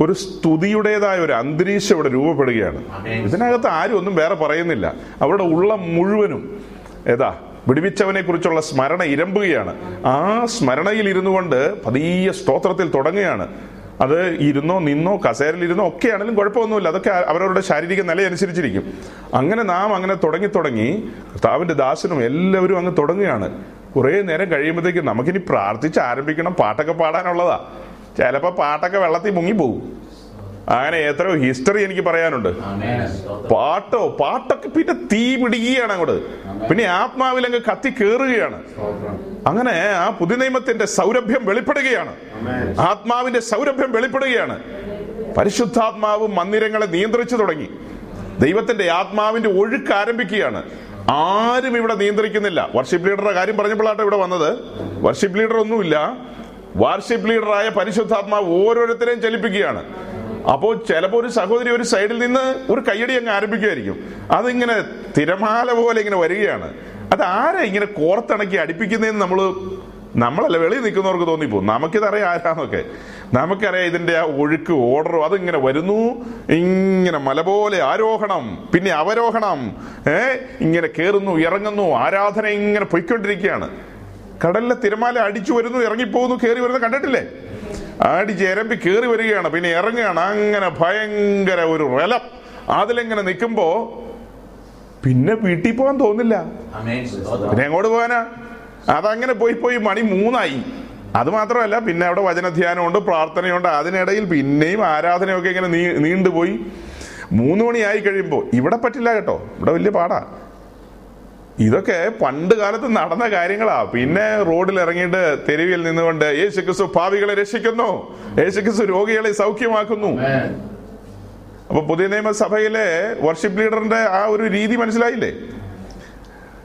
ഒരു സ്തുതിയുടേതായ ഒരു അന്തരീക്ഷം ഇവിടെ രൂപപ്പെടുകയാണ്. ഇതിനകത്ത് ആരും ഒന്നും വേറെ പറയുന്നില്ല. അവരുടെ ഉള്ള മുഴുവനും ഏതാ വിടുവിച്ചവനെ കുറിച്ചുള്ള സ്മരണ ഇരമ്പുകയാണ്. ആ സ്മരണയിൽ ഇരുന്നു കൊണ്ട് പതിയ സ്തോത്രത്തിൽ തുടങ്ങുകയാണ്. അത് ഇരുന്നോ നിന്നോ കസേരയിലിരുന്നോ ഒക്കെ ആണെങ്കിലും കുഴപ്പമൊന്നുമില്ല. അതൊക്കെ അവരവരുടെ ശാരീരിക നില അനുസരിച്ചിരിക്കും അങ്ങനെ നാം അങ്ങനെ തുടങ്ങി തുടങ്ങി കർത്താവിന്റെ ദാസനും എല്ലാവരും അങ്ങ് തുടങ്ങുകയാണ്. കുറേ നേരം കഴിയുമ്പോഴത്തേക്കും നമുക്കിനി പ്രാർത്ഥിച്ച് ആരംഭിക്കണം. പാട്ടൊക്കെ പാടാനുള്ളതാ. ചിലപ്പോൾ പാട്ടൊക്കെ വെള്ളത്തിൽ മുങ്ങിപ്പോകും. അങ്ങനെ എത്രയോ ഹിസ്റ്ററി എനിക്ക് പറയാനുണ്ട്. പാട്ടോ? പാട്ടൊക്കെ പിന്നെ തീ പിടിക്കുകയാണ് അങ്ങോട്ട്. പിന്നെ ആത്മാവിൽ അങ്ങ് കത്തി കയറുകയാണ് അങ്ങനെ ആ പുതിയ നിയമത്തിന്റെ സൗരഭ്യം വെളിപ്പെടുകയാണ്. ആത്മാവിന്റെ സൗരഭ്യം വെളിപ്പെടുകയാണ്. പരിശുദ്ധാത്മാവ് മന്ദിരങ്ങളെ നിയന്ത്രിച്ചു തുടങ്ങി. ദൈവത്തിന്റെ ആത്മാവിന്റെ ഒഴുക്ക് ആരംഭിക്കുകയാണ്. ആരും ഇവിടെ നിയന്ത്രിക്കുന്നില്ല. വർഷിപ്പ് ലീഡറുടെ കാര്യം പറഞ്ഞപ്പോഴാട്ടോ ഇവിടെ വന്നത്. വർഷിപ്പ് ലീഡർ ഒന്നുമില്ല. വാർഷിപ്പ് ലീഡറായ പരിശുദ്ധാത്മാവ് ഓരോരുത്തരെയും ചലിപ്പിക്കുകയാണ്. അപ്പോൾ ചിലപ്പോൾ ഒരു സഹോദരി ഒരു സൈഡിൽ നിന്ന് ഒരു കയ്യടി അങ്ങ് ആരംഭിക്കുമായിരിക്കും. അതിങ്ങനെ തിരമാല പോലെ ഇങ്ങനെ വരികയാണ്. അത് ആരെ ഇങ്ങനെ കോർത്തിണക്കി അടിപ്പിക്കുന്നതെന്ന് നമ്മൾ നമ്മളല്ല വെളിയിൽ നിൽക്കുന്നവർക്ക് തോന്നിപ്പോ നമുക്കിതറിയാം ആരാന്നൊക്കെ. നമുക്കറിയാം ഇതിന്റെ ആ ഒഴുക്ക് ഓർഡറും അതിങ്ങനെ വരുന്നു. ഇങ്ങനെ മല പോലെ ആരോഹണം പിന്നെ അവരോഹണം ഏ ഇങ്ങനെ കേറുന്നു ഇറങ്ങുന്നു ആരാധന ഇങ്ങനെ പൊയ്ക്കൊണ്ടിരിക്കുകയാണ്. കടലിലെ തിരമാല അടിച്ചു വരുന്നു ഇറങ്ങിപ്പോകുന്നു കയറി വരുന്നു കണ്ടിട്ടില്ലേ? അടിച്ച് എരമ്പി കയറി വരികയാണ്. പിന്നെ ഇറങ്ങുകയാണ്. അങ്ങനെ ഭയങ്കര ഒരു റലം. അതിലെങ്ങനെ നിൽക്കുമ്പോ പിന്നെ വീട്ടിൽ പോകാൻ തോന്നില്ല. പിന്നെ എങ്ങോട്ട് പോകാനാ? അതങ്ങനെ പോയി പോയി മണി മൂന്നായി. അത് മാത്രമല്ല പിന്നെ അവിടെ വചനധ്യാനമുണ്ട് പ്രാർത്ഥനയുണ്ട്. അതിനിടയിൽ പിന്നെയും ആരാധനയൊക്കെ ഇങ്ങനെ നീണ്ടുപോയി. മൂന്ന് മണിയായി കഴിയുമ്പോൾ ഇവിടെ പറ്റില്ല കേട്ടോ. ഇവിടെ വലിയ പാടാ. ഇതൊക്കെ പണ്ട് കാലത്ത് നടന്ന കാര്യങ്ങളാ. പിന്നെ റോഡിൽ ഇറങ്ങിയിട്ട് തെരുവിൽ നിന്നുകൊണ്ട് യേശു ക്രിസ്തു ഭാവികളെ രക്ഷിക്കുന്നു. യേശു ക്രിസ്തു രോഗികളെ സൗഖ്യമാക്കുന്നു. അപ്പൊ പുതിയ നിയമസഭയിലെ വർഷിപ്പ് ലീഡറിന്റെ ആ ഒരു രീതി മനസ്സിലായില്ലേ?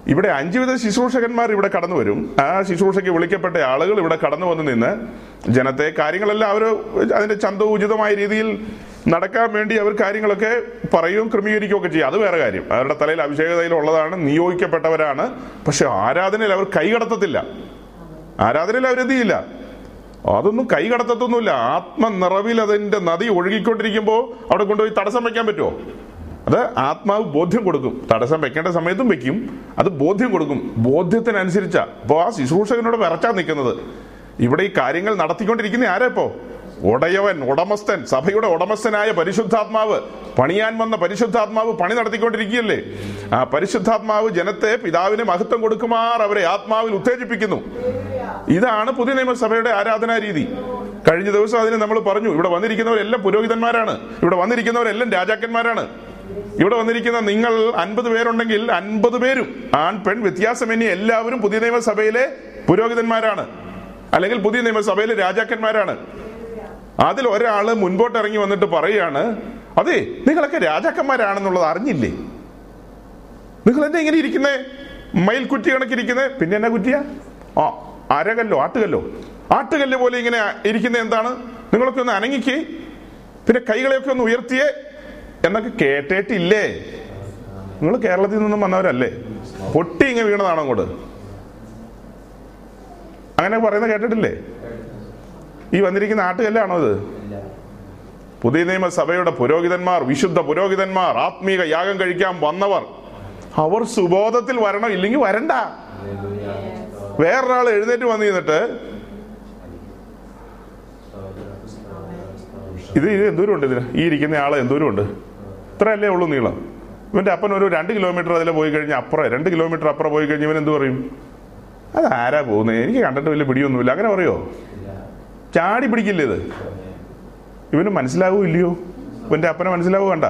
ഇവിടെ അഞ്ചു വിധ ശുശ്രൂഷകന്മാർ ഇവിടെ കടന്നു വരും. ആ ശുശ്രൂഷയ്ക്ക് വിളിക്കപ്പെട്ട ആളുകൾ ഇവിടെ കടന്നു വന്ന് നിന്ന് ജനത്തെ കാര്യങ്ങളെല്ലാം അവർ അതിന്റെ ചന്ത ഉചിതമായ രീതിയിൽ നടക്കാൻ വേണ്ടി അവർ കാര്യങ്ങളൊക്കെ പറയും ക്രമീകരിക്കുകയൊക്കെ ചെയ്യും. അത് വേറെ കാര്യം. അവരുടെ തലയിൽ അഭിഷേകതയിൽ ഉള്ളതാണ് നിയോഗിക്കപ്പെട്ടവരാണ്. പക്ഷെ ആരാധനയിൽ അവർ കൈകടത്തത്തില്ല ആരാധനയിൽ അവരെന്ത് ചെയ്യില്ല? അതൊന്നും കൈകടത്തത്തൊന്നുമില്ല ആത്മനിറവിൽ അതിന്റെ നദി ഒഴുകിക്കൊണ്ടിരിക്കുമ്പോൾ അവിടെ കൊണ്ടുപോയി തടസ്സം വെക്കാൻ പറ്റുമോ അത് ആത്മാവ് ബോധ്യം കൊടുക്കും. തടസ്സം വെക്കേണ്ട സമയത്തും വെക്കും. അത് ബോധ്യം കൊടുക്കും. ബോധ്യത്തിനനുസരിച്ചാ. അപ്പോൾ ആ ശുശ്രൂഷകനോട് വിറച്ചാ നിൽക്കുന്നത് ഇവിടെ ഈ കാര്യങ്ങൾ നടത്തിക്കൊണ്ടിരിക്കുന്ന ആരെപ്പോ ഉടയവൻ ഉടമസ്ഥൻ സഭയുടെ ഉടമസ്ഥനായ പരിശുദ്ധാത്മാവ്. പണിയാൻ വന്ന പരിശുദ്ധാത്മാവ് പണി നടത്തിക്കൊണ്ടിരിക്കുകയല്ലേ? ആ പരിശുദ്ധാത്മാവ് ജനത്തെ പിതാവിന് മഹത്വം കൊടുക്കുമാർ അവരെ ആത്മാവിൽ ഉത്തേജിപ്പിക്കുന്നു. ഇതാണ് പുതിയ നിയമസഭയുടെ ആരാധനാ രീതി. കഴിഞ്ഞ ദിവസം അതിന് നമ്മൾ പറഞ്ഞു ഇവിടെ വന്നിരിക്കുന്നവരെല്ലാം പുരോഹിതന്മാരാണ്. ഇവിടെ വന്നിരിക്കുന്നവരെല്ലാം രാജാക്കന്മാരാണ്. ഇവിടെ വന്നിരിക്കുന്ന നിങ്ങൾ അൻപത് പേരുണ്ടെങ്കിൽ അൻപത് പേരും ആൺ പെൺ വ്യത്യാസമെന്നി എല്ലാവരും പുതിയ നിയമസഭയിലെ പുരോഹിതന്മാരാണ്. അല്ലെങ്കിൽ പുതിയ നിയമസഭയിലെ രാജാക്കന്മാരാണ്. അതിൽ ഒരാൾ മുൻപോട്ട് ഇറങ്ങി വന്നിട്ട് പറയാണ് അതെ നിങ്ങളൊക്കെ രാജാക്കന്മാരാണെന്നുള്ളത് അറിഞ്ഞില്ലേ? നിങ്ങൾ എന്നെ ഇങ്ങനെ ഇരിക്കുന്നേ? മയിൽക്കുറ്റി കണക്കിരിക്കുന്നേ? പിന്നെ എന്നാ കുറ്റിയ? ആ അരകല്ലോ ആട്ടുകല്ലോ. ആട്ടുകല്ല് പോലെ ഇങ്ങനെ ഇരിക്കുന്ന എന്താണ്? നിങ്ങളൊക്കെ ഒന്ന് അനങ്ങിക്കേ. പിന്നെ കൈകളെയൊക്കെ ഒന്ന് ഉയർത്തിയേ. എന്നൊക്കെ കേട്ടിട്ടില്ലേ? നിങ്ങൾ കേരളത്തിൽ നിന്നും വന്നവരല്ലേ? പൊട്ടി ഇങ്ങനെ വീണതാണോ അങ്ങോട്ട് അങ്ങനെ പറയുന്നത് കേട്ടിട്ടില്ലേ? ഈ വന്നിരിക്കുന്ന നാട്ടുകല്ലാണോ ഇത്? പുതിയ നിയമസഭയുടെ പുരോഹിതന്മാർ വിശുദ്ധ പുരോഹിതന്മാർ ആത്മീക യാഗം കഴിക്കാൻ വന്നവർ അവർ സുബോധത്തിൽ വരണം ഇല്ലെങ്കിൽ വരണ്ട. വേറൊരാൾ എഴുന്നേറ്റ് വന്നു നിന്നിട്ട് ഇത് ഇത് എന്തോരം ഉണ്ട് ഇതിന്? ഈ ഇരിക്കുന്ന ആൾ എന്തോരം ഉണ്ട് ഇത്രയല്ലേ ഉള്ളൂ നീളം. ഇവന്റെ അപ്പൻ ഒരു രണ്ട് കിലോമീറ്റർ അതിലെ പോയി കഴിഞ്ഞാൽ അപ്പുറം രണ്ട് കിലോമീറ്റർ അപ്പുറം പോയി കഴിഞ്ഞാൽ ഇവൻ എന്ത് പറയും? അത് ആരാ പോകുന്നത് എനിക്ക് കണ്ടിട്ട് വലിയ പിടിയൊന്നുമില്ല. അങ്ങനെ പറയോ? ചാടി പിടിക്കില്ലേ ഇത്? ഇവന് മനസ്സിലാവൂ ഇല്ലയോ? ഇവന്റെ അപ്പനെ മനസ്സിലാവൂ വേണ്ട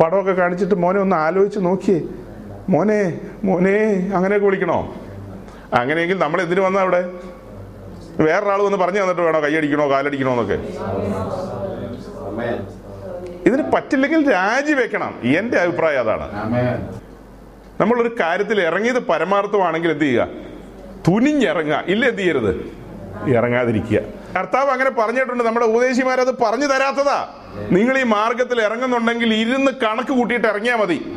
പടമൊക്കെ കാണിച്ചിട്ട് മോനെ ഒന്ന് ആലോചിച്ച് നോക്കിയേ. മോനെ മോനെ അങ്ങനെയൊക്കെ വിളിക്കണോ? അങ്ങനെയെങ്കിൽ നമ്മൾ എന്തിനു വന്ന അവിടെ? വേറൊരാൾ വന്ന് പറഞ്ഞു തന്നിട്ട് വേണോ കൈയടിക്കണോ കാലടിക്കണോ എന്നൊക്കെ? ഇതിന് പറ്റില്ലെങ്കിൽ രാജിവെക്കണം. എന്റെ അഭിപ്രായം അതാണ്. നമ്മളൊരു കാര്യത്തിൽ ഇറങ്ങിയത് പരമാർത്ഥമാണെങ്കിൽ എന്ത് ചെയ്യുക? തുനിഞ്ഞിറങ്ങുക. ഇല്ല എന്ത് ചെയ്യരുത്? ഇറങ്ങാതിരിക്കുക. കർത്താവ് അങ്ങനെ പറഞ്ഞിട്ടുണ്ട്. നമ്മുടെ ഉപദേശിമാരത് പറഞ്ഞു തരാത്തതാ. നിങ്ങൾ ഈ മാർഗത്തിൽ ഇറങ്ങുന്നുണ്ടെങ്കിൽ ഇരുന്ന് കണക്ക് കൂട്ടിയിട്ട് ഇറങ്ങിയാൽ മതി.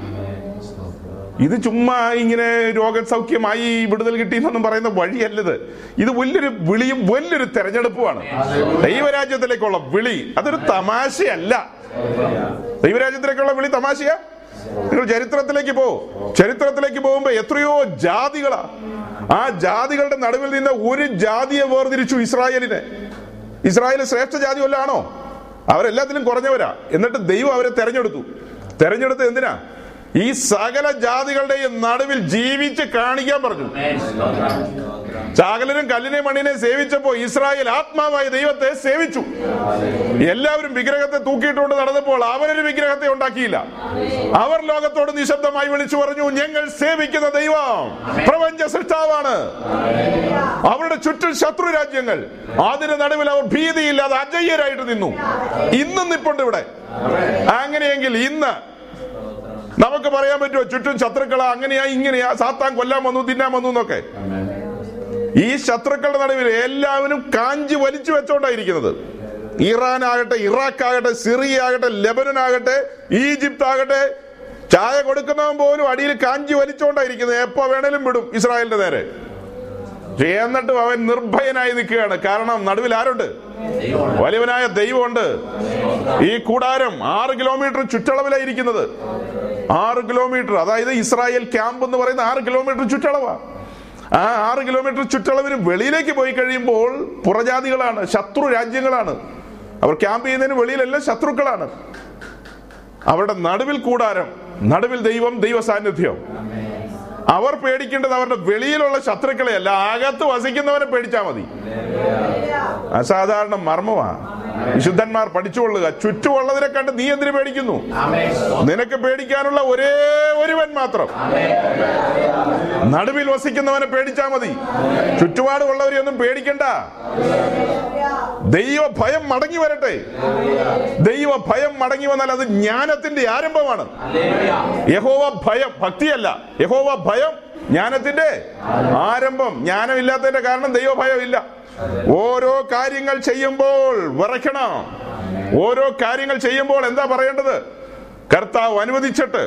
ഇത് ചുമ്മാ ഇങ്ങനെ രോഗസൗഖ്യമായി വിടുതൽ കിട്ടി എന്നൊന്നും പറയുന്ന വഴിയല്ലത്. ഇത് വലിയൊരു വിളിയും വലിയൊരു തെരഞ്ഞെടുപ്പുമാണ്. ദൈവരാജ്യത്തിലേക്കുള്ള വിളി. അതൊരു തമാശയല്ല. ദൈവരാജ്യത്തിലേക്കുള്ള വിളി തമാശയാ. നിങ്ങൾ ചരിത്രത്തിലേക്ക് പോ. ചരിത്രത്തിലേക്ക് പോകുമ്പോ എത്രയോ ജാതികളാ. ആ ജാതികളുടെ നടുവിൽ നിന്ന് ഒരു ജാതിയെ വേർതിരിച്ചു ഇസ്രായേലിനെ. ഇസ്രായേൽ ശ്രേഷ്ഠ ജാതി വല്ലതാണോ അവരെല്ലാത്തിലും കുറഞ്ഞവരാ. എന്നിട്ട് ദൈവം അവരെ തെരഞ്ഞെടുത്തു. തെരഞ്ഞെടുത്ത് എന്തിനാ? ഈ സകല ജാതികളുടെയും നടുവിൽ ജീവിച്ച് കാണിക്കാൻ പറഞ്ഞു. ചാകലരും കല്ലിനെ മണ്ണിനെ സേവിച്ചപ്പോ ഇസ്രായേൽ ആത്മാവായ ദൈവത്തെ സേവിച്ചു. എല്ലാവരും വിഗ്രഹത്തെ തൂക്കിയിട്ടുകൊണ്ട് നടന്നപ്പോൾ അവരൊരു വിഗ്രഹത്തെ ഉണ്ടാക്കിയില്ല. അവർ ലോകത്തോട് നിശബ്ദമായി വിളിച്ചു പറഞ്ഞു ഞങ്ങൾ സേവിക്കുന്ന ദൈവം പ്രപഞ്ച സൃഷ്ടാവാണ്. അവരുടെ ചുറ്റും ശത്രു രാജ്യങ്ങൾ. അതിന് നടുവിൽ അവർ ഭീതിയില്ലാതെ അജയ്യരായിട്ട് നിന്നു. ഇന്നും നിപ്പുണ്ട് ഇവിടെ. അങ്ങനെയെങ്കിൽ ഇന്ന് നമുക്ക് പറയാൻ പറ്റുമോ? ചുറ്റും ശത്രുക്കളാ അങ്ങനെയാ ഇങ്ങനെയാ സാത്താൻ കൊല്ലാൻ വന്നു തിന്നാൻ വന്നു എന്നൊക്കെ. ഈ ശത്രുക്കളുടെ നടുവിൽ എല്ലാവരും കാഞ്ചി വലിച്ചു വെച്ചോണ്ടായിരിക്കുന്നത്. ഇറാൻ ആകട്ടെ ഇറാഖ് ആകട്ടെ സിറിയ ആകട്ടെ ലെബനൻ ആകട്ടെ ഈജിപ്ത് ആകട്ടെ ചായ കൊടുക്കുന്നവൻ പോലും അടിയിൽ കാഞ്ചി വലിച്ചോണ്ടായിരിക്കുന്നത്. എപ്പോ വേണേലും വിടും ഇസ്രായേലിന്റെ നേരെ. എന്നിട്ടും അവൻ നിർഭയനായി നിൽക്കുകയാണ്. കാരണം നടുവിൽ ആരുണ്ട്? വലിയവനായ ദൈവമുണ്ട്. ഈ കൂടാരം ആറ് കിലോമീറ്റർ ചുറ്റളവിലായിരിക്കുന്നത്. ആറ് കിലോമീറ്റർ. അതായത് ഇസ്രായേൽ ക്യാമ്പ് എന്ന് പറയുന്ന ആറ് കിലോമീറ്റർ ചുറ്റളവാ. ആ ആറ് കിലോമീറ്റർ ചുറ്റളവിന് വെളിയിലേക്ക് പോയി കഴിയുമ്പോൾ പുറജാതികളാണ് ശത്രു രാജ്യങ്ങളാണ്. അവർ ക്യാമ്പ് ചെയ്യുന്നതിന് വെളിയിലല്ല ശത്രുക്കളാണ്. അവരുടെ നടുവിൽ കൂടാരം നടുവിൽ ദൈവം ദൈവ സാന്നിധ്യം അവർ പേടിക്കേണ്ടത് അവരുടെ വെളിയിലുള്ള ശത്രുക്കളെയല്ല. അകത്ത് വസിക്കുന്നവനെ പേടിച്ചാ മതി. അസാധാരണ മർമ്മമാ. വിശുദ്ധന്മാർ പഠിച്ചുകൊള്ളുക. ചുറ്റുമുള്ളതിനെ കണ്ട് നീ എന്തിനു പേടിക്കുന്നു? നിനക്ക് പേടിക്കാനുള്ള ഒരേ ഒരുവൻ മാത്രം. നടുവിൽ വസിക്കുന്നവനെ പേടിച്ചാ മതി. ചുറ്റുപാടുമുള്ളവരെയൊന്നും പേടിക്കണ്ട. ദൈവ ഭയം മടങ്ങി വരട്ടെ. ദൈവ ഭയം മടങ്ങി വന്നാൽ അത് ജ്ഞാനത്തിന്റെ ആരംഭമാണ്. യഹോവ ഭയം ഭക്തിയല്ല. യഹോവ ഭയം ജ്ഞാനത്തിന്റെ ആരംഭം ജ്ഞാനമില്ലാത്തതിന്റെ കാരണം ദൈവഭയം ഇല്ല ഓരോ കാര്യങ്ങൾ ചെയ്യുമ്പോൾ വിറയ്ക്കണം. ഓരോ കാര്യങ്ങൾ ചെയ്യുമ്പോൾ എന്താ പറയേണ്ടത്? കർത്താവ് അനുവദിച്ചിട്ട്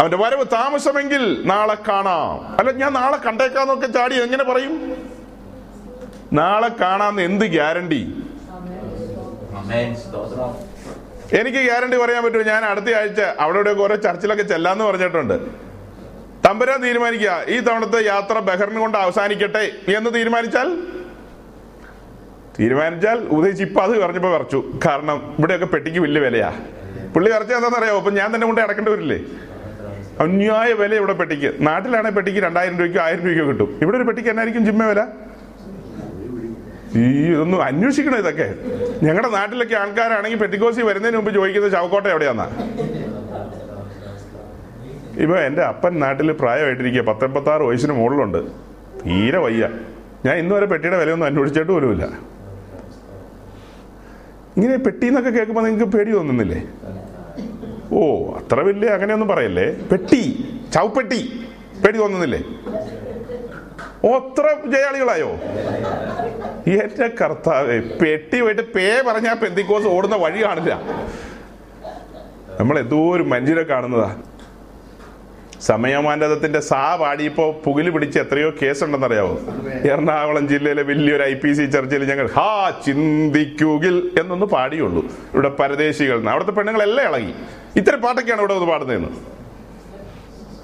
അവന്റെ വരവ് താമസമെങ്കിൽ നാളെ കാണാം. അല്ല ഞാൻ നാളെ കണ്ടേക്കാന്നൊക്കെ ചാടി എങ്ങനെ പറയും? നാളെ കാണാന്ന് എന്ത് ഗ്യാരണ്ടി? എനിക്ക് ഗ്യാരണ്ടി പറയാൻ പറ്റുമോ? ഞാൻ അടുത്ത ആഴ്ച അവിടെ ഓരോ ചർച്ചിലൊക്കെ ചെല്ലാന്ന് പറഞ്ഞിട്ടുണ്ട്. തമ്പുരാൻ തീരുമാനിക്കുക. ഈ തവണത്തെ യാത്ര ബഹറിന് കൊണ്ട് അവസാനിക്കട്ടെ. എന്ന് തീരുമാനിച്ചാൽ? തീരുമാനിച്ചാൽ ഉദയിച്ച് ഇപ്പൊ അത് പറഞ്ഞപ്പോ വിറച്ചു കാരണം ഇവിടെയൊക്കെ പെട്ടിക്ക് വലിയ വിലയാ. പുള്ളി വിറച്ച എന്താണെന്നറിയാമോ അപ്പൊ ഞാൻ തന്നെ കൊണ്ട് അടക്കേണ്ടി വരില്ലേ? അന്യായ വില ഇവിടെ പെട്ടിക്ക്. നാട്ടിലാണെങ്കിൽ പെട്ടിക്ക് രണ്ടായിരം രൂപയ്ക്കോ ആയിരം രൂപയ്ക്കോ കിട്ടും. ഇവിടെ ഒരു പെട്ടിക്ക് എന്നായിരിക്കും ജിമ്മ വില? ഈ ഇതൊന്നും അന്വേഷിക്കണം ഇതൊക്കെ? ഞങ്ങളുടെ നാട്ടിലൊക്കെ ആൾക്കാരാണെങ്കിൽ പെട്ടിക്കോസി വരുന്നതിന് മുമ്പ് ചോദിക്കുന്നത് ചവക്കോട്ട എവിടെയാന്നാ? ഇപ്പൊ എന്റെ അപ്പൻ നാട്ടിൽ പ്രായമായിട്ടിരിക്കുക പത്തൊമ്പത്താറ് വയസ്സിന് മുകളിലുണ്ട്. തീരെ വയ്യ. ഞാൻ ഇന്ന് വരെ പെട്ടിയുടെ വിലയൊന്നും അന്വേഷിച്ചിട്ട് പോലുമില്ല. ഇങ്ങനെ പെട്ടി എന്നൊക്കെ കേൾക്കുമ്പോൾ നിങ്ങൾക്ക് പേടി തോന്നുന്നില്ലേ? ഓ അത്ര വലിയ അങ്ങനെയൊന്നും പറയല്ലേ? പെട്ടി ചൗപ്പെട്ടി പേടി തോന്നുന്നില്ലേ? ഓ അത്ര ജയാളികളായോ? എന്റെ കർത്താവ് പെട്ടി പോയിട്ട് പേ പറഞ്ഞാൽ പെന്തിക്കോസ് ഓടുന്ന വഴി കാണില്ല. നമ്മൾ എന്തോ ഒരു മനുഷ്യരെ കാണുന്നതാ. സമയമാനദത്തിന്റെ സാ പാടിയപ്പോ പുകിൽ പിടിച്ച് എത്രയോ കേസുണ്ടെന്നറിയാവോ? എറണാകുളം ജില്ലയിലെ വലിയൊരു ഐ പി സി ചർച്ചിൽ ഞങ്ങൾ ഹാ ചിന്തിക്കുകിൽ എന്നൊന്ന് പാടിയുള്ളൂ. ഇവിടെ പരദേശികൾ. അവിടുത്തെ പെണ്ണുങ്ങളെല്ലാം ഇളകി. ഇത്തരം പാട്ടൊക്കെയാണ് ഇവിടെ ഒന്ന് പാടുന്നതെന്ന്.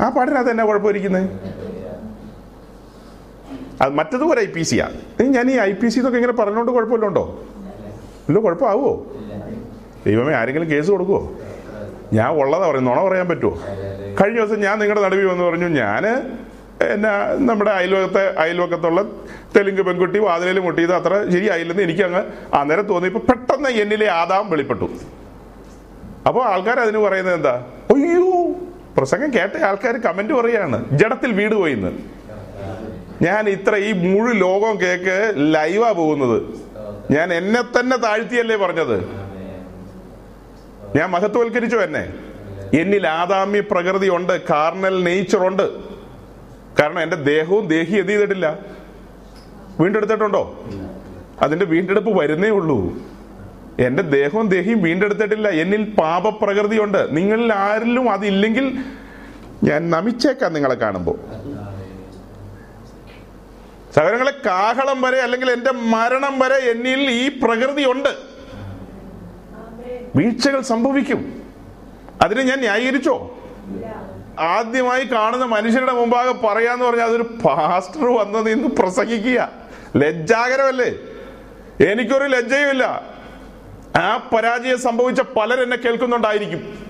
ആ പാട്ടിനകത്ത് എന്നാ കുഴപ്പമിരിക്കുന്നത് അത് മറ്റതും ഒരു ഐ പി സി ആണ് ഞാൻ ഈ ഐ പി സി എന്നൊക്കെ ഇങ്ങനെ പറഞ്ഞുകൊണ്ട് കുഴപ്പമില്ലുണ്ടോ ഇല്ല കുഴപ്പമാവോ ദൈവമേ ആരെങ്കിലും കേസ് കൊടുക്കുവോ? ഞാൻ ഉള്ളതാ പറയും നുണ പറയാൻ പറ്റുമോ കഴിഞ്ഞ ദിവസം ഞാൻ നിങ്ങളുടെ നടുവിൽ വന്ന് പറഞ്ഞു ഞാൻ എന്നാ നമ്മുടെ അയൽവക്കത്തെ അയൽവക്കത്തുള്ള തെലുങ്ക് പെൺകുട്ടി വാതിലിൽ മുട്ടിയത് അത്ര ശരിയായില്ലെന്ന് എനിക്ക് അങ്ങ് അന്നേരം തോന്നി ഇപ്പൊ പെട്ടെന്ന് എന്നിലെ ആദാം വെളിപ്പെട്ടു. അപ്പോൾ ആൾക്കാർ അതിന് പറയുന്നത് എന്താ? അയ്യോ പ്രസംഗം കേട്ട ആൾക്കാർ കമന്റ് പറയാണ് ജഡത്തിൽ വീട് പോയിന്ന്. ഞാൻ ഇത്ര ഈ മുഴു ലോകം കേക്ക് ലൈവാ പോകുന്നത്. ഞാൻ എന്നെ തന്നെ താഴ്ത്തിയല്ലേ പറഞ്ഞത്. ഞാൻ മഹത്വവൽക്കരിച്ചു എന്നെ. എന്നിൽ ആദാമ്യ പ്രകൃതി ഉണ്ട് കാർണൽ നേച്ചർ ഉണ്ട്. കാരണം എന്റെ ദേഹവും ദേഹി എന്ത് ചെയ്തിട്ടില്ല? വീണ്ടെടുത്തിട്ടുണ്ടോ? അതിന്റെ വീണ്ടെടുപ്പ് വരുന്നേ ഉള്ളൂ. എന്റെ ദേഹവും ദേഹിയും വീണ്ടെടുത്തിട്ടില്ല. എന്നിൽ പാപപ്രകൃതി ഉണ്ട്. നിങ്ങളിൽ ആരിലും അതില്ലെങ്കിൽ ഞാൻ നമിച്ചേക്കാം നിങ്ങളെ കാണുമ്പോൾ. സഹോദരങ്ങളെ കാഹളം വരെ അല്ലെങ്കിൽ എന്റെ മരണം വരെ എന്നിൽ ഈ പ്രകൃതി ഉണ്ട്. വീഴ്ചകൾ സംഭവിക്കും. അതിനെ ഞാൻ ന്യായീകരിച്ചോ? ആദ്യമായി കാണുന്ന മനുഷ്യരുടെ മുമ്പാകെ പറയാന്ന് പറഞ്ഞാൽ അതൊരു പാസ്റ്റർ വന്നത് ഇന്ന് പ്രസംഗിക്കുക. ലജ്ജാകരമല്ലേ? എനിക്കൊരു ലജ്ജയുമില്ല ആ പരാജയം സംഭവിച്ച പലരെന്നെ കേൾക്കുന്നുണ്ടായിരിക്കും.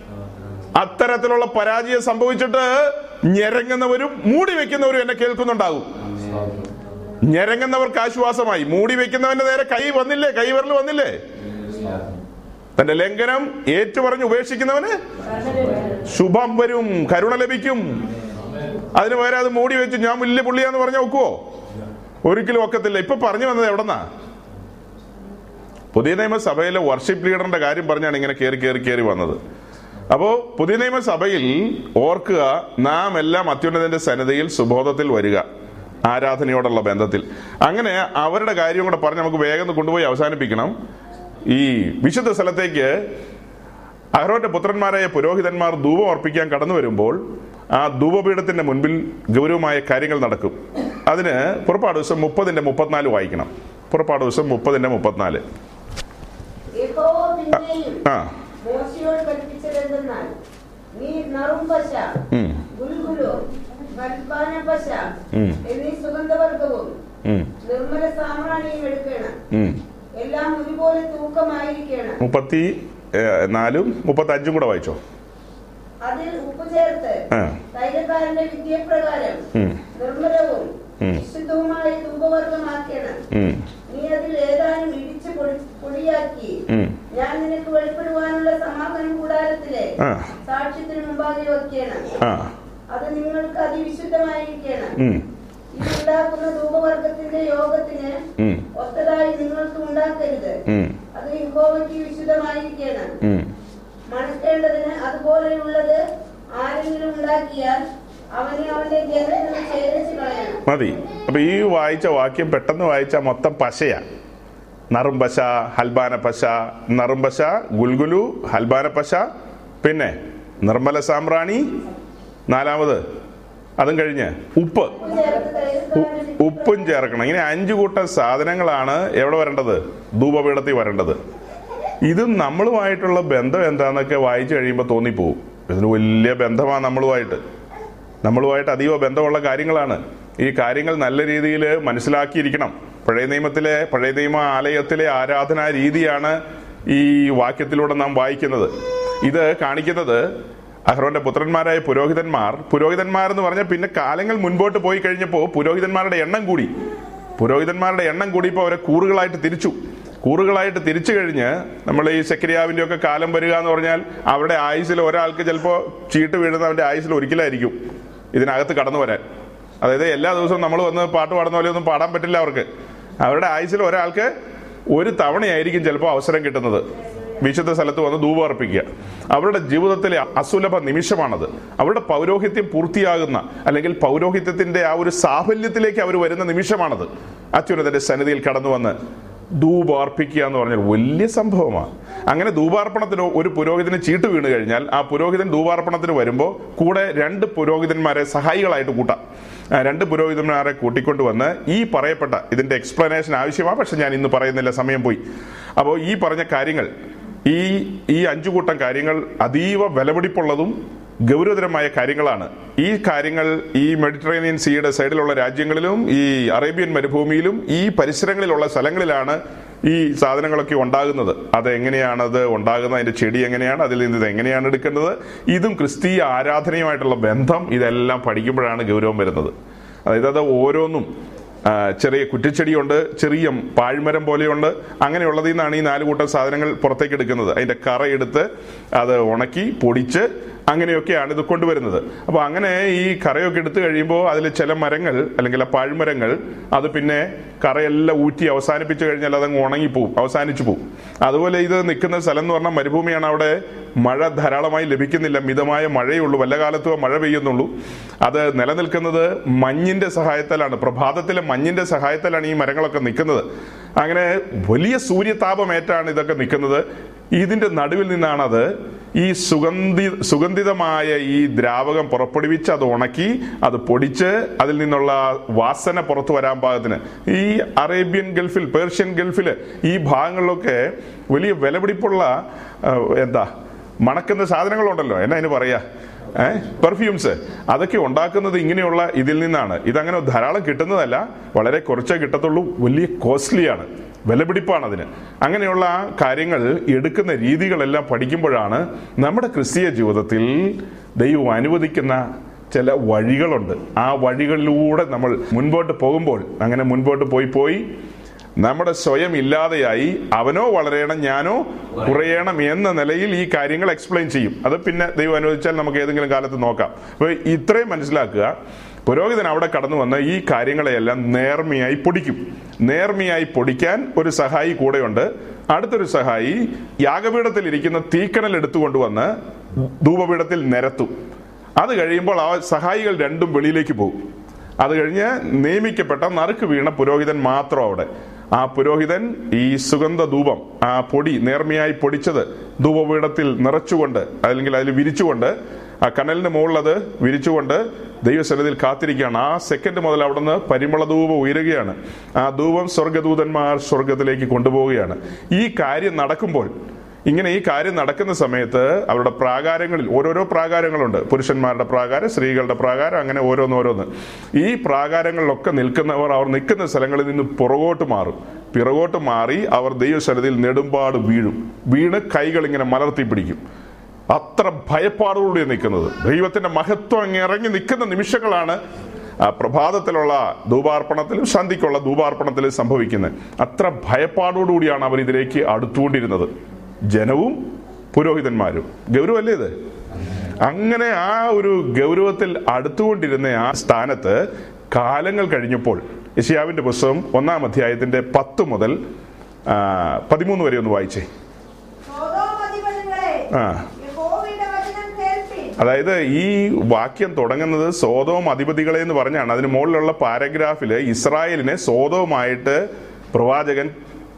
അത്തരത്തിലുള്ള പരാജയം സംഭവിച്ചിട്ട് ഞെരങ്ങുന്നവരും മൂടി വെക്കുന്നവരും എന്നെ കേൾക്കുന്നുണ്ടാകും. ഞെരങ്ങുന്നവർക്ക് ആശ്വാസമായി. മൂടി വെക്കുന്നവന്റെ നേരെ കൈ വന്നില്ലേ? കൈവിരൽ വന്നില്ലേ? തന്റെ ലംഘനം ഏറ്റുപറഞ്ഞ് ഉപേക്ഷിക്കുന്നവന് ശുഭം വരും കരുണ ലഭിക്കും. അതിന് പകരം അത് മൂടി വെച്ച് ഞാൻ വലിയ പുള്ളിയാന്ന് പറഞ്ഞ ഒക്കുവോ? ഒരിക്കലും ഒക്കത്തില്ല. ഇപ്പൊ പറഞ്ഞു വന്നത് എവിടെന്നാ? പുതിയ നിയമസഭയിലെ വർഷിപ്പ് ലീഡറിന്റെ കാര്യം പറഞ്ഞാണ് ഇങ്ങനെ കയറി കയറി കയറി വന്നത്. അപ്പോ പുതിയ നിയമസഭയിൽ ഓർക്കുക നാം എല്ലാം അത്യുന്നതന്റെ സന്നദ്ധയിൽ സുബോധത്തിൽ വരിക ആരാധനയോടുള്ള ബന്ധത്തിൽ. അങ്ങനെ അവരുടെ കാര്യം കൂടെ പറഞ്ഞ് നമുക്ക് വേഗം കൊണ്ടുപോയി അവസാനിപ്പിക്കണം. ഈ വിശുദ്ധ സ്ഥലത്തേക്ക് അഹ്റോന്റെ പുത്രന്മാരായ പുരോഹിതന്മാർ ധൂപം അർപ്പിക്കാൻ കടന്നു വരുമ്പോൾ ആ ധൂപപീഠത്തിന്റെ മുൻപിൽ ഗൗരവമായ കാര്യങ്ങൾ നടക്കും. അതിന് പുറപ്പാട് ദിവസം മുപ്പതിന്റെ മുപ്പത്തിനാല് വായിക്കണം. പുറപ്പാട് ദിവസം മുപ്പതിന്റെ മുപ്പത്തിനാല്. ആ. എന്നീ സുഗന്ധവർഗവും നിർമ്മല സാമ്രാണിയും എടുക്കണം. ഉം. എല്ലാം ഒരുപോലെ തൂക്കമായിരിക്കണം. മുപ്പത്തി നാലും മുപ്പത്തി അഞ്ചും കൂടെ വായിച്ചോ. അതിൽ ഉപ്പ് ചേർത്ത് തൈലക്കാരന്റെ വിദ്യപ്രകാരം നിർമ്മലവും. വിശുദ്ധവുമായ ധൂപവർഗമാക്കണം നീ അതിൽ ഏതാനും ഇടിച്ച് പൊടി- പൊടിയാക്കി. ഞാൻ നിനക്ക് വെളിപ്പെടുവാനുള്ള സമാപന കൂടാരത്തിലെ സാക്ഷ്യത്തിന് മുമ്പാകെ വെക്കണം അത് നിങ്ങൾക്ക് അതിവിശുദ്ധമായിരിക്കണം. ഉം, ഇതുണ്ടാക്കുന്ന ധൂപവർഗത്തിന്റെ യോഗത്തിന് ഒത്തതായി നിങ്ങൾക്ക് ഉണ്ടാക്കരുത്. അത് യഹോവയ്ക്ക് വിശുദ്ധമായിരിക്കണം. മണക്കേണ്ടതിന് അതുപോലെയുള്ളത് ആരെങ്കിലും ഉണ്ടാക്കിയാൽ മതി. അപ്പൊ ഈ വായിച്ച വാക്യം പെട്ടെന്ന് വായിച്ച മൊത്തം പശയാ. നറുംപശ ഹൽബാന പശ നറുംപശ ഗുൽഗുലു ഹൽബാന പശ പിന്നെ നിർമ്മല സാമ്രാണി. നാലാമത് അതും കഴിഞ്ഞ് ഉപ്പ്. ഉപ്പ് ചേർക്കണം. ഇങ്ങനെ അഞ്ചു കൂട്ടം സാധനങ്ങളാണ് എവിടെ വരേണ്ടത്? ധൂപപീഠത്തിൽ വരേണ്ടത്. ഇത് നമ്മളുമായിട്ടുള്ള ബന്ധം എന്താന്നൊക്കെ വായിച്ചു കഴിയുമ്പോൾ തോന്നിപ്പോവും. ഇതിന് വലിയ ബന്ധമാണ് നമ്മളുമായിട്ട്. നമ്മളുമായിട്ട് അതീവ ബന്ധമുള്ള കാര്യങ്ങളാണ്. ഈ കാര്യങ്ങൾ നല്ല രീതിയിൽ മനസ്സിലാക്കിയിരിക്കണം. പഴയ നിയമത്തിലെ പഴയ നിയമ ആലയത്തിലെ ആരാധനാ രീതിയാണ് ഈ വാക്യത്തിലൂടെ നാം വായിക്കുന്നത്. ഇത് കാണിക്കുന്നത് അഹ്റോന്റെ പുത്രന്മാരായ പുരോഹിതന്മാർ എന്ന് പറഞ്ഞാൽ പിന്നെ കാലങ്ങൾ മുൻപോട്ട് പോയി കഴിഞ്ഞപ്പോൾ പുരോഹിതന്മാരുടെ എണ്ണം കൂടി. പുരോഹിതന്മാരുടെ എണ്ണം കൂടിയപ്പോൾ അവരെ കൂറുകളായിട്ട് തിരിച്ചു. കൂറുകളായിട്ട് തിരിച്ചു കഴിഞ്ഞ് നമ്മൾ ഈ സെക്രിയാവിന്റെ ഒക്കെ കാലം വരിക എന്ന് പറഞ്ഞാൽ അവരുടെ ആയുസിൽ ഒരാൾക്ക് ചിലപ്പോൾ ചീട്ട് വീഴുന്ന അവന്റെ ആയുസിൽ ഒരിക്കലായിരിക്കും ഇതിനകത്ത് കടന്നു വരാൻ. അതായത് എല്ലാ ദിവസവും നമ്മൾ വന്ന് പാട്ട് പാടുന്ന പോലെ ഒന്നും പാടാൻ പറ്റില്ല അവർക്ക്. അവരുടെ ആയുസിൽ ഒരാൾക്ക് ഒരു തവണയായിരിക്കും ചിലപ്പോൾ അവസരം കിട്ടുന്നത്. വിശുദ്ധ സ്ഥലത്ത് വന്ന് ധൂപാർപ്പിക്കുക അവരുടെ ജീവിതത്തിലെ അസുലഭ നിമിഷമാണത്. അവരുടെ പൗരോഹിത്യം പൂർത്തിയാകുന്ന അല്ലെങ്കിൽ പൗരോഹിത്യത്തിന്റെ ആ ഒരു സാഫല്യത്തിലേക്ക് അവർ വരുന്ന നിമിഷമാണത്. അത്യുന്നതന്റെ സന്നിധിയിൽ കടന്നു വന്ന് ധൂപാർപ്പിക്കുക എന്ന് പറഞ്ഞാൽ വലിയ സംഭവമാണ് അങ്ങനെ ധൂപാർപ്പണത്തിന് ഒരു പുരോഹിതന് ചീട്ട് വീണ് കഴിഞ്ഞാൽ ആ പുരോഹിതൻ ധൂപാർപ്പണത്തിന് വരുമ്പോൾ കൂടെ രണ്ട് പുരോഹിതന്മാരെ സഹായികളായിട്ട് കൂട്ടാം. രണ്ട് പുരോഹിതന്മാരെ കൂട്ടിക്കൊണ്ട് വന്ന് ഈ പറയപ്പെട്ട ഇതിന്റെ എക്സ്പ്ലനേഷൻ ആവശ്യമാണ് പക്ഷെ ഞാൻ ഇന്ന് പറയുന്നില്ല സമയം പോയി. അപ്പോൾ ഈ പറഞ്ഞ കാര്യങ്ങൾ ഈ ഈ അഞ്ചു കൂട്ടം കാര്യങ്ങൾ അതീവ വിലപിടിപ്പുള്ളതും ഗൗരവതരമായ കാര്യങ്ങളാണ്. ഈ കാര്യങ്ങൾ ഈ മെഡിറ്ററേനിയൻ സീയുടെ സൈഡിലുള്ള രാജ്യങ്ങളിലും ഈ അറേബ്യൻ മരുഭൂമിയിലും ഈ പരിസരങ്ങളിലുള്ള സ്ഥലങ്ങളിലാണ് ഈ സാധനങ്ങളൊക്കെ ഉണ്ടാകുന്നത്. അത് എങ്ങനെയാണത് ഉണ്ടാകുന്നത്? അതിന്റെ ചെടി എങ്ങനെയാണ്? അതിൽ നിന്ന് ഇത് എങ്ങനെയാണ് എടുക്കേണ്ടത്? ഇതും ക്രിസ്തീയ ആരാധനയുമായിട്ടുള്ള ബന്ധം ഇതെല്ലാം പഠിക്കുമ്പോഴാണ് ഗൗരവം വരുന്നത്. അതായത് അത് ഓരോന്നും ചെറിയ കുറ്റിച്ചെടിയുണ്ട് ചെറിയ പാഴ്മരം പോലെയുണ്ട്. അങ്ങനെയുള്ളതിൽ നിന്നാണ് ഈ നാല് കൂട്ടം സാധനങ്ങൾ പുറത്തേക്ക് എടുക്കുന്നത്. അതിന്റെ കറയെടുത്ത് അത് ഉണക്കി പൊടിച്ച് അങ്ങനെയൊക്കെയാണ് ഇത് കൊണ്ടുവരുന്നത്. അപ്പോൾ അങ്ങനെ ഈ കറയൊക്കെ എടുത്തു കഴിയുമ്പോൾ അതിൽ ചില മരങ്ങൾ അല്ലെങ്കിൽ ആ പാഴ്മരങ്ങൾ അത് പിന്നെ കറയെല്ലാം ഊറ്റി അവസാനിപ്പിച്ചു കഴിഞ്ഞാൽ അതങ്ങ് ഉണങ്ങിപ്പോവും അവസാനിച്ചു പോവും. അതുപോലെ ഇത് നിൽക്കുന്ന സ്ഥലം എന്ന് പറഞ്ഞാൽ മരുഭൂമിയാണ്. അവിടെ മഴ ധാരാളമായി ലഭിക്കുന്നില്ല. മിതമായ മഴയുള്ളൂ വല്ല കാലത്തും മഴ പെയ്യുന്നുള്ളൂ. അത് നിലനിൽക്കുന്നത് മഞ്ഞിന്റെ സഹായത്താലാണ്. പ്രഭാതത്തിലെ മഞ്ഞിന്റെ സഹായത്താലാണ് ഈ മരങ്ങളൊക്കെ നിൽക്കുന്നത്. അങ്ങനെ വലിയ സൂര്യതാപമേറ്റാണ് ഇതൊക്കെ നിൽക്കുന്നത്. ഇതിന്റെ നടുവിൽ നിന്നാണത് ഈ സുഗന്ധി സുഗന്ധിതമായ ഈ ദ്രാവകം പുറപ്പെടുവിച്ച് അത് ഉണക്കി അത് പൊടിച്ച് അതിൽ നിന്നുള്ള വാസന പുറത്തു വരാൻ പാകത്തിന്. ഈ അറേബ്യൻ ഗൾഫിൽ പേർഷ്യൻ ഗൾഫിൽ ഈ ഭാഗങ്ങളിലൊക്കെ വലിയ വിലപിടിപ്പുള്ള എന്താ മണക്കുന്ന സാധനങ്ങളുണ്ടല്ലോ. എന്നാ അതിന് പറയാ? ഏഹ് പെർഫ്യൂംസ് അതൊക്കെ ഉണ്ടാക്കുന്നത് ഇങ്ങനെയുള്ള ഇതിൽ നിന്നാണ്. ഇതങ്ങനെ ധാരാളം കിട്ടുന്നതല്ല വളരെ കുറച്ചേ കിട്ടത്തുള്ളൂ. വലിയ കോസ്റ്റ്ലിയാണ് വിലപിടിപ്പാണ് അതിന് അങ്ങനെയുള്ള കാര്യങ്ങൾ എടുക്കുന്ന രീതികളെല്ലാം പഠിക്കുമ്പോഴാണ് നമ്മുടെ ക്രിസ്തീയ ജീവിതത്തിൽ ദൈവം അനുവദിക്കുന്ന ചില വഴികളുണ്ട്. ആ വഴികളിലൂടെ നമ്മൾ മുൻപോട്ട് പോകുമ്പോൾ അങ്ങനെ മുൻപോട്ട് പോയി പോയി നമ്മുടെ സ്വയം ഇല്ലാതെയായി അവനോ വളരെയണം ഞാനോ കുറയണം എന്ന നിലയിൽ ഈ കാര്യങ്ങൾ എക്സ്പ്ലെയിൻ ചെയ്യും. അത് പിന്നെ ദൈവം അനുവദിച്ചാൽ നമുക്ക് ഏതെങ്കിലും കാലത്ത് നോക്കാം. അപ്പോൾ ഇത്രയും മനസ്സിലാക്കുക. പുരോഹിതൻ അവിടെ കടന്നു വന്ന് ഈ കാര്യങ്ങളെയെല്ലാം നേർമയായി പൊടിക്കും. നേർമയായി പൊടിക്കാൻ ഒരു സഹായി കൂടെയുണ്ട്. അടുത്തൊരു സഹായി യാഗപീഠത്തിൽ ഇരിക്കുന്ന തീക്കണൽ എടുത്തുകൊണ്ടുവന്ന് ധൂപപീഠത്തിൽ നിരത്തും. അത് കഴിയുമ്പോൾ ആ സഹായികൾ രണ്ടും വെളിയിലേക്ക് പോകും. അത് കഴിഞ്ഞ് നിയമിക്കപ്പെട്ട നറുക്ക് വീണ പുരോഹിതൻ മാത്രം അവിടെ. ആ പുരോഹിതൻ ഈ സുഗന്ധ ധൂപം ആ പൊടി നേർമയായി പൊടിച്ചത് ധൂപപീഠത്തിൽ നിറച്ചുകൊണ്ട് അല്ലെങ്കിൽ അതിൽ വിരിച്ചുകൊണ്ട് ആ കനലിന് മുകളിൽ അത് വിരിച്ചുകൊണ്ട് ദൈവസന്നിധിയിൽ കാത്തിരിക്കുകയാണ്. ആ സെക്കൻഡ് മുതൽ അവിടുന്ന് പരിമള ധൂപം ഉയരുകയാണ്. ആ ധൂപം സ്വർഗദൂതന്മാർ സ്വർഗത്തിലേക്ക് കൊണ്ടുപോവുകയാണ്. ഈ കാര്യം നടക്കുമ്പോൾ ഇങ്ങനെ ഈ കാര്യം നടക്കുന്ന സമയത്ത് അവരുടെ പ്രാകാരങ്ങളിൽ ഓരോരോ പ്രാകാരങ്ങളുണ്ട്. പുരുഷന്മാരുടെ പ്രാകാരം സ്ത്രീകളുടെ പ്രാകാരം അങ്ങനെ ഓരോന്നോരോന്ന് ഈ പ്രാകാരങ്ങളിലൊക്കെ നിൽക്കുന്നവർ അവർ നിൽക്കുന്ന സ്ഥലങ്ങളിൽ നിന്ന് പുറകോട്ട് മാറും. പിറകോട്ട് മാറി അവർ ദൈവശരതിയിൽ നെടുമ്പാട് വീഴും. വീണ് കൈകൾ ഇങ്ങനെ മലർത്തി പിടിക്കും. അത്ര ഭയപ്പാടോടുകൂടി നിൽക്കുന്നത്. ദൈവത്തിന്റെ മഹത്വം അങ്ങ് ഇറങ്ങി നിൽക്കുന്ന നിമിഷങ്ങളാണ് പ്രഭാതത്തിലുള്ള ധൂപാർപ്പണത്തിലും സന്ധിക്കുള്ള ധൂപാർപ്പണത്തിലും സംഭവിക്കുന്നത്. അത്ര ഭയപ്പാടോടുകൂടിയാണ് അവർ ഇതിലേക്ക് അടുത്തുകൊണ്ടിരുന്നത്. ജനവും പുരോഹിതന്മാരും. ഗൗരവല്ലേ ഇത്? അങ്ങനെ ആ ഒരു ഗൗരവത്തിൽ അടുത്തുകൊണ്ടിരുന്ന ആ സ്ഥാനത്ത് കാലങ്ങൾ കഴിഞ്ഞപ്പോൾ യശിയാവിന്റെ പുസ്തകം ഒന്നാം അധ്യായത്തിന്റെ പത്ത് മുതൽ പതിമൂന്ന് വരെ ഒന്ന് വായിച്ചേ. ആ. അതായത് ഈ വാക്യം തുടങ്ങുന്നത് സോതവും അധിപതികളെ എന്ന് പറഞ്ഞാണ്. അതിന് മുകളിലുള്ള പാരഗ്രാഫിൽ ഇസ്രായേലിനെ സോതവുമായിട്ട് പ്രവാചകൻ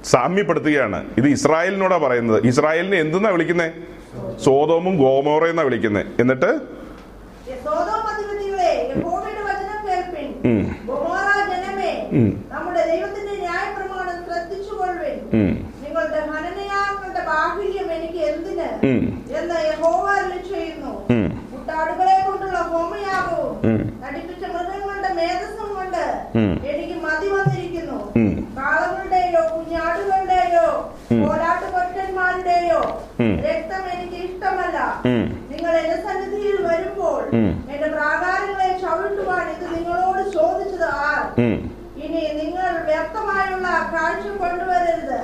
സാമ്യപ്പെടുത്തുകയാണ്. ഇത് ഇസ്രായേലിനോടാ പറയുന്നത്. ഇസ്രായേലിനെ എന്തെന്നാ വിളിക്കുന്നത് സോതോമും ഗോമോറയെന്നാ വിളിക്കുന്നത് എന്നിട്ട്. നമ്മുടെ ദൈവത്തിന്റെ ന്യായപ്രമാണം ശ്രദ്ധിച്ചുകൊള്ളുവിൻ. ഉം, നിങ്ങളുടെ ഹനനയാങ്ങളുടെ ബാഹുല്യം ഉം, എന്ന് യഹോവ ചെയ്യുന്നു? മുട്ടാടുകളെ കൊണ്ടുള്ള ഹോമയാകവും. നടിപ്പിച്ച മൃഗങ്ങളുടെ മേധസ്സും കൊണ്ട് എനിക്ക് മതി വന്നിരിക്കുന്നു. കാളകളുടെയോ കുഞ്ഞാടുകളുടെയോ ഉം. രക്തം എനിക്ക് ഇഷ്ടമല്ല. നിങ്ങൾ എന്റെ സന്നിധിയിൽ വരുമ്പോൾ എന്റെ പ്രാകാരങ്ങളെ ചവിട്ടുവാൻ ഇത് നിങ്ങളോട് ചോദിച്ചത് ആർ? ഇനി നിങ്ങൾ വ്യക്തമായുള്ള കാഴ്ച കൊണ്ടുവരരുത്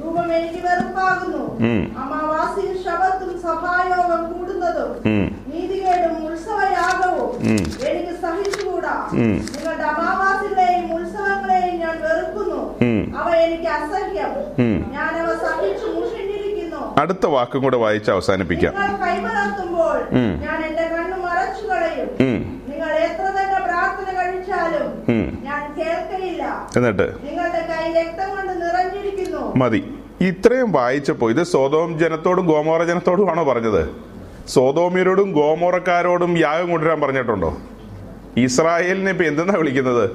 രൂപം എനിക്ക് വെറുപ്പാകുന്നു. അമാവാസിയും ശബത്തും സഭായോഗം കൂടുന്നതും. നീതികേടും ഉത്സവയാഗവും. എനിക്ക് സഹിച്ചുകൂടാ. നിങ്ങളുടെ അമാവാസികളെയും ഉത്സവങ്ങളെയും ഞാൻ വെറുക്കുന്നു. അവ എനിക്ക് അസഹ്യം. ഞാൻ അവ സഹിച്ചു മുഷിഞ്ഞിരിക്കുന്നു അടുത്ത വാക്കും കൂടെ വായിച്ച് അവസാനിപ്പിക്കാം കൈമലർത്തുമ്പോൾ ഞാൻ എന്റെ കണ്ണു മറച്ചു കളയും നിങ്ങൾ എത്ര തന്നെ പ്രാർത്ഥന കഴിച്ചാലും ഞാൻ കേൾക്കില്ല എന്നിട്ട്? നിങ്ങളുടെ കൈ രക്തം കൊണ്ട് നിറഞ്ഞിരിക്കുന്നു. മതി. ഇത്രയും വായിച്ചപ്പോ ഇത് സോതോം ജനത്തോടും ഗോമോറ ജനത്തോടും ആണോ പറഞ്ഞത്? സ്വതോമിയരോടും ഗോമോറക്കാരോടും യാഗം കൊണ്ടുവരാൻ പറഞ്ഞിട്ടുണ്ടോ? ഇസ്രായേലിനെ ഇപ്പൊ എന്തെന്നാ വിളിക്കുന്നത്?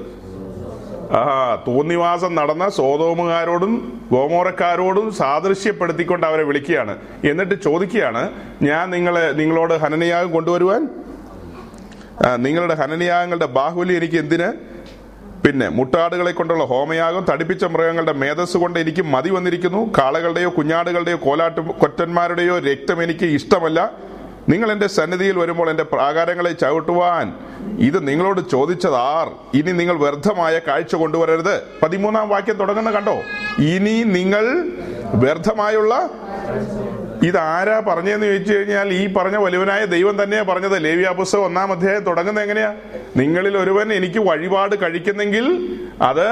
ആ തോന്നിവാസം നടന്ന സോതോമുകാരോടും ഗോമോറക്കാരോടും സാദൃശ്യപ്പെടുത്തിക്കൊണ്ട് അവരെ വിളിക്കുകയാണ്. എന്നിട്ട് ചോദിക്കുകയാണ് ഞാൻ നിങ്ങളെ നിങ്ങളോട് ഹനനയാഗം കൊണ്ടുവരുവാൻ നിങ്ങളുടെ ഹനനയാഗങ്ങളുടെ ബാഹുലി എനിക്ക് എന്തിന്? പിന്നെ മുട്ടാടുകളെ കൊണ്ടുള്ള ഹോമയാഗം തടിപ്പിച്ച മൃഗങ്ങളുടെ മേധസ് കൊണ്ട് എനിക്ക് മതി വന്നിരിക്കുന്നു. കാളകളുടെയോ കുഞ്ഞാടുകളുടെയോ കോലാട്ട് കൊറ്റന്മാരുടെയോ രക്തം എനിക്ക് ഇഷ്ടമല്ല. നിങ്ങൾ എന്റെ സന്നിധിയിൽ വരുമ്പോൾ എന്റെ പ്രാകാരങ്ങളെ ചവിട്ടുവാൻ ഇത് നിങ്ങളോട് ചോദിച്ചത് ആർ? ഇനി നിങ്ങൾ വ്യർത്ഥമായ കാഴ്ച കൊണ്ടുവരരുത്. പതിമൂന്നാം വാക്യം തുടങ്ങുന്ന കണ്ടോ? ഇനി നിങ്ങൾ വ്യർത്ഥമായുള്ള ഇതാരാ പറഞ്ഞതെന്ന് ചോദിച്ചു കഴിഞ്ഞാൽ ഈ പറഞ്ഞ വലുവനായ ദൈവം തന്നെയാ പറഞ്ഞത്. ലേവ്യ ഒന്നാം അധ്യായം തുടങ്ങുന്നത് എങ്ങനെയാ? നിങ്ങളിൽ ഒരുവൻ എനിക്ക് വഴിപാട് കഴിക്കുന്നെങ്കിൽ അത്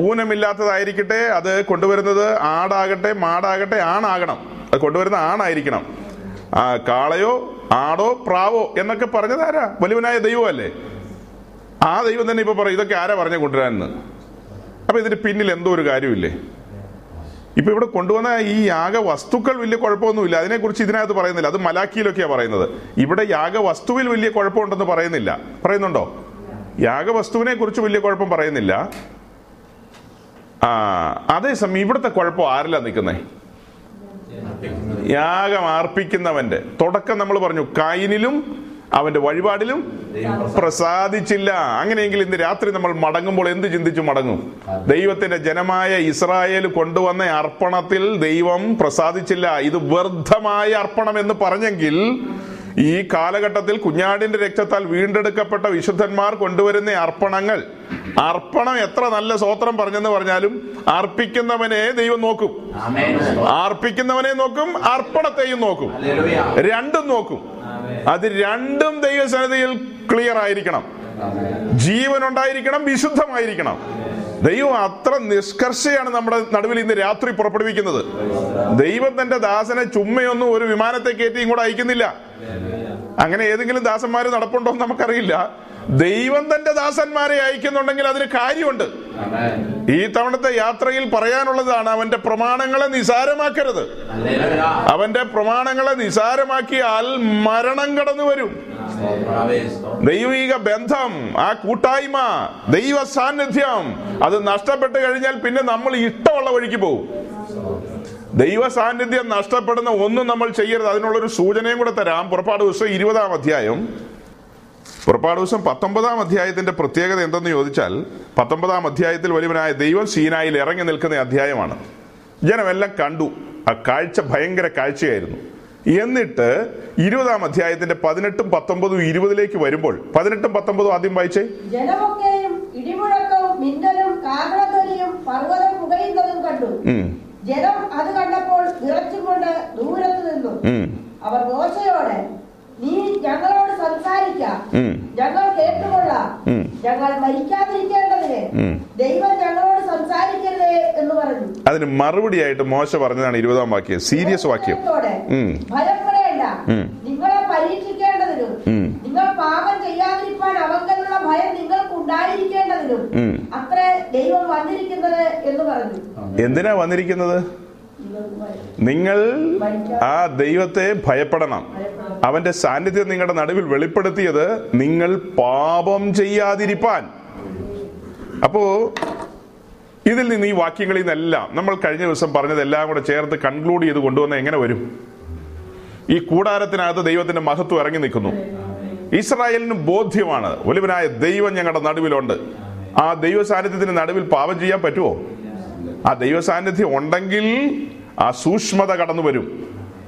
ഊനമില്ലാത്തതായിരിക്കട്ടെ അത് കൊണ്ടുവരുന്നത് ആടാകട്ടെ മാടാകട്ടെ ആണാകണം. അത് കൊണ്ടുവരുന്ന ആണായിരിക്കണം. ആ കാളയോ ആടോ പ്രാവോ എന്നൊക്കെ പറഞ്ഞതാരാ വലുവനായ ദൈവമല്ലേ? ആ ദൈവം തന്നെ ഇപ്പൊ പറയും ഇതൊക്കെ ആരാ പറഞ്ഞ കൊണ്ടുവരാനെന്ന് അപ്പൊ ഇതിന് പിന്നിൽ എന്തോ ഒരു കാര്യമില്ലേ? ഇപ്പൊ ഇവിടെ കൊണ്ടുവന്ന ഈ യാഗ വസ്തുക്കൾ വലിയ കുഴപ്പമൊന്നുമില്ല. അതിനെക്കുറിച്ച് ഇതിനകത്ത് പറയുന്നില്ല. അത് മലാക്കിയിലൊക്കെയാണ് പറയുന്നത്. ഇവിടെ യാഗ വസ്തുവിൽ വലിയ കുഴപ്പമുണ്ടെന്ന് പറയുന്നില്ല. പറയുന്നുണ്ടോ? യാഗവസ്തുവിനെ കുറിച്ച് വലിയ കുഴപ്പം പറയുന്നില്ല. ആ അതേസമയം ഇവിടുത്തെ കുഴപ്പം ആരെല്ലാം നിൽക്കുന്നേ? യാഗം അർപ്പിക്കുന്നവന്റെ. തുടക്കം നമ്മൾ പറഞ്ഞു കൈനിലും അവന്റെ വഴിപാടിലും പ്രസാദിച്ചില്ല. അങ്ങനെയെങ്കിൽ ഇന്ന് രാത്രി നമ്മൾ മടങ്ങുമ്പോൾ എന്ത് ചിന്തിച്ചു മടങ്ങും? ദൈവത്തിന്റെ ജനമായ ഇസ്രായേൽ കൊണ്ടുവന്ന അർപ്പണത്തിൽ ദൈവം പ്രസാദിച്ചില്ല. ഇത് വ്യർത്ഥമായ അർപ്പണം എന്ന് പറഞ്ഞെങ്കിൽ ഈ കാലഘട്ടത്തിൽ കുഞ്ഞാടിന്റെ രക്തത്താൽ വീണ്ടെടുക്കപ്പെട്ട വിശുദ്ധന്മാർ കൊണ്ടുവരുന്ന അർപ്പണങ്ങൾ അർപ്പണം എത്ര നല്ല സ്വോത്രം പറഞ്ഞെന്ന് പറഞ്ഞാലും അർപ്പിക്കുന്നവനെ ദൈവം നോക്കും. അർപ്പിക്കുന്നവനെ നോക്കും അർപ്പണത്തെയും നോക്കും. രണ്ടും നോക്കും. അത് രണ്ടും ദൈവസന്നിധിയിൽ ക്ലിയർ ആയിരിക്കണം. ജീവൻ ഉണ്ടായിരിക്കണം വിശുദ്ധമായിരിക്കണം. ദൈവം അത്ര നിഷ്കർഷയാണ് നമ്മുടെ നടുവിൽ ഇന്ന് രാത്രി പുറപ്പെടുവിക്കുന്നത്. ദൈവം തന്റെ ദാസനെ ചുമ്മയൊന്നും ഒരു വിമാനത്തെ കയറ്റി ഇങ്ങോട്ട് അയക്കുന്നില്ല. അങ്ങനെ ഏതെങ്കിലും ദാസന്മാര് നടപ്പുണ്ടോ എന്ന് നമുക്കറിയില്ല. ദൈവം തന്റെ ദാസന്മാരെ അയക്കുന്നുണ്ടെങ്കിൽ അതിന് കാര്യമുണ്ട്. ഈ തവണത്തെ യാത്രയിൽ പറയാനുള്ളതാണ് അവന്റെ പ്രമാണങ്ങളെ നിസാരമാക്കരുത്. അവന്റെ പ്രമാണങ്ങളെ നിസാരമാക്കിയാൽ മരണം കടന്നു വരും. ദൈവിക ബന്ധം ആ കൂട്ടായ്മ ദൈവ സാന്നിധ്യം അത് നഷ്ടപ്പെട്ട് കഴിഞ്ഞാൽ പിന്നെ നമ്മൾ ഇഷ്ടമുള്ള വഴിക്ക് പോകും. ദൈവ സാന്നിധ്യം നഷ്ടപ്പെടുന്ന ഒന്നും നമ്മൾ ചെയ്യരുത്. അതിനുള്ളൊരു സൂചനയും കൂടെ തരാം. പുറപ്പാട് ദിവസം ഇരുപതാം അധ്യായം. പുറപ്പാട് ദിവസം പത്തൊമ്പതാം അധ്യായത്തിന്റെ പ്രത്യേകത എന്തെന്ന് ചോദിച്ചാൽ പത്തൊമ്പതാം അധ്യായത്തിൽ വലിയവനായ ദൈവം സീനായിൽ ഇറങ്ങി നിൽക്കുന്ന അധ്യായമാണ്. ജനമെല്ലാം കണ്ടു. ആ കാഴ്ച ഭയങ്കര കാഴ്ചയായിരുന്നു. എന്നിട്ട് ഇരുപതാം അധ്യായത്തിന്റെ പതിനെട്ടും പത്തൊമ്പതും ഇരുപതിലേക്ക് വരുമ്പോൾ പതിനെട്ടും പത്തൊമ്പതും ആദ്യം വായിച്ചേ. ജനം അത് കണ്ടപ്പോൾ നിറച്ചുകൊണ്ട് ദൂരത്ത് നിന്നു. അവർ മോശയോട് നീ ഞങ്ങളോട് സംസാരിക്ക. ഉം, ഞങ്ങൾ കേട്ടുകൊള്ളാം. ഉം. ഞങ്ങൾ മരിക്കാതിരിക്കേണ്ടതിന് ദൈവം ഞങ്ങളോട് സംസാരിക്കരുതേ എന്ന് പറഞ്ഞു. അതിന് മറുപടിയായിട്ട് മോശ പറഞ്ഞതാണ് ഇരുപതാം വാക്യം. സീരിയസ് വാക്യം. ഭയപ്പെടേണ്ട. നിങ്ങളെ പരീക്ഷിക്കേണ്ടതിനും നിങ്ങൾ പാപം ചെയ്യാതിരിക്കാൻ അവങ്കലുള്ള ഭയം നിങ്ങൾക്ക് ഉണ്ടായിരിക്കേണ്ടതിനും ഉം. അത്രേ ദൈവം വന്നിരിക്കുന്നത് എന്ന് പറഞ്ഞു. എന്തിനാ വന്നിരിക്കുന്നത്? നിങ്ങൾ ആ ദൈവത്തെ ഭയപ്പെടണം. അവന്റെ സാന്നിധ്യം നിങ്ങളുടെ നടുവിൽ വെളിപ്പെടുത്തിയത് നിങ്ങൾ പാപം ചെയ്യാതിരിപ്പാൻ. അപ്പോ ഇതിൽ നിന്ന് ഈ വാക്യങ്ങളിൽ നിന്നെല്ലാം നമ്മൾ കഴിഞ്ഞ ദിവസം പറഞ്ഞതെല്ലാം കൂടെ ചേർത്ത് കൺക്ലൂഡ് ചെയ്ത് കൊണ്ടുവന്ന എങ്ങനെ വരും? ഈ കൂടാരത്തിനകത്ത് ദൈവത്തിന്റെ മഹത്വം ഇറങ്ങി നിൽക്കുന്നു. ഇസ്രായേലിന് ബോധ്യമാണ്. ഒലിവനായ ദൈവം ഞങ്ങളുടെ നടുവിലുണ്ട്. ആ ദൈവ സാന്നിധ്യത്തിന് നടുവിൽ പാപം ചെയ്യാൻ പറ്റുമോ? ആ ദൈവ സാന്നിധ്യം ഉണ്ടെങ്കിൽ ആ സൂക്ഷ്മത കടന്നു വരും.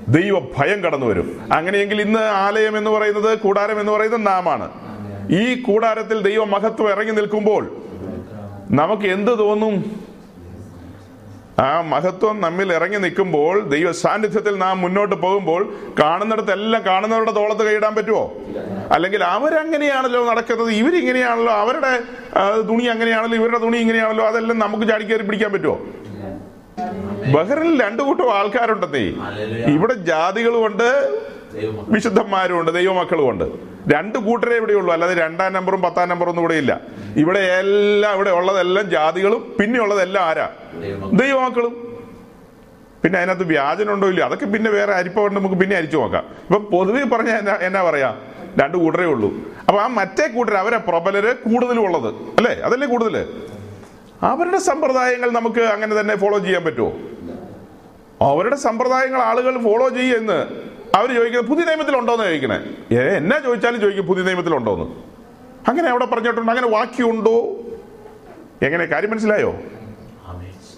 ദൈവ ഭയം കടന്നു വരും. അങ്ങനെയെങ്കിൽ ഇന്ന് ആലയം എന്ന് പറയുന്നത് കൂടാരം എന്ന് പറയുന്നത് നാമാണ്. ഈ കൂടാരത്തിൽ ദൈവ മഹത്വം ഇറങ്ങി നിൽക്കുമ്പോൾ നമുക്ക് എന്ത് തോന്നും? ആ മഹത്വം നമ്മിൽ ഇറങ്ങി നിൽക്കുമ്പോൾ ദൈവ സാന്നിധ്യത്തിൽ നാം മുന്നോട്ട് പോകുമ്പോൾ കാണുന്നിടത്തെല്ലാം കാണുന്നവരുടെ തോളത്ത് കൈയിടാൻ പറ്റുമോ അല്ലെങ്കിൽ അവരങ്ങനെയാണല്ലോ നടക്കുന്നത്? ഇവരിങ്ങനെയാണല്ലോ? അവരുടെ തുണി അങ്ങനെയാണല്ലോ? ഇവരുടെ തുണി ഇങ്ങനെയാണല്ലോ? അതെല്ലാം നമുക്ക് ചാടിക്കയറി പിടിക്കാൻ പറ്റുമോ ബഹറിൽ രണ്ടു കൂട്ടം ആൾക്കാരുണ്ടെന്നേ ഇവിടെ ജാതികളുമുണ്ട് വിശുദ്ധന്മാരും ഉണ്ട് ദൈവമക്കളും ഉണ്ട് രണ്ട് കൂട്ടരേ ഇവിടെ ഉള്ളൂ അല്ലാതെ രണ്ടാം നമ്പറും പത്താം നമ്പറും ഒന്നും ഇവിടെ ഇല്ല. ഇവിടെ എല്ലാം ഇവിടെ ഉള്ളതെല്ലാം ജാതികളും പിന്നെ ഉള്ളതെല്ലാം ആരാ? ദൈവമക്കളും. പിന്നെ അതിനകത്ത് വ്യാജനുണ്ടോ ഇല്ല അതൊക്കെ പിന്നെ വേറെ അരിപ്പുണ്ട് നമുക്ക് പിന്നെ അരിച്ചു നോക്കാം. ഇപ്പൊ പൊതുവെ പറഞ്ഞ എന്നാ എന്നാ പറയാ? രണ്ട് കൂട്ടരേ ഉള്ളൂ. അപ്പൊ ആ മറ്റേ കൂട്ടർ അവരെ പ്രബലര് കൂടുതലും ഉള്ളത്. അല്ലേ? അതല്ലേ കൂടുതൽ? അവരുടെ സമ്പ്രദായങ്ങൾ നമുക്ക് അങ്ങനെ തന്നെ ഫോളോ ചെയ്യാൻ പറ്റുമോ? അവരുടെ സമ്പ്രദായങ്ങൾ ആളുകൾ ഫോളോ ചെയ്യുമെന്ന് അവർ ചോദിക്കുന്നത് പുതിയ നിയമത്തിലുണ്ടോയെന്ന് ചോദിക്കണേ. ഏ എന്നാ ചോദിച്ചാലും ചോദിക്കും പുതിയ നിയമത്തിലുണ്ടോന്ന് അങ്ങനെ അവിടെ പറഞ്ഞിട്ടുണ്ട് അങ്ങനെ വാക്യമുണ്ടോ? എങ്ങനെ കാര്യം മനസ്സിലായോ?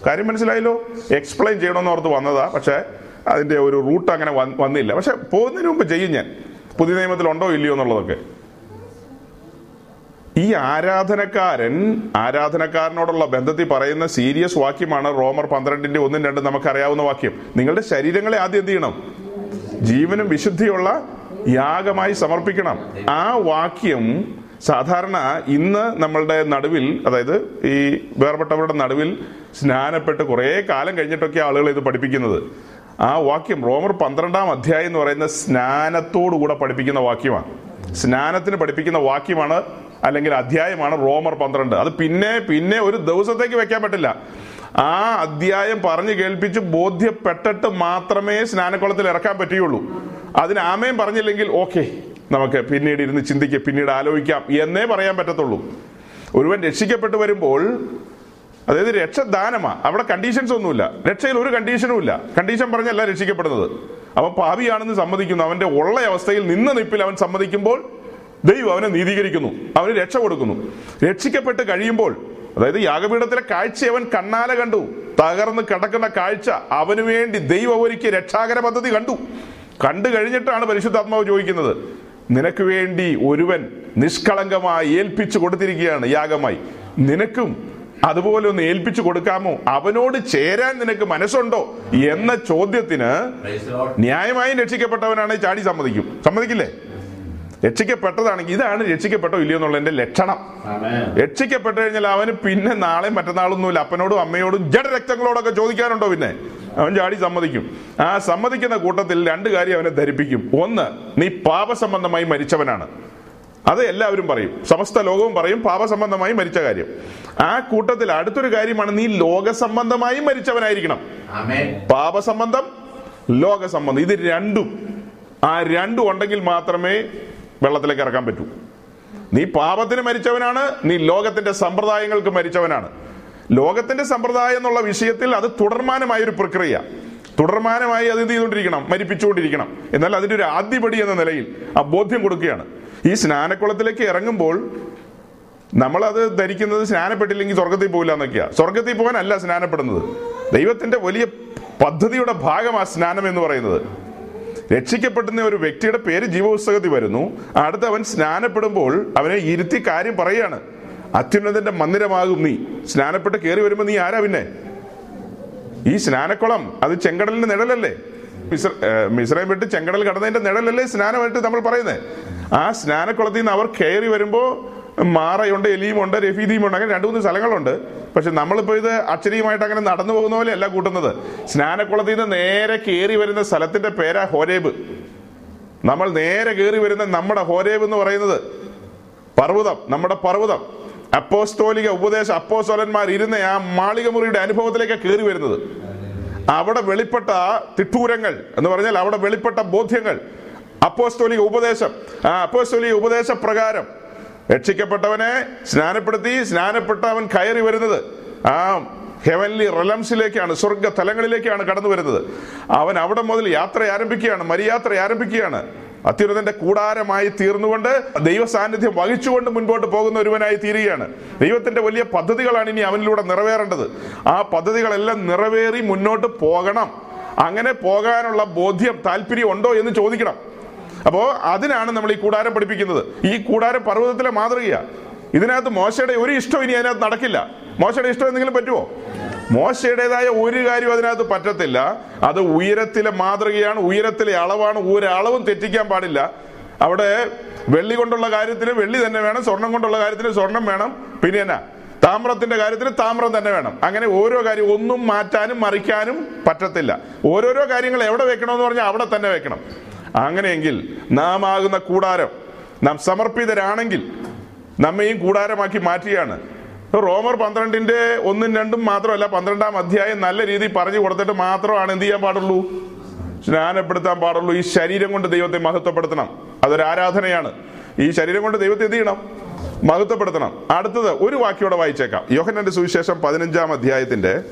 കാര്യം മനസ്സിലായല്ലോ? എക്സ്പ്ലെയിൻ ചെയ്യണമെന്ന് ഓർത്ത് വന്നതാ പക്ഷെ അതിന്റെ ഒരു റൂട്ട് അങ്ങനെ വന്നില്ല. പക്ഷെ പോകുന്നതിന് മുമ്പ് ചെയ്യും ഞാൻ. പുതിയ നിയമത്തിലുണ്ടോ ഇല്ലയോ എന്നുള്ളതൊക്കെ. ഈ ആരാധനക്കാരൻ ആരാധനക്കാരനോടുള്ള ബന്ധത്തിൽ പറയുന്ന സീരിയസ് വാക്യമാണ് റോമർ പന്ത്രണ്ടിന്റെ ഒന്നും രണ്ടും നമുക്കറിയാവുന്ന വാക്യം. നിങ്ങളുടെ ശരീരങ്ങളെ ആദ്യം എന്ത് ചെയ്യണം? ജീവനും വിശുദ്ധിയുള്ള യാഗമായി സമർപ്പിക്കണം. ആ വാക്യം സാധാരണ ഇന്ന് നമ്മളുടെ നടുവിൽ അതായത് ഈ വേർപെട്ടവരുടെ നടുവിൽ സ്നാനപ്പെട്ട് കുറേ കാലം കഴിഞ്ഞിട്ടൊക്കെ ആളുകൾ ഇത് പഠിപ്പിക്കുന്നത്. ആ വാക്യം റോമർ പന്ത്രണ്ടാം അധ്യായം എന്ന് പറയുന്ന സ്നാനത്തോടുകൂടെ പഠിപ്പിക്കുന്ന വാക്യമാണ്. സ്നാനത്തിന് പഠിപ്പിക്കുന്ന വാക്യമാണ് അല്ലെങ്കിൽ അധ്യായമാണ് റോമർ പന്ത്രണ്ട്. അത് പിന്നെ പിന്നെ ഒരു ദിവസത്തേക്ക് വെക്കാൻ പറ്റില്ല. ആ അധ്യായം പറഞ്ഞു കേൾപ്പിച്ച് ബോധ്യപ്പെട്ടിട്ട് മാത്രമേ സ്നാനക്കുളത്തിൽ ഇറക്കാൻ പറ്റുകയുള്ളൂ. അതിന് ആമയും പറഞ്ഞില്ലെങ്കിൽ ഓക്കെ നമുക്ക് പിന്നീട് ഇരുന്ന് ചിന്തിക്കുക പിന്നീട് ആലോചിക്കാം എന്നേ പറയാൻ പറ്റത്തുള്ളൂ. ഒരുവൻ രക്ഷിക്കപ്പെട്ടു വരുമ്പോൾ അതായത് രക്ഷ ദാനമാ അവിടെ കണ്ടീഷൻസ് ഒന്നുമില്ല. രക്ഷയിൽ ഒരു കണ്ടീഷനും ഇല്ല. കണ്ടീഷൻ പറഞ്ഞല്ല രക്ഷിക്കപ്പെടുന്നത്. അവൻ പാപിയാണെന്ന് സമ്മതിക്കുന്നു. അവന്റെ ഉള്ള അവസ്ഥയിൽ നിന്ന് നിപ്പിൽ അവൻ സമ്മതിക്കുമ്പോൾ ദൈവം അവനെ നീതീകരിക്കുന്നു അവന് രക്ഷ കൊടുക്കുന്നു. രക്ഷിക്കപ്പെട്ട് കഴിയുമ്പോൾ അതായത് യാഗപീഠത്തിലെ കാഴ്ച അവൻ കണ്ണാല കണ്ടു. തകർന്ന് കിടക്കുന്ന കാഴ്ച അവന് വേണ്ടി ദൈവം ഒരുക്കിയ രക്ഷാകര പദ്ധതി കണ്ടു. കണ്ടു കഴിഞ്ഞിട്ടാണ് പരിശുദ്ധാത്മാവ് ചോദിക്കുന്നത് നിനക്ക് വേണ്ടി ഒരുവൻ നിഷ്കളങ്കമായി ഏൽപ്പിച്ചു കൊടുത്തിരിക്കുകയാണ് യാഗമായി. നിനക്കും അതുപോലെ ഒന്ന് ഏൽപ്പിച്ചു കൊടുക്കാമോ? അവനോട് ചേരാൻ നിനക്ക് മനസ്സുണ്ടോ? എന്ന ചോദ്യത്തിന് ന്യായമായും രക്ഷിക്കപ്പെട്ടവനാണ് ചാടി സമ്മതിക്കും. സമ്മതിക്കില്ലേ? രക്ഷിക്കപ്പെട്ടതാണെങ്കിൽ ഇതാണ് രക്ഷിക്കപ്പെട്ടോ ഇല്ലയോ എന്നുള്ള എന്റെ ലക്ഷണം. രക്ഷിക്കപ്പെട്ടു കഴിഞ്ഞാൽ അവന് പിന്നെ നാളെ മറ്റന്നാളൊന്നുമില്ല. അപ്പനോടും അമ്മയോടും ജഡരക്തങ്ങളോടൊക്കെ ചോദിക്കാനുണ്ടോ പിന്നെ? അവൻ ചാടി സമ്മതിക്കും. ആ സമ്മതിക്കുന്ന കൂട്ടത്തിൽ രണ്ട് കാര്യം അവനെ ധരിപ്പിക്കും. ഒന്ന് നീ പാപസംബന്ധമായി മരിച്ചവനാണ്. അത് എല്ലാവരും പറയും. സമസ്ത ലോകവും പറയും പാപസംബന്ധമായി മരിച്ച കാര്യം. ആ കൂട്ടത്തിൽ അടുത്തൊരു കാര്യമാണ് നീ ലോകസംബന്ധമായി മരിച്ചവനായിരിക്കണം. പാപസംബന്ധം ലോകസംബന്ധം. ഇത് രണ്ടും. ആ രണ്ടും ഉണ്ടെങ്കിൽ മാത്രമേ വെള്ളത്തിലേക്ക് ഇറക്കാൻ പറ്റൂ. നീ പാപത്തിന് മരിച്ചവനാണ് നീ ലോകത്തിന്റെ സമ്പ്രദായങ്ങൾക്ക് മരിച്ചവനാണ്. ലോകത്തിന്റെ സമ്പ്രദായം എന്നുള്ള വിഷയത്തിൽ അത് തുടർമാനമായ ഒരു പ്രക്രിയ. തുടർമാനമായി അത് ചെയ്തുകൊണ്ടിരിക്കണം? മരിപ്പിച്ചുകൊണ്ടിരിക്കണം. എന്നാൽ അതിന്റെ ഒരു ആദ്യപടി എന്ന നിലയിൽ ആ ബോധ്യം കൊടുക്കുകയാണ്. ഈ സ്നാനക്കുളത്തിലേക്ക് ഇറങ്ങുമ്പോൾ നമ്മളത് ധരിക്കുന്നത് സ്നാനപ്പെട്ടില്ലെങ്കിൽ സ്വർഗത്തിൽ പോകില്ല എന്നൊക്കെയാ. സ്വർഗത്തിൽ പോകാനല്ല സ്നാനപ്പെടുന്നത്. ദൈവത്തിന്റെ വലിയ പദ്ധതിയുടെ ഭാഗമാണ് സ്നാനം എന്ന് പറയുന്നത്. രക്ഷിക്കപ്പെടുന്ന ഒരു വ്യക്തിയുടെ പേര് ജീവപുസ്തകത്തിൽ വരുന്നു. അടുത്ത് അവൻ സ്നാനപ്പെടുമ്പോൾ അവനെ ഇരുത്തി കാര്യം പറയാണ് അത്യുന്നതന്റെ മന്ദിരമാകും നീ. സ്നാനപ്പെട്ട് കയറി വരുമ്പോ നീ ആരാ പിന്നെ? ഈ സ്നാനക്കുളം അത് ചെങ്കടലിന്റെ നിഴലല്ലേ? മിശ്ര- മിശ്രയം വിട്ട് ചെങ്കടൽ കടന്നതിന്റെ നിഴലല്ലേ സ്നാനമായിട്ട് നമ്മൾ പറയുന്നത് ആ സ്നാനക്കുളത്തിൽ നിന്ന് അവർ കയറി വരുമ്പോ മാറയുണ്ട് എലിയുമുണ്ട് രഫീദിയുമുണ്ട് അങ്ങനെ രണ്ട് മൂന്ന് സ്ഥലങ്ങളുണ്ട്. പക്ഷെ നമ്മളിപ്പോ ഇത് അച്ചരിയുമായിട്ട് അങ്ങനെ നടന്നു പോകുന്ന പോലെ അല്ല കൂട്ടുന്നത്. സ്നാനക്കുളത്തിൽ നിന്ന് നേരെ കയറി വരുന്ന സ്ഥലത്തിന്റെ പേരാ ഹോരേബ്. നമ്മൾ നേരെ കയറി വരുന്ന നമ്മുടെ ഹോരേബ് എന്ന് പറയുന്നത് പർവതം നമ്മുടെ പർവതം. അപ്പോസ്തോലിക ഉപദേശ അപ്പോസ്തോലന്മാർ ഇരുന്ന ആ മാളികമുറിയുടെ അനുഭവത്തിലേക്ക് കയറി വരുന്നത്. അവിടെ വെളിപ്പെട്ട തിട്ടൂരങ്ങൾ എന്ന് പറഞ്ഞാൽ അവിടെ വെളിപ്പെട്ട ബോധ്യങ്ങൾ. അപ്പോസ്തോലിക ഉപദേശം ആ അപ്പോസ്തോലിക ഉപദേശ പ്രകാരം രക്ഷിക്കപ്പെട്ടവനെ സ്നാനപ്പെടുത്തി സ്നാനപ്പെട്ട അവൻ കയറി വരുന്നത് ആ ഹെവൻലി റലംസിലേക്കാണ് സ്വർഗ തലങ്ങളിലേക്കാണ് കടന്നു വരുന്നത്. അവൻ അവിടെ മുതൽ യാത്ര ആരംഭിക്കുകയാണ് മരിയാത്ര ആരംഭിക്കുകയാണ്. അത്യുന്നതന്റെ കൂടാരമായി തീർന്നുകൊണ്ട് ദൈവ സാന്നിധ്യം വഹിച്ചുകൊണ്ട് മുൻപോട്ട് പോകുന്ന ഒരുവനായി തീരുകയാണ്. ദൈവത്തിന്റെ വലിയ പദ്ധതികളാണ് ഇനി അവനിലൂടെ നിറവേറേണ്ടത്. ആ പദ്ധതികളെല്ലാം നിറവേറി മുന്നോട്ട് പോകണം. അങ്ങനെ പോകാനുള്ള ബോധ്യം താല്പര്യം ഉണ്ടോ എന്ന് ചോദിക്കണം. അപ്പോ അതിനാണ് നമ്മൾ ഈ കൂടാരം പഠിപ്പിക്കുന്നത്. ഈ കൂടാരം പർവതത്തിലെ മാതൃകയാ. ഇതിനകത്ത് മോശയുടെ ഒരു ഇഷ്ടം ഇനി അതിനകത്ത് നടക്കില്ല. മോശയുടെ ഇഷ്ടം എന്തെങ്കിലും പറ്റുമോ? മോശയുടേതായ ഒരു കാര്യം അതിനകത്ത് പറ്റത്തില്ല. അത് ഉയരത്തിലെ മാതൃകയാണ് ഉയരത്തിലെ അളവാണ്. ഒരളവും തെറ്റിക്കാൻ പാടില്ല. അവിടെ വെള്ളി കൊണ്ടുള്ള കാര്യത്തിന് വെള്ളി തന്നെ വേണം സ്വർണം കൊണ്ടുള്ള കാര്യത്തിന് സ്വർണം വേണം. പിന്നെ എന്നാ? താമ്രത്തിന്റെ കാര്യത്തിന് താമ്രം തന്നെ വേണം. അങ്ങനെ ഓരോ കാര്യം ഒന്നും മാറ്റാനും മറിക്കാനും പറ്റത്തില്ല. ഓരോരോ കാര്യങ്ങൾ എവിടെ വെക്കണമെന്ന് പറഞ്ഞാൽ അവിടെ തന്നെ വെക്കണം. അങ്ങനെയെങ്കിൽ നാം ആകുന്ന കൂടാരം നാം സമർപ്പിതരാണെങ്കിൽ നമ്മയും കൂടാരമാക്കി മാറ്റുകയാണ്. റോമർ പന്ത്രണ്ടിന്റെ ഒന്നും രണ്ടും മാത്രമല്ല പന്ത്രണ്ടാം അധ്യായം നല്ല രീതിയിൽ പറഞ്ഞു കൊടുത്തിട്ട് മാത്രമാണ് എന്ത് ചെയ്യാൻ പാടുള്ളൂ? സ്നാനപ്പെടുത്താൻ പാടുള്ളൂ. ഈ ശരീരം കൊണ്ട് ദൈവത്തെ മഹത്വപ്പെടുത്തണം. അതൊരു ആരാധനയാണ്. ഈ ശരീരം കൊണ്ട് ദൈവത്തെ എന്ത് ചെയ്യണം? മഹത്വപ്പെടുത്തണം. അടുത്തത് ഒരു വാക്യോടെ വായിച്ചേക്കാം. യോഹന്നന്റെ സുവിശേഷം പതിനഞ്ചാം അധ്യായത്തിന്റെ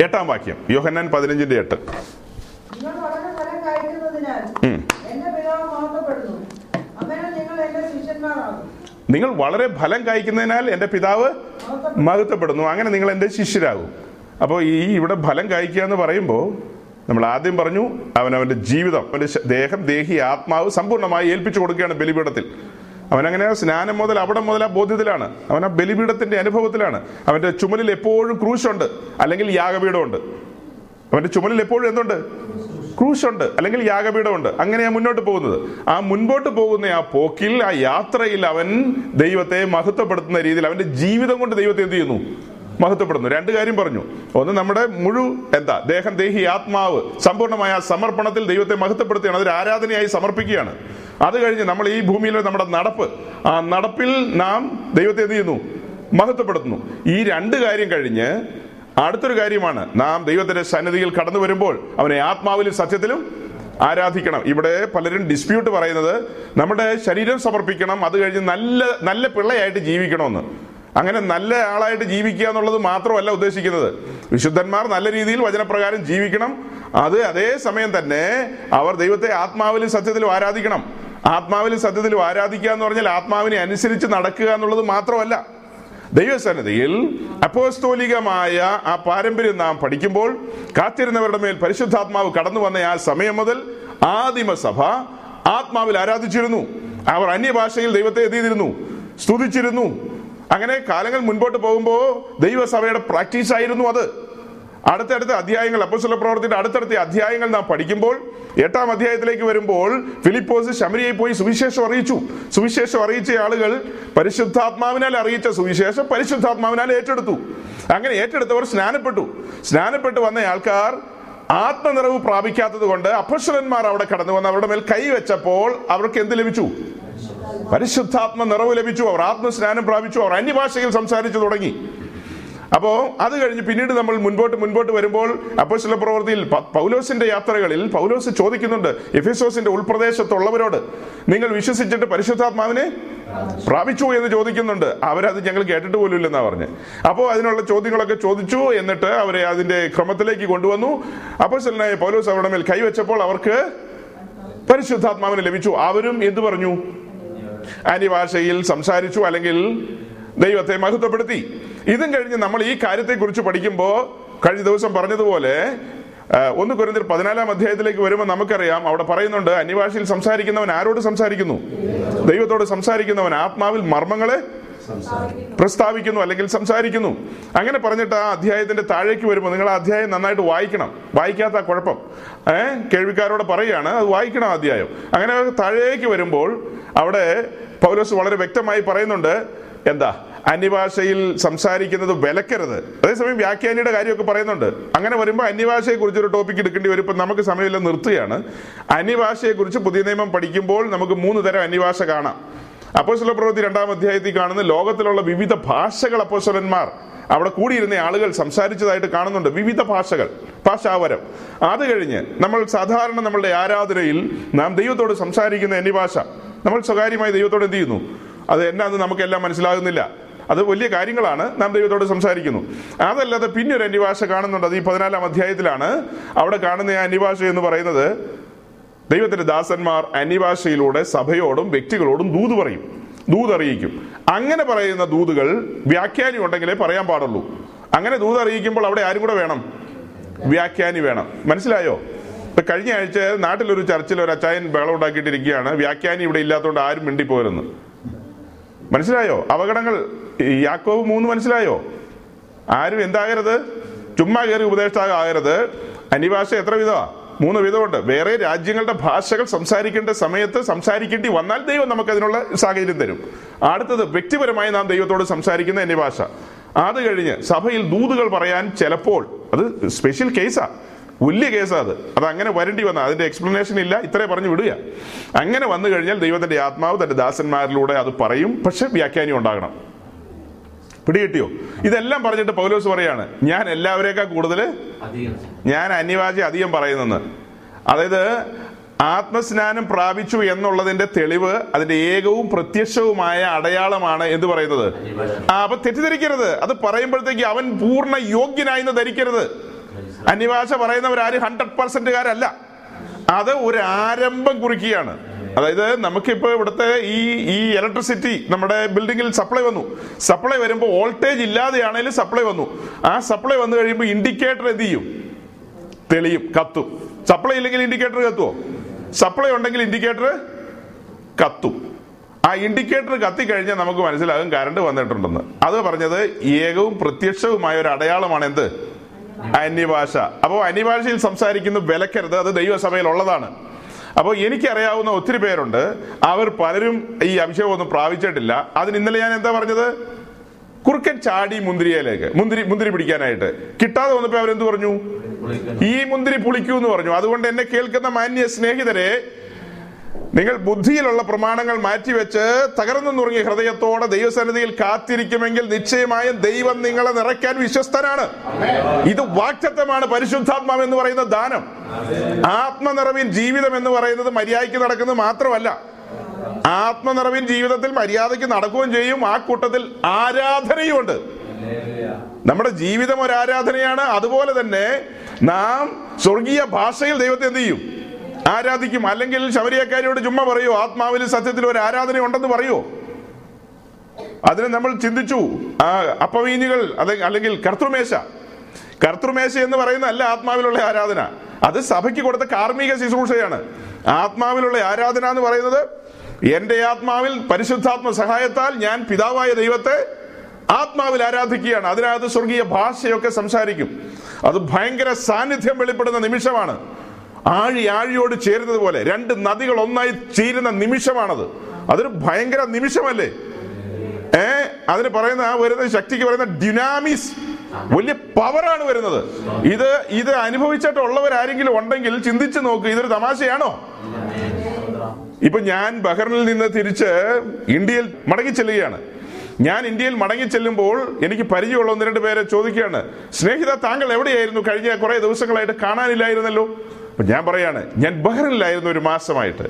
എട്ടാം വാക്യം. യോഹന്നാൻ പതിനഞ്ചിന്റെ എട്ട്. നിങ്ങൾ വളരെ ഫലം കായ്ക്കുന്നതിനാൽ എന്റെ പിതാവ് മഹത്വപ്പെടുന്നു. അങ്ങനെ നിങ്ങൾ എന്റെ ശിഷ്യരാകും. അപ്പോൾ ഈ ഇവിടെ ഫലം കായ്ക്കുക എന്ന് പറയുമ്പോൾ നമ്മൾ ആദ്യം പറഞ്ഞു അവൻ അവന്റെ ജീവിതം അവന്റെ ദേഹം ദേഹി ആത്മാവ് സമ്പൂർണമായി ഏൽപ്പിച്ചു കൊടുക്കുകയാണ് ബലിപീഠത്തിൽ. അവനങ്ങനെ സ്നാനം മുതൽ അവിടെ മുതൽ ആ ബോധ്യത്തിലാണ്. അവൻ ആ ബലിപീഠത്തിന്റെ അനുഭവത്തിലാണ്. അവന്റെ ചുമലിൽ എപ്പോഴും ക്രൂശുണ്ട് അല്ലെങ്കിൽ യാഗപീഠമുണ്ട്. അവന്റെ ചുമലിൽ എപ്പോഴും എന്തുണ്ട്? ക്രൂശുണ്ട് അല്ലെങ്കിൽ യാഗപീഠമുണ്ട്. അങ്ങനെയാ മുന്നോട്ട് പോകുന്നത്. ആ മുൻപോട്ട് പോകുന്ന ആ പോക്കിൽ ആ യാത്രയിൽ അവൻ ദൈവത്തെ മഹത്വപ്പെടുത്തുന്ന രീതിയിൽ അവന്റെ ജീവിതം കൊണ്ട് ദൈവത്തെ എന്ത് ചെയ്യുന്നു? മഹത്വപ്പെടുന്നു. രണ്ട് കാര്യം പറഞ്ഞു. ഒന്ന് നമ്മുടെ മുഴു എന്താ ദേഹം ദേഹി ആത്മാവ് സമ്പൂർണമായ സമർപ്പണത്തിൽ ദൈവത്തെ മഹത്വപ്പെടുത്തുകയാണ്. അതൊരു ആരാധനയായി സമർപ്പിക്കുകയാണ്. അത് കഴിഞ്ഞ് നമ്മൾ ഈ ഭൂമിയിലെ നമ്മുടെ നടപ്പ് ആ നടപ്പിൽ നാം ദൈവത്തെ എന്ത് ചെയ്യുന്നു? മഹത്വപ്പെടുത്തുന്നു. ഈ രണ്ട് കാര്യം കഴിഞ്ഞ് അടുത്തൊരു കാര്യമാണ്. നാം ദൈവത്തിന്റെ സന്നിധിയിൽ കടന്നു വരുമ്പോൾ അവനെ ആത്മാവിലും സത്യത്തിലും ആരാധിക്കണം. ഇവിടെ പലരും ഡിസ്പ്യൂട്ട് പറയുന്നത് നമ്മുടെ ശരീരം സമർപ്പിക്കണം അത് കഴിഞ്ഞ് നല്ല നല്ല പിള്ളയായിട്ട് ജീവിക്കണമെന്ന്. അങ്ങനെ നല്ല ആളായിട്ട് ജീവിക്കുക എന്നുള്ളത് മാത്രമല്ല ഉദ്ദേശിക്കുന്നത്. വിശുദ്ധന്മാർ നല്ല രീതിയിൽ വചനപ്രകാരം ജീവിക്കണം. അത് അതേ സമയം തന്നെ അവർ ദൈവത്തെ ആത്മാവിലും സത്യത്തിലും ആരാധിക്കണം. ആത്മാവിലും സത്യത്തിലും ആരാധിക്കുക എന്ന് പറഞ്ഞാൽ ആത്മാവിനെ അനുസരിച്ച് നടക്കുക എന്നുള്ളത് മാത്രമല്ല. ദൈവസന്നിധിയിൽ അപ്പോസ്തോലികമായ ആ പാരമ്പര്യം നാം പഠിക്കുമ്പോൾ കാത്തിരുന്നവരുടെ മേൽ പരിശുദ്ധാത്മാവ് കടന്നു വന്ന ആ സമയം മുതൽ ആദിമ സഭ ആത്മാവിൽ ആരാധിച്ചിരുന്നു. അവർ അന്യഭാഷയിൽ ദൈവത്തെ എത്തിയിരുന്നു സ്തുതിച്ചിരുന്നു. അങ്ങനെ കാലങ്ങൾ മുൻപോട്ട് പോകുമ്പോൾ ദൈവസഭയുടെ പ്രാക്ടീസ് ആയിരുന്നു അത്. അടുത്തടുത്ത അധ്യായങ്ങൾ അപ്പോസ്തല പ്രവർത്തിയുടെ അടുത്തടുത്ത അധ്യായങ്ങൾ നാം പഠിക്കുമ്പോൾ എട്ടാം അധ്യായത്തിലേക്ക് വരുമ്പോൾ ഫിലിപ്പോസ് ശമരിയെ പോയി സുവിശേഷം അറിയിച്ചു. സുവിശേഷം അറിയിച്ച ആളുകൾ പരിശുദ്ധാത്മാവിനാൽ അറിയിച്ച സുവിശേഷം പരിശുദ്ധാത്മാവിനാൽ ഏറ്റെടുത്തു. അങ്ങനെ ഏറ്റെടുത്തവർ സ്നാനപ്പെട്ടു. സ്നാനപ്പെട്ട് വന്ന ആൾക്കാർ ആത്മനിറവ് പ്രാപിക്കാത്തത് കൊണ്ട് അപ്പശ്വരന്മാർ അവിടെ കടന്നു വന്ന് അവരുടെ മേൽ കൈവച്ചപ്പോൾ അവർക്ക് എന്ത് ലഭിച്ചു? പരിശുദ്ധാത്മ നിറവ് ലഭിച്ചു. അവർ ആത്മസ്നാനം പ്രാപിച്ചു. അവർ അന്യഭാഷയിൽ സംസാരിച്ചു തുടങ്ങി. അപ്പോ അത് കഴിഞ്ഞ് പിന്നീട് നമ്മൾ മുൻപോട്ട് മുൻപോട്ട് വരുമ്പോൾ അപ്പോസ്തല പ്രവൃത്തിയിൽ പൗലോസിന്റെ യാത്രകളിൽ പൗലോസ് ചോദിക്കുന്നുണ്ട് എഫിസോസിന്റെ ഉൾപ്രദേശത്തുള്ളവരോട് നിങ്ങൾ വിശ്വസിച്ചിട്ട് പരിശുദ്ധാത്മാവിനെ പ്രാപിച്ചു എന്ന് ചോദിക്കുന്നുണ്ട്. അവരത് ഞങ്ങൾ കേട്ടിട്ട് പോലും ഇല്ലെന്നാ പറഞ്ഞ്. അപ്പോൾ അതിനുള്ള ചോദ്യങ്ങളൊക്കെ ചോദിച്ചു എന്നിട്ട് അവരെ അതിന്റെ ക്രമത്തിലേക്ക് കൊണ്ടുവന്നു. അപ്പോസ്തലനായ പൗലോസ് അവരുടെ മേൽ കൈവച്ചപ്പോൾ അവർക്ക് പരിശുദ്ധാത്മാവിനെ ലഭിച്ചു. അവരും എന്തു പറഞ്ഞു? അന്യഭാഷയിൽ സംസാരിച്ചു അല്ലെങ്കിൽ ദൈവത്തെ മഹത്വപ്പെടുത്തി. ഇതും കഴിഞ്ഞ് നമ്മൾ ഈ കാര്യത്തെക്കുറിച്ച് പഠിക്കുമ്പോൾ കഴിഞ്ഞ ദിവസം പറഞ്ഞതുപോലെ ഒന്ന് കുരുന്നിൽ പതിനാലാം അധ്യായത്തിലേക്ക് വരുമ്പോൾ നമുക്കറിയാം അവിടെ പറയുന്നുണ്ട് അന്യഭാഷയിൽ സംസാരിക്കുന്നവൻ ആരോട് സംസാരിക്കുന്നു? ദൈവത്തോട് സംസാരിക്കുന്നവൻ ആത്മാവിൽ മർമ്മങ്ങളെ പ്രസ്താവിക്കുന്നു അല്ലെങ്കിൽ സംസാരിക്കുന്നു. അങ്ങനെ പറഞ്ഞിട്ട് ആ അധ്യായത്തിന്റെ താഴേക്ക് വരുമ്പോൾ നിങ്ങൾ ആ അധ്യായം നന്നായിട്ട് വായിക്കണം. വായിക്കാത്ത കുഴപ്പം. ഏഹ് കേൾവിക്കാരോട് പറയുകയാണ് അത് വായിക്കണം അധ്യായം. അങ്ങനെ താഴേക്ക് വരുമ്പോൾ അവിടെ പൗലോസ് വളരെ വ്യക്തമായി പറയുന്നുണ്ട് എന്താ? അന്യഭാഷയിൽ സംസാരിക്കുന്നത് വിലക്കരുത്. അതേസമയം വ്യാഖ്യാനിയുടെ കാര്യമൊക്കെ പറയുന്നുണ്ട്. അങ്ങനെ വരുമ്പോൾ അന്യഭാഷയെ കുറിച്ച് ഒരു ടോപ്പിക് എടുക്കേണ്ടി വരും. ഇപ്പം നമുക്ക് സമയമില്ല നിർത്തുകയാണ്. അന്യഭാഷയെ കുറിച്ച് പുതിയ നിയമം പഠിക്കുമ്പോൾ നമുക്ക് മൂന്ന് തരം അന്യഭാഷ കാണാം. അപ്പോസ്വല പ്രവൃത്തി രണ്ടാം അധ്യായത്തിൽ കാണുന്ന ലോകത്തിലുള്ള വിവിധ ഭാഷകൾ അപ്പോസ്വലന്മാർ അവിടെ കൂടിയിരുന്ന ആളുകൾ സംസാരിച്ചതായിട്ട് കാണുന്നുണ്ട്. വിവിധ ഭാഷകൾ ഭാഷാവരം. അത് കഴിഞ്ഞ് നമ്മൾ സാധാരണ നമ്മളുടെ ആരാധനയിൽ നാം ദൈവത്തോട് സംസാരിക്കുന്ന അന്യഭാഷ. നമ്മൾ സ്വകാര്യമായി ദൈവത്തോട് എന്ത് ചെയ്യുന്നു? അത് എന്നാന്ന് നമുക്കെല്ലാം മനസ്സിലാകുന്നില്ല. അത് വലിയ കാര്യങ്ങളാണ് നാം ദൈവത്തോട് സംസാരിക്കുന്നു. അതല്ലാതെ പിന്നെ ഒരു അന്യഭാഷ കാണുന്നുണ്ട്. അത് ഈ പതിനാലാം അധ്യായത്തിലാണ്. അവിടെ കാണുന്ന ആ അന്യഭാഷ എന്ന് പറയുന്നത് ദൈവത്തിന്റെ ദാസന്മാർ അന്യഭാഷയിലൂടെ സഭയോടും വ്യക്തികളോടും ദൂത് പറയും. ദൂത് അറിയിക്കും. അങ്ങനെ പറയുന്ന ദൂതുകൾ വ്യാഖ്യാനി ഉണ്ടെങ്കിലേ പറയാൻ പാടുള്ളൂ. അങ്ങനെ ദൂത് അറിയിക്കുമ്പോൾ അവിടെ ആരും കൂടെ വേണം? വ്യാഖ്യാനി വേണം. മനസ്സിലായോ? ഇപ്പൊ കഴിഞ്ഞ ആഴ്ച നാട്ടിലൊരു ചർച്ചിൽ ഒരു അച്ചായൻ ബഹളം ഉണ്ടാക്കിയിട്ടിരിക്കുകയാണ്. വ്യാഖ്യാനി ഇവിടെ ഇല്ലാത്തതുകൊണ്ട് ആരും മിണ്ടിപ്പോരെന്ന് മനസ്സിലായോ? അപകടങ്ങൾ യാക്കോവ് മൂന്ന് മനസ്സിലായോ? ആരും എന്താകരുത്? ചുമ്മാ കയറി ഉപദേഷ്ടാകരുത് അന്യഭാഷ എത്ര വിധമാ മൂന്ന് വിധമുണ്ട് വേറെ രാജ്യങ്ങളുടെ ഭാഷകൾ സംസാരിക്കേണ്ട സമയത്ത് സംസാരിക്കേണ്ടി വന്നാൽ ദൈവം നമുക്ക് അതിനുള്ള സാഹചര്യം തരും. അടുത്തത് വ്യക്തിപരമായി നാം ദൈവത്തോട് സംസാരിക്കുന്ന അന്യഭാഷ. അത് കഴിഞ്ഞ് സഭയിൽ ദൂതുകൾ പറയാൻ ചിലപ്പോൾ അത് സ്പെഷ്യൽ കേസാ വലിയ കേസാ അത്. അത് അങ്ങനെ വരേണ്ടി വന്ന. അതിന്റെ എക്സ്പ്ലനേഷൻ ഇല്ല. ഇത്രേ പറഞ്ഞു വിടുക. അങ്ങനെ വന്നു കഴിഞ്ഞാൽ ദൈവത്തിന്റെ ആത്മാവ് തന്റെ ദാസന്മാരിലൂടെ അത് പറയും. പക്ഷെ വ്യാഖ്യാനം ഉണ്ടാകണം. പിടികിട്ടിയോ? ഇതെല്ലാം പറഞ്ഞിട്ട് പൗലോസ് പറയാണ് ഞാൻ എല്ലാവരേക്കാൾ കൂടുതൽ ഞാൻ അന്യവാചി അധികം പറയുന്നെന്ന്. അതായത് ആത്മസ്നാനം പ്രാപിച്ചു എന്നുള്ളതിന്റെ തെളിവ് അതിന്റെ ഏകവും പ്രത്യക്ഷവുമായ അടയാളമാണ് എന്ന് പറയുന്നത്? ആ അപ്പൊ തെറ്റിദ്ധരിക്കരുത്. അത് പറയുമ്പോഴത്തേക്ക് അവൻ പൂർണ യോഗ്യനായി ധരിക്കരുത്. അന്യഭാഷ പറയുന്നവരാരും ഹൺഡ്രഡ് പെർസെന്റുകാരല്ല അത് ഒരു ആരംഭം കുറിക്കുകയാണ്. അതായത് നമുക്കിപ്പോ ഇവിടുത്തെ ഈ ഈ ഇലക്ട്രിസിറ്റി നമ്മുടെ ബിൽഡിങ്ങിൽ സപ്ലൈ വന്നു. സപ്ലൈ വരുമ്പോൾ വോൾട്ടേജ് ഇല്ലാതെയാണെങ്കിലും സപ്ലൈ വന്നു. ആ സപ്ലൈ വന്നു കഴിയുമ്പോൾ ഇൻഡിക്കേറ്റർ എന്ത് ചെയ്യും? തെളിയും കത്തും. സപ്ലൈ ഇല്ലെങ്കിൽ ഇൻഡിക്കേറ്റർ കത്തുവോ? സപ്ലൈ ഉണ്ടെങ്കിൽ ഇൻഡിക്കേറ്റർ കത്തും. ആ ഇൻഡിക്കേറ്റർ കത്തിക്കഴിഞ്ഞാൽ നമുക്ക് മനസ്സിലാകും കറണ്ട് വന്നിട്ടുണ്ടെന്ന്. അത് പറഞ്ഞത് ഏകവും പ്രത്യക്ഷവുമായ ഒരു അടയാളമാണ് എന്ത്? അന്യഭാഷ അപ്പോൾ അന്യഭാഷയിൽ സംസാരിക്കുന്ന വിലക്കരുത് അത് ദൈവസഭയിൽ ഉള്ളതാണ് അപ്പോൾ എനിക്കറിയാവുന്ന ഒത്തിരി പേരുണ്ട്. അവർ പലരും ഈ അഭിഷേകം ഒന്നും പ്രാപിച്ചിട്ടില്ല. അതിന് ഇന്നലെ ഞാൻ എന്താ പറഞ്ഞത്? കുറുക്കൻ ചാടി മുന്തിരിയിലേക്ക് മുന്തിരി മുന്തിരി പിടിക്കാനായിട്ട്. കിട്ടാതെ വന്നപ്പോ അവരെന്ത് പറഞ്ഞു? ഈ മുന്തിരി പുളിക്കൂ എന്ന് പറഞ്ഞു. അതുകൊണ്ട് എന്നെ കേൾക്കുന്ന മാന്യ സ്നേഹിതരെ നിങ്ങൾ ബുദ്ധിയിലുള്ള പ്രമാണങ്ങൾ മാറ്റിവെച്ച് തകർന്നു നുറങ്ങിയ ഹൃദയത്തോടെ ദൈവസന്നിധിയിൽ കാത്തിരിക്കുമെങ്കിൽ നിശ്ചയമായും ദൈവം നിങ്ങളെ നിറയ്ക്കാൻ വിശ്വസ്തനാണ്. ഇത് വാക്തത്വമാണ് പരിശുദ്ധാത്മാവ് എന്ന് പറയുന്ന ദാനം. ആത്മനിറവിൻ ജീവിതം എന്ന് പറയുന്നത് മര്യാദയ്ക്ക് നടക്കുന്നത് മാത്രമല്ല. ആത്മനിറവിൻ ജീവിതത്തിൽ മര്യാദയ്ക്ക് നടക്കുകയും ചെയ്യും. ആ കൂട്ടത്തിൽ ആരാധനയും ആരാധനയുമുണ്ട് നമ്മുടെ ജീവിതം ഒരു ആരാധനയാണ്. അതുപോലെ തന്നെ നാം സ്വർഗീയ ഭാഷയിൽ ദൈവത്തെ എന്ത് ചെയ്യും? ആരാധിക്കും. അല്ലെങ്കിൽ ശബരിയക്കാരിയോട് ചുമ്മാ പറയോ ആത്മാവിൽ സത്യത്തിൽ ഒരു ആരാധന ഉണ്ടെന്ന് പറയോ. അതിന് നമ്മൾ ചിന്തിച്ചു. ആ അപ്പവീനികൾ അല്ലെങ്കിൽ കർത്തൃമേശ. കർത്തൃമേശ എന്ന് പറയുന്ന അല്ല ആത്മാവിലുള്ള ആരാധന. അത് സഭയ്ക്ക് കൊടുത്ത കാർമ്മിക ശുശ്രൂഷയാണ്. ആത്മാവിലുള്ള ആരാധന എന്ന് പറയുന്നത് എന്റെ ആത്മാവിൽ പരിശുദ്ധാത്മ സഹായത്താൽ ഞാൻ പിതാവായ ദൈവത്തെ ആത്മാവിൽ ആരാധിക്കുകയാണ്. അതിനകത്ത് സ്വർഗീയ ഭാഷയൊക്കെ സംസാരിക്കും. അത് ഭയങ്കര സാന്നിധ്യം വെളിപ്പെടുന്ന നിമിഷമാണ്. ആഴി ആഴിയോട് ചേരുന്നത് പോലെ രണ്ട് നദികൾ ഒന്നായി ചേരുന്ന നിമിഷമാണത്. അതൊരു ഭയങ്കര നിമിഷമല്ലേ? ഏ അതിന് പറയുന്ന ആ വരുന്ന ശക്തിക്ക് പറയുന്ന ഡിനാമിസ് വലിയ പവറാണ് വരുന്നത്. ഇത് ഇത് അനുഭവിച്ചിട്ടുള്ളവരാരെങ്കിലും ഉണ്ടെങ്കിൽ ചിന്തിച്ചു നോക്ക് ഇതൊരു തമാശയാണോ? ഇപ്പൊ ഞാൻ ബഹ്റിനിൽ നിന്ന് തിരിച്ച് ഇന്ത്യയിൽ മടങ്ങി ചെല്ലുകയാണ്. ഞാൻ ഇന്ത്യയിൽ മടങ്ങി ചെല്ലുമ്പോൾ എനിക്ക് പരിചയമുള്ള ഒന്ന് രണ്ട് പേരെ ചോദിക്കുകയാണ്. സ്നേഹിത താങ്കൾ എവിടെയായിരുന്നു? കഴിഞ്ഞ കുറെ ദിവസങ്ങളായിട്ട് കാണാനില്ലായിരുന്നല്ലോ. അപ്പൊ ഞാൻ പറയാണ് ഞാൻ ബഹ്റിനിലായിരുന്നു ഒരു മാസമായിട്ട്.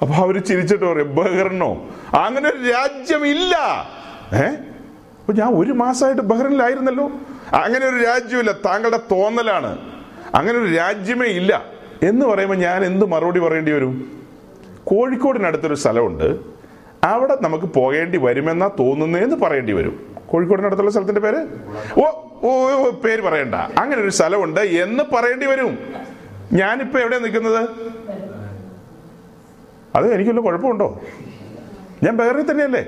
അപ്പൊ അവർ ചിരിച്ചിട്ട് പറയും ബഹ്റിനോ? അങ്ങനെ ഒരു രാജ്യമില്ല. ഏ? അപ്പൊ ഞാൻ ഒരു മാസമായിട്ട് ബഹ്റിനിലായിരുന്നല്ലോ. അങ്ങനെ ഒരു രാജ്യമില്ല താങ്കളുടെ തോന്നലാണ്. അങ്ങനെ ഒരു രാജ്യമേ ഇല്ല. എന്ന് പറയുമ്പോൾ ഞാൻ എന്ത് മറുപടി പറയേണ്ടി വരും? കോഴിക്കോടിനടുത്തൊരു സ്ഥലമുണ്ട്. അവിടെ നമുക്ക് പോകേണ്ടി വരുമെന്നാ തോന്നുന്നതെന്ന് പറയേണ്ടി വരും. കോഴിക്കോടിനടുത്തുള്ള സ്ഥലത്തിന്റെ പേര്? ഓ ഓ, പേര് പറയണ്ട. അങ്ങനെ ഒരു സ്ഥലമുണ്ട് എന്ന് പറയേണ്ടി വരും. ഞാനിപ്പോ എവിടെ നിൽക്കുന്നത്? അത് എനിക്കുള്ള കുഴപ്പമുണ്ടോ? ഞാൻ ബഹറിൽ തന്നെയല്ലേ?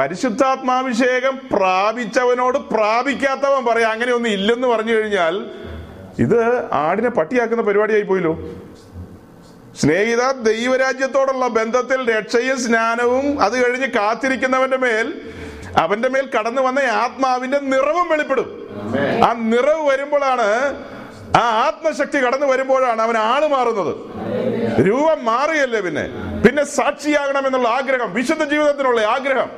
പരിശുദ്ധാത്മാഭിഷേകം പ്രാപിച്ചവനോട് പ്രാപിക്കാത്തവൻ പറയാം അങ്ങനെ ഒന്നും ഇല്ലെന്ന് പറഞ്ഞു കഴിഞ്ഞാൽ ഇത് ആടിനെ പട്ടിയാക്കുന്ന പരിപാടിയായി പോയില്ലോ. സ്നേഹിത ദൈവരാജ്യത്തോടുള്ള ബന്ധത്തിൽ രക്ഷയും സ്നാനവും അത് കഴിഞ്ഞ് കാത്തിരിക്കുന്നവന്റെ മേൽ അവന്റെ മേൽ കടന്നു വന്ന ആത്മാവിന്റെ നിറവും വെളിപ്പെടും. ആ നിറവ് വരുമ്പോഴാണ് ആ ആത്മശക്തി കടന്നു വരുമ്പോഴാണ് അവൻ ആൾ മാറുന്നത്. രൂപം മാറിയല്ലേ പിന്നെ? പിന്നെ സാക്ഷിയാകണം എന്നുള്ള ആഗ്രഹം വിശുദ്ധ ജീവിതത്തിനുള്ള ആഗ്രഹം.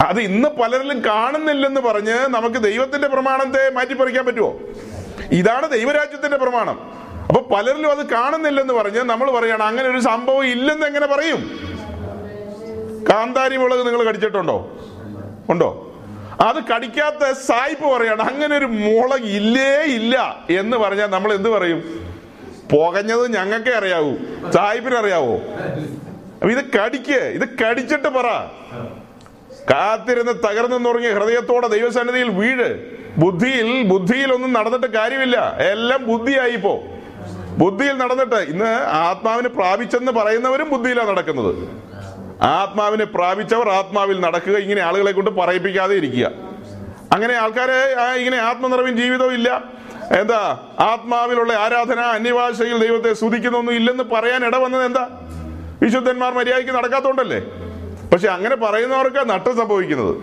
അത് ഇന്ന് പലരിലും കാണുന്നില്ലെന്ന് പറഞ്ഞ് നമുക്ക് ദൈവത്തിന്റെ പ്രമാണത്തെ മാറ്റിപ്പറിക്കാൻ പറ്റുമോ ഇതാണ് ദൈവരാജ്യത്തിന്റെ പ്രമാണം. അപ്പൊ പലരിലും അത് കാണുന്നില്ലെന്ന് പറഞ്ഞ് നമ്മൾ പറയണം അങ്ങനെ ഒരു സംഭവം ഇല്ലെന്ന് എങ്ങനെ പറയും? കാന്താരി മുളക് നിങ്ങൾ കടിച്ചിട്ടുണ്ടോ? ഉണ്ടോ? അത് കടിക്കാത്ത സായിപ്പ് പറയാണ് അങ്ങനെ ഒരു മുളക് ഇല്ലേ ഇല്ല എന്ന് പറഞ്ഞാൽ നമ്മൾ എന്ത് പറയും? പുകഞ്ഞത് ഞങ്ങൾക്കേ അറിയാവൂ. സായിപ്പിന് അറിയാവോ? അപ്പൊ ഇത് കടിക്ക് ഇത് കടിച്ചിട്ട് പറ. കാത്തിരുന്ന് തകർന്നു തുടങ്ങിയ ഹൃദയത്തോടെ ദൈവസന്നിധിയിൽ വീട് ബുദ്ധിയിൽ ബുദ്ധിയിൽ ഒന്നും നടന്നിട്ട് കാര്യമില്ല. എല്ലാം ബുദ്ധിയായി ഇപ്പോ ബുദ്ധിയിൽ നടന്നിട്ട് ഇന്ന് ആത്മാവിന് പ്രാപിച്ചെന്ന് പറയുന്നവരും ബുദ്ധിയിലാണ് നടക്കുന്നത്. ആത്മാവിനെ പ്രാപിച്ചവർ ആത്മാവിൽ നടക്കുക ഇങ്ങനെ ആളുകളെ കൊണ്ട് പറയിപ്പിക്കാതെ ഇരിക്കുക. അങ്ങനെ ആൾക്കാരെ ഇങ്ങനെ ആത്മനിറവിൻ ജീവിതവും ഇല്ല. എന്താ? ആത്മാവിലുള്ള ആരാധന അന്യഭാഷയിൽ ദൈവത്തെ സ്തുതിക്കുന്നൊന്നും ഇല്ലെന്ന് പറയാൻ ഇടവന്നത് എന്താ? വിശുദ്ധന്മാർ മര്യാദയ്ക്ക് നടക്കാത്തോണ്ടല്ലേ? പക്ഷെ അങ്ങനെ പറയുന്നവർക്ക് നട്ടം സംഭവിക്കുന്നത്.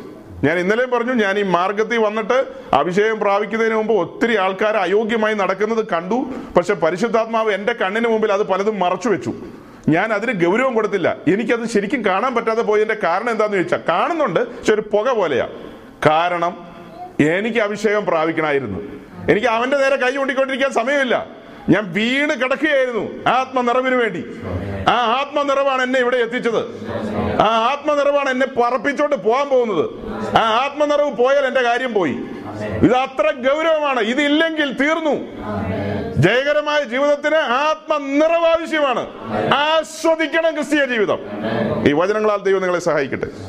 ഞാൻ ഇന്നലെയും പറഞ്ഞു ഞാൻ ഈ മാർഗത്തിൽ വന്നിട്ട് അഭിഷേകം പ്രാപിക്കുന്നതിന് മുമ്പ് ഒത്തിരി ആൾക്കാർ അയോഗ്യമായി നടക്കുന്നത് കണ്ടു. പക്ഷെ പരിശുദ്ധാത്മാവ് എന്റെ കണ്ണിന് മുമ്പിൽ അത് പലതും മറച്ചു വെച്ചു. ഞാൻ അതിന് ഗൗരവം കൊടുത്തില്ല. എനിക്കത് ശരിക്കും കാണാൻ പറ്റാതെ പോയതിന്റെ കാരണം എന്താന്ന് ചോദിച്ചാൽ കാണുന്നുണ്ട് പക്ഷെ ഒരു പുക പോലെയാ. കാരണം എനിക്ക് അഭിഷേകം പ്രാപിക്കണമായിരുന്നു. എനിക്ക് അവന്റെ നേരെ കൈ കൊണ്ടിക്കൊണ്ടിരിക്കാൻ സമയമില്ല. ഞാൻ വീണ് കിടക്കുകയായിരുന്നു ആത്മനിറവിന് വേണ്ടി. ആ ആത്മനിറവാണ് എന്നെ ഇവിടെ എത്തിച്ചത്. ആ ആത്മനിറവാണ് എന്നെ പറപ്പിച്ചോണ്ട് പോകാൻ പോകുന്നത്. ആ ആത്മനിറവ് പോയാൽ എന്റെ കാര്യം പോയി. ഇത് അത്ര ഗൗരവമാണ്. ഇതില്ലെങ്കിൽ തീർന്നു. ജയകരമായ ജീവിതത്തിന് ആത്മനിറവ് ആവശ്യമാണ് ആസ്വദിക്കണം ക്രിസ്തീയ ജീവിതം. ഈ വചനങ്ങളാൽ ദൈവം നിങ്ങളെ സഹായിക്കട്ടെ.